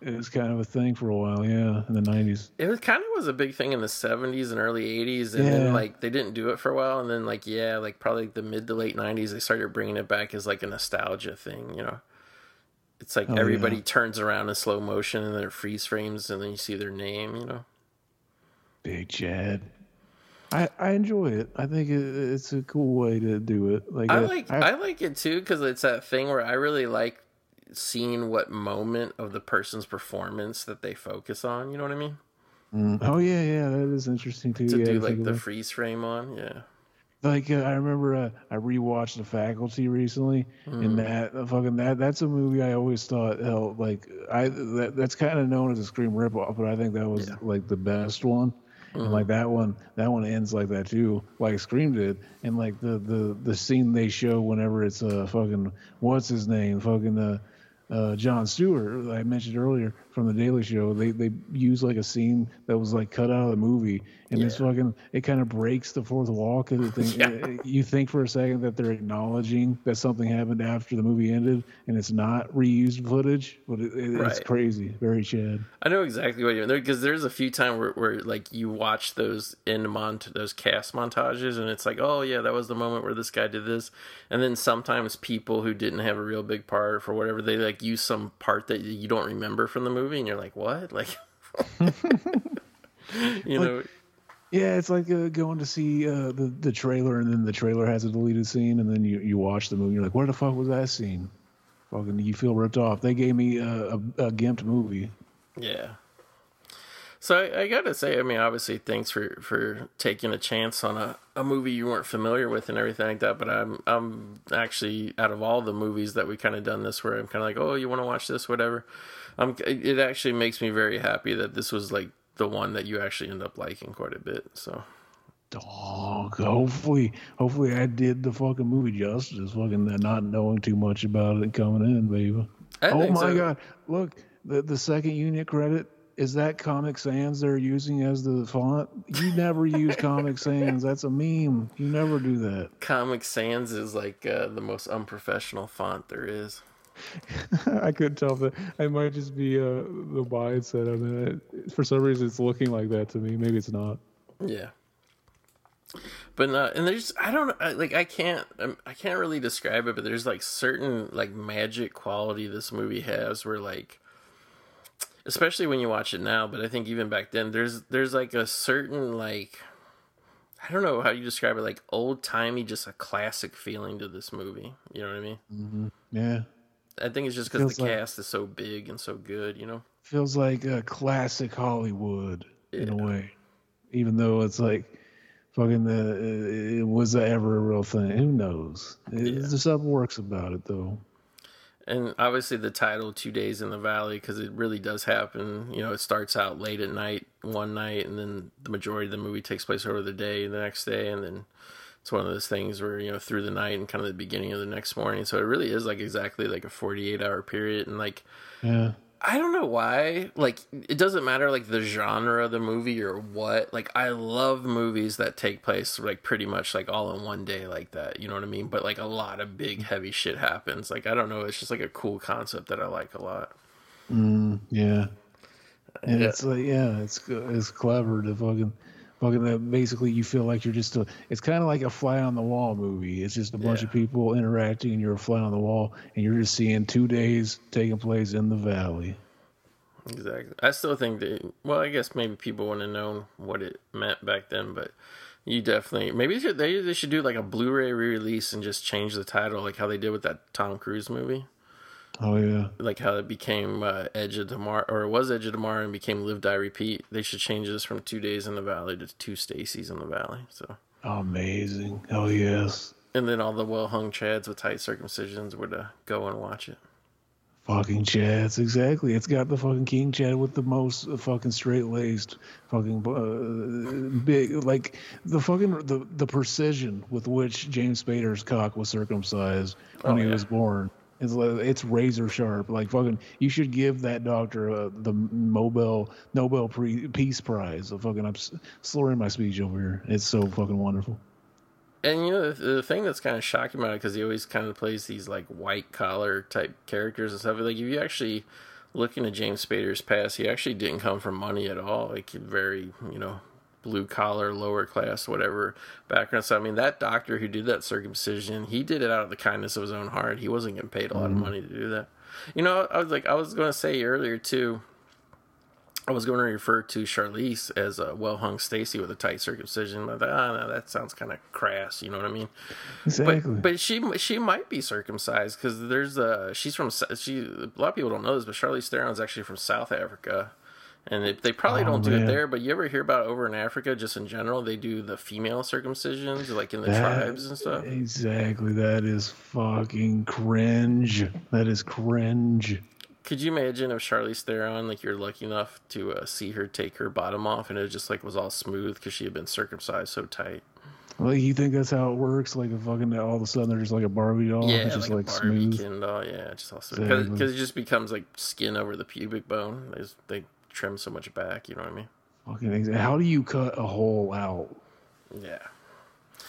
It was kind of a thing for a while, yeah, in the '90s. It was kind of was a big thing in the '70s and early '80s, and yeah. then like they didn't do it for a while, and then like yeah, like probably the mid to late '90s, they started bringing it back as like a nostalgia thing, you know. It's like oh, everybody yeah. turns around in slow motion and then freeze frames and then you see their name, you know. Big Chad. I, I enjoy it. I think it, it's a cool way to do it. Like I uh, like I, I like it too because it's that thing where I really like seeing what moment of the person's performance that they focus on. You know what I mean? Mm. Oh yeah, yeah, that is interesting too. To yeah, do like the freeze frame on, yeah. Like uh, I remember, uh, I rewatched The Faculty recently, mm. and that uh, fucking that that's a movie I always thought held like I that, that's kind of known as a Scream ripoff, but I think that was yeah. like the best one. Mm. And like mm-hmm. that one, that one ends like that too, like Scream did. And like the the the scene they show whenever it's uh fucking what's his name, fucking the uh Uh, Jon Stewart I mentioned earlier, from the Daily Show. They they use like a scene that was like cut out of the movie, and it's fucking it kind of breaks the fourth wall because Yeah. Eh, you think for a second that they're acknowledging that something happened after the movie ended, and it's not reused footage, but it, it, it's crazy, very Chad. I know exactly what you mean because there's a few times where, where like you watch those in mont those cast montages and it's like oh yeah that was the moment where this guy did this and then sometimes people who didn't have a real big part for whatever they like use some part that you don't remember from the movie and you're like what like you know Yeah, it's like uh, going to see uh, the the trailer, and then the trailer has a deleted scene, and then you, you watch the movie. You're like, where the fuck was that scene? Fucking, you feel ripped off. They gave me a, a, a gimped movie. Yeah. So I, I gotta say, I mean, obviously, thanks for for taking a chance on a, a movie you weren't familiar with and everything like that. But I'm I'm actually out of all the movies that we kind of done this, where I'm kind of like, oh, you want to watch this, whatever. Um, it actually makes me very happy that this was like the one that you actually end up liking quite a bit. So Dog. Hopefully, hopefully I did the fucking movie justice. Fucking not knowing too much about it coming in, baby. I oh my so. god! Look, the the second unit credit is that Comic Sans they're using as the font. You never use Comic Sans. That's a meme. You never do that. Comic Sans is like uh, the most unprofessional font there is. I couldn't tell that. It might just be uh, the mindset. I mean, it, for some reason, it's looking like that to me. Maybe it's not. Yeah. But no, and there's I don't I- like I can't um, I can't really describe it, but there's like certain like magic quality this movie has where like especially when you watch it now, but I think even back then there's there's like a certain like I don't know how you describe it like old timey just a classic feeling to this movie. You know what I mean? Yeah, I think it's just because the like- cast is so big and so good, you know. feels like a classic Hollywood in a way, even though it's like fucking the. It was ever a real thing. Who knows? It, Yeah. There's something works about it though. And obviously the title Two Days in the Valley because it really does happen. You know, it starts out late at night one night, and then the majority of the movie takes place over the day the next day, and then it's one of those things where you know through the night and kind of the beginning of the next morning. So it really is like exactly like a forty eight hour period, and like Yeah. I don't know why. Like, it doesn't matter like the genre of the movie or what. Like, I love movies that take place like pretty much like all in one day, like that. You know what I mean? But like a lot of big heavy shit happens. Like, I don't know. It's just like a cool concept that I like a lot. Mm, yeah. And Yeah. it's like, yeah, it's it's clever to fucking, fucking. That basically, you feel like you're just a. It's kind of like a fly on the wall movie. It's just a bunch Yeah. of people interacting, and you're a fly on the wall, and you're just seeing two days taking place in the valley. Exactly. I still think that. Well, I guess maybe people wouldn't have known what it meant back then, but you definitely maybe they should, they, they should do like a Blu-ray re-release and just change the title, like how they did with that Tom Cruise movie. Oh yeah, like how it became uh, Edge of Tomorrow, or it was Edge of Tomorrow and became Live Die Repeat. They should change this from Two Days in the Valley to Two Stacy's in the Valley. So, amazing. Oh yes, and then all the well hung chads with tight circumcisions were to go and watch it. fucking Chads. Exactly. It's got the fucking King Chad with the most fucking straight laced, fucking uh, big, like the fucking the the precision with which James Spader's cock was circumcised when Oh, he yeah. was born. It's it's razor sharp. Like fucking, you should give that doctor uh, the Nobel Nobel Peace Prize. Fucking, I'm slurring my speech over here. It's so fucking wonderful. And you know the, the thing that's kind of shocking about it because he always kind of plays these like white collar type characters and stuff. Like if you actually look into James Spader's past, he actually didn't come from money at all. Like very you know blue collar, lower class, whatever background. So I mean that doctor who did that circumcision, he did it out of the kindness of his own heart. He wasn't getting paid a lot of money to do that. You know, I was like I was going to say earlier too. I was going to refer to Charlize as a well hung Stacy with a tight circumcision, but ah, no, that sounds kind of crass. You know what I mean? Exactly. But but she she might be circumcised because there's a she's from she a lot of people don't know this, but Charlize Theron is actually from South Africa, and they, they probably Oh, don't do it there. But you ever hear about over in Africa, just in general, they do the female circumcisions like in the That- tribes and stuff. Exactly. That is fucking cringe. That is cringe. Could you imagine if Charlize Theron, like you're lucky enough to uh, see her take her bottom off, and it just like was all smooth because she had been circumcised so tight? Like you think that's how it works? Like a fucking all of a sudden they're just like a Barbie doll. Yeah, it's just like, like, a Barbie smooth. Ken doll. Yeah, just also Exactly. because it just becomes like skin over the pubic bone. They, they trim so much back. You know what I mean? Fucking ex- how do you cut a hole out? Yeah.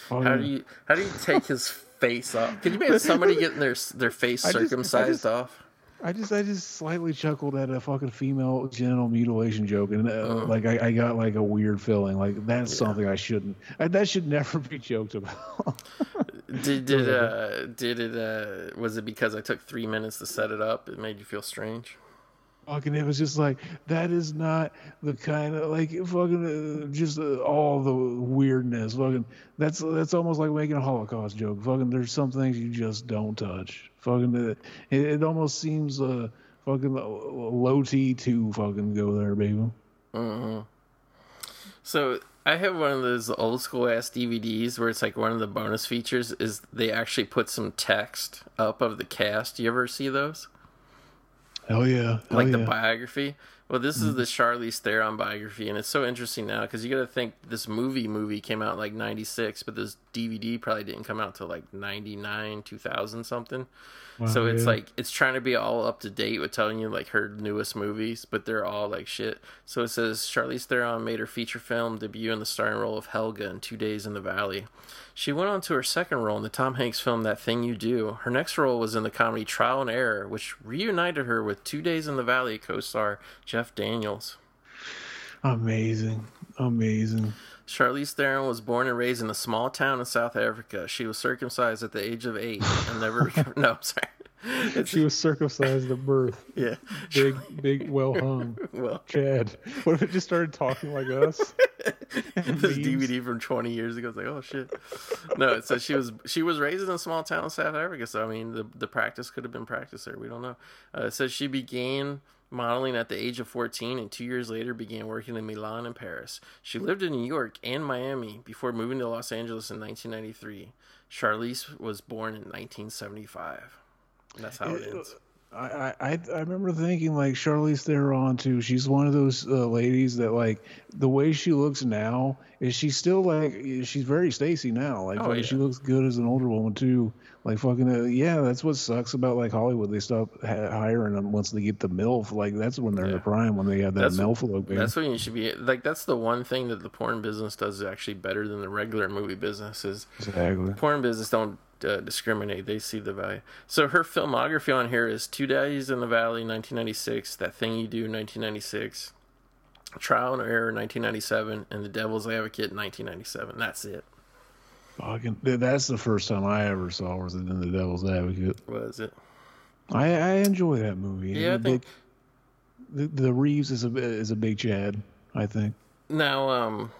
Fucking- How do you how do you take his face off? Can you imagine somebody getting their their face I just- I circumcised just- off? I just I just slightly chuckled at a fucking female genital mutilation joke, and uh, Uh. like I, I got like a weird feeling. Like that's Yeah. something I shouldn't. I, that should never be joked about. Did did uh did it uh was it because I took three minutes to set it up? It made you feel strange. Fucking it was just like that is not the kind of like fucking uh, just uh, all the weirdness fucking that's that's almost like making a holocaust joke fucking there's some things you just don't touch fucking uh, it, it almost seems uh fucking uh, low t to fucking go there baby So I have one of those old school ass DVDs where it's like one of the bonus features is they actually put some text up of the cast. You ever see those? Hell yeah like the yeah. biography. Well, this is the Charlize Theron biography, and it's so interesting now because you got to think this movie movie came out like '96, but this DVD probably didn't come out till like '99, 2000 something. So it's yeah. like it's trying to be all up to date with telling you like her newest movies, but they're all like shit. So it says Charlize Theron made her feature film debut in the starring role of Helga in Two Days in the Valley. She went on to her second role in the Tom Hanks film That Thing You Do. Her next role was in the comedy Trial and Error, which reunited her with Two Days in the Valley co-star Jeff Daniels. amazing amazing Charlize Theron was born and raised in a small town in South Africa. She was circumcised at the age of eight and never recovered. No, I'm sorry. It's, she was circumcised at birth yeah. big big well hung Well, chad what if it just started talking like us this. DVD from 20 years ago. It's like, oh shit. No, it says she was she was raised in a small town in South Africa. So I mean, the the practice could have been practiced there. We don't know. Uh, it says she began modeling at the age of 14 and two years later began working in Milan and Paris. She lived in New York and Miami before moving to Los Angeles in 1993. Charlize was born in 1975. And that's how it ends. I, I I remember thinking like Charlize Theron too. She's one of those uh, ladies that like the way she looks now is she still like she's very Stacy now. Like Oh, fucking yeah. she looks good as an older woman too. Like fucking uh, yeah, that's what sucks about like Hollywood. They stop ha- hiring them once they get the milf. Like that's when they're in Yeah. the prime when they have that That's- milf look. Baby. That's what you should be like. That's the one thing that the porn business does is actually better than the regular movie business is exactly. porn business don't uh, discriminate. They see the value. So her filmography on here is Two Days in the Valley, 1996, That Thing You Do, 1996, Trial and Error, 1997, and The Devil's Advocate, 1997. That's it. Fucking that's the first time I ever saw was in the Devil's Advocate. Was it? I I enjoy that movie. Yeah, I The think- big- the, the Reeves is a is a big Chad. I think. Now, um,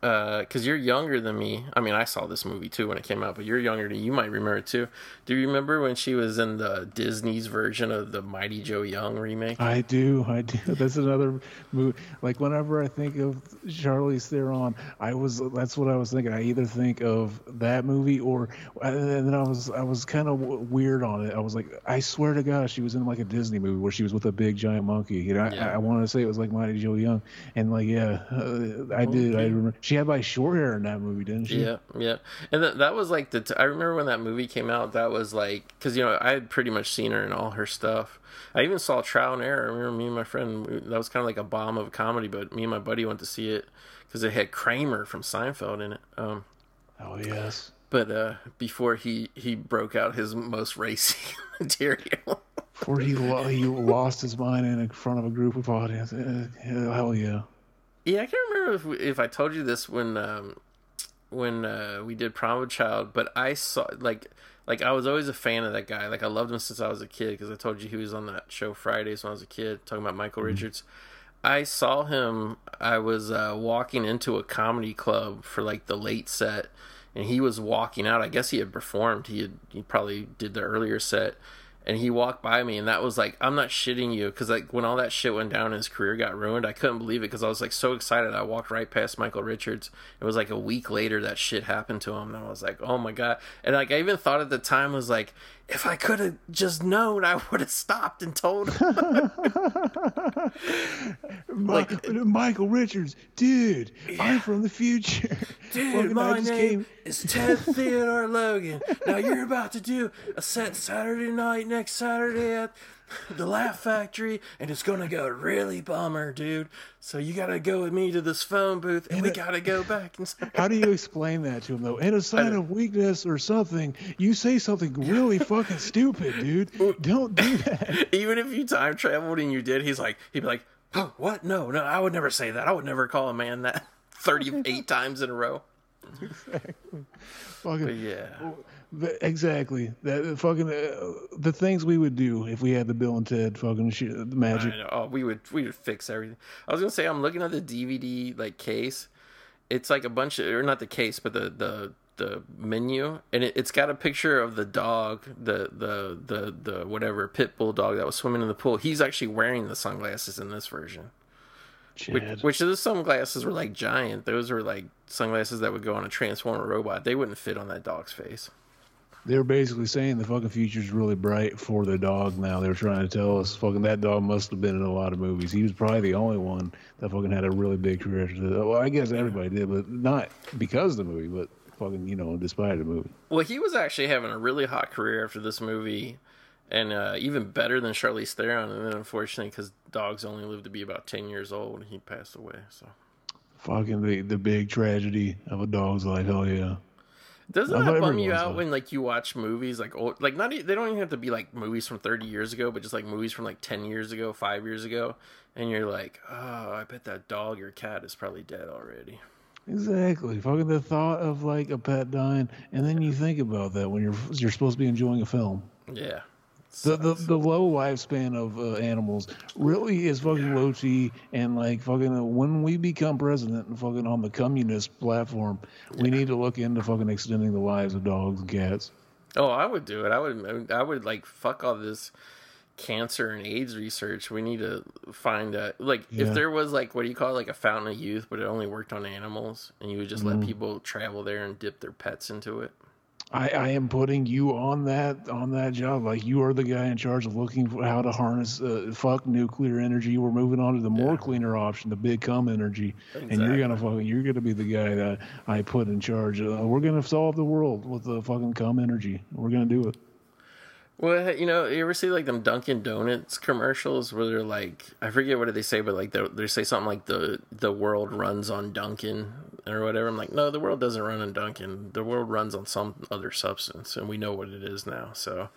because you're younger than me. I mean, I saw this movie too when it came out, but you're younger than you might remember it too. Do you remember when she was in the Disney's version of the Mighty Joe Young remake? I do, I do. That's another movie. Like whenever I think of Charlize Theron, I was that's what I was thinking. I either think of that movie or, and then I was I was kind of weird on it. I was like, I swear to God, she was in like a Disney movie where she was with a big giant monkey. You know, Yeah. I, I wanted to say it was like Mighty Joe Young, and like yeah, uh, I did. I remember she had like short hair in that movie, didn't she? Yeah, yeah, and that that was like the. T- I remember when that movie came out. That was like because you know I had pretty much seen her in all her stuff. I even saw Trial and Error. I remember me and my friend. That was kind of like a bomb of a comedy, but me and my buddy went to see it because it had Kramer from Seinfeld in it. Um, Oh yes. but uh, before he he broke out his most racy material. Before he lo- he lost his mind in front of a group of audience. Uh, hell yeah. Yeah, I can't remember if we, if I told you this when um, when uh, we did Problem Child, but I saw like like I was always a fan of that guy. Like I loved him since I was a kid because I told you he was on that show Fridays when I was a kid talking about Michael Richards. I saw him. I was uh, walking into a comedy club for like the late set, and he was walking out. I guess he had performed. He had he probably did the earlier set, and he walked by me, and that was like I'm not shitting you because like when all that shit went down, and his career got ruined. I couldn't believe it because I was like so excited. I walked right past Michael Richards. It was like a week later that shit happened to him, and I was like, oh my god. And like I even thought at the time was like if I could have just known, I would have stopped and told him. like uh, Michael Richards, dude, yeah. I'm from the future. Dude, Fucking, my name came... is Ted Theodore Logan. Now you're about to do a set Saturday night next Saturday at the Laugh Factory, and it's gonna go really bummer, dude. So you gotta go with me to this phone booth, and, and we gotta go back. And how do you explain that to him though? In a sign of weakness or something, you say something really fucking stupid, dude. Don't do that. Even if you time traveled and you did, he's like, he'd be like, oh, "What? No, no, I would never say that. I would never call a man that thirty-eight times in a row." Exactly. Fucking, but yeah. Exactly. That fucking uh, the things we would do if we had the Bill and Ted fucking shit, the magic. Oh, we would we would fix everything. I was gonna say I'm looking at the DVD like case. It's like a bunch of or not the case, but the the the menu, and it, has got a picture of the dog, the the the the whatever pit bull dog that was swimming in the pool. He's actually wearing the sunglasses in this version. Which, which the sunglasses were like giant. Those were like sunglasses that would go on a transformer robot. They wouldn't fit on that dog's face they were basically saying the fucking future's really bright for the dog now. They were trying to tell us fucking that dog must have been in a lot of movies. He was probably the only one that fucking had a really big career. Well, I guess everybody did, but not because of the movie, but fucking, you know, despite the movie. Well, he was actually having a really hot career after this movie and uh, even better than Charlize Theron. And then, unfortunately, because dogs only live to be about 10 years old, he passed away. So, fucking the, the big tragedy of a dog's life. Hell yeah. Doesn't that bum you out when like you watch movies like old, like not they don't even have to be like movies from 30 years ago, but just like movies from like 10 years ago, 5 years ago, and you're like, "Oh, I bet that dog or cat is probably dead already." Exactly. Fucking the thought of like a pet dying, and then you think about that when you're you're supposed to be enjoying a film. Yeah. The, the the low lifespan of uh, animals really is fucking low T and like fucking uh, when we become president and fucking on the communist platform, we need to look into fucking extending the lives of dogs and cats. Oh, I would do it. I would. I would like fuck all this cancer and AIDS research. We need to find a like yeah. if there was like what do you call it like a fountain of youth, but it only worked on animals, and you would just mm. let people travel there and dip their pets into it. I, I am putting you on that on that job. Like you are the guy in charge of looking for how to harness uh, fuck nuclear energy. We're moving on to the more yeah. cleaner option, the big cum energy, exactly. and you're gonna fucking you're gonna be the guy that I put in charge. Uh, we're gonna solve the world with the fucking cum energy. We're gonna do it. Well, you know, you ever see like them Dunkin' Donuts commercials where they're like, I forget what did they say, but like they they say something like the the world runs on Dunkin' or whatever. I'm like, no, the world doesn't run on Dunkin'. The world runs on some other substance, and we know what it is now. So,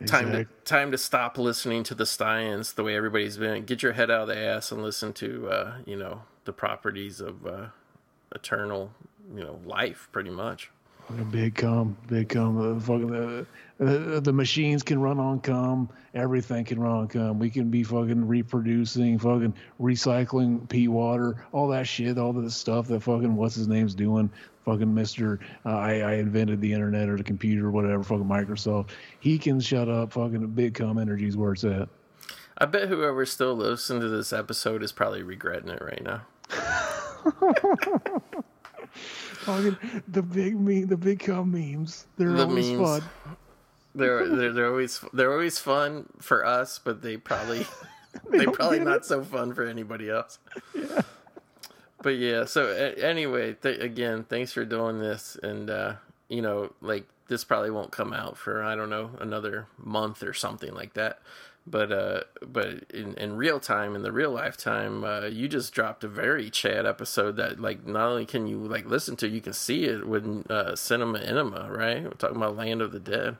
exactly. time to time to stop listening to the science the way everybody's been. Get your head out of the ass and listen to uh, you know the properties of uh, eternal you know life, pretty much. Big cum, big cum. Uh, fucking uh, the, the machines can run on cum. Everything can run on cum. We can be fucking reproducing, fucking recycling pee water, all that shit, all the stuff that fucking what's his name's doing. Fucking Mister, uh, I, I invented the internet or the computer or whatever. Fucking Microsoft. He can shut up. Fucking big cum energy is where it's at. I bet whoever still listening to this episode is probably regretting it right now. Fucking the big me, the big cum memes. They're the always memes. fun. They're, they're they're always they're always fun for us, but they probably they, they probably not it. so fun for anybody else. Yeah. But yeah, so anyway, th- again, thanks for doing this, and uh, you know, like this probably won't come out for I don't know another month or something like that. But uh, but in, in real time, in the real lifetime, uh, you just dropped a very Chad episode that like not only can you like listen to, you can see it with uh, Cinema Enema, right? We're talking about Land of the Dead.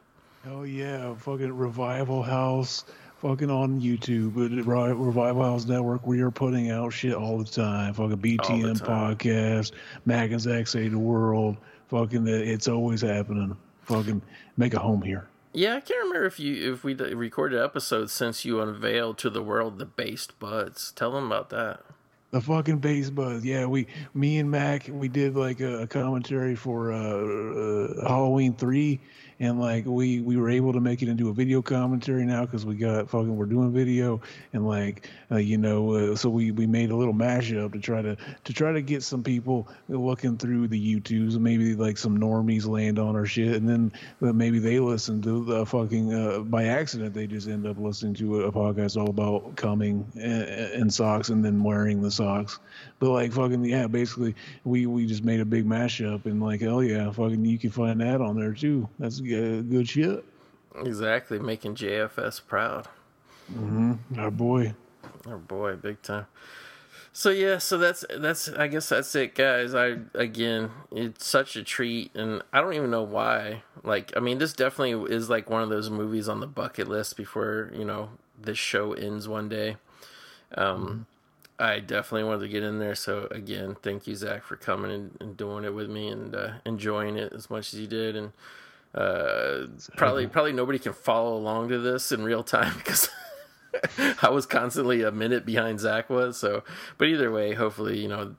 Oh yeah, fucking Revival House, fucking on YouTube, Revival House Network. We are putting out shit all the time. Fucking BTM podcast, Mac and Zach Save the World. Fucking, it's always happening. Fucking make a home here. Yeah, I can't remember if you if we recorded episodes since you unveiled to the world the based buds. Tell them about that. The fucking bass buzz. Yeah, we, me and Mac, we did like a, a commentary for uh, uh, Halloween three, and like we we were able to make it into a video commentary now because we got fucking we're doing video. And like uh, you know uh, so we we made a little mashup to try to to try to get some people looking through the YouTubes and maybe like some normies land on our shit. And then uh, maybe they listen to the fucking uh, by accident they just end up listening to a, a podcast all about coming in socks and then wearing the socks but like fucking yeah basically we we just made a big mashup and like hell yeah fucking you can find that on there too. That's good, good shit. Exactly making jfs proud. Mm-hmm. Our boy. Our boy big time. So yeah so that's that's i guess that's it guys. I again it's such a treat and i don't even know why. Like i mean this definitely is like one of those movies on the bucket list before you know this show ends one day. Um mm-hmm I definitely wanted to get in there. So again, thank you, Zach, for coming and, and doing it with me and uh, enjoying it as much as you did. And uh, probably probably nobody can follow along to this in real time because I was constantly a minute behind Zach was. So, but either way, hopefully, you know,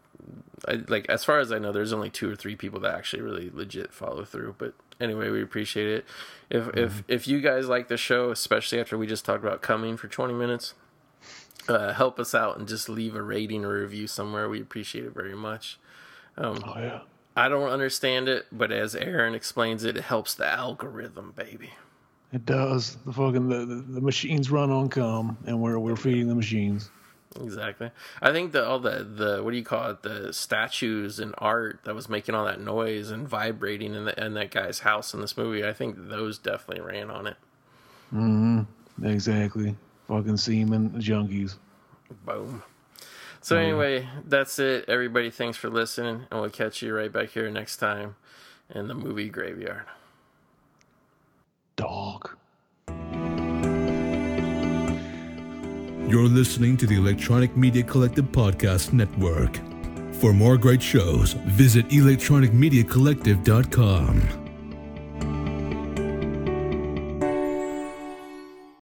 I, like as far as I know, there's only two or three people that actually really legit follow through. But anyway, we appreciate it. If mm-hmm. if if you guys like the show, especially after we just talked about coming for 20 minutes uh, help us out and just leave a rating or review somewhere. We appreciate it very much. Um, oh yeah. I don't understand it, but as Aaron explains it, it helps the algorithm, baby. It does. The fucking the, the, the machines run on cum, and we're we're feeding the machines. Exactly. I think that all the the what do you call it? The statues and art that was making all that noise and vibrating in the in that guy's house in this movie. I think those definitely ran on it. Mm-hmm. Exactly. Fucking semen junkies. Boom. So um, anyway, that's it. Everybody, thanks for listening, and we'll catch you right back here next time in the movie graveyard. Dog. You're listening to the Electronic Media Collective Podcast Network. For more great shows, visit electronicmediacollective.com.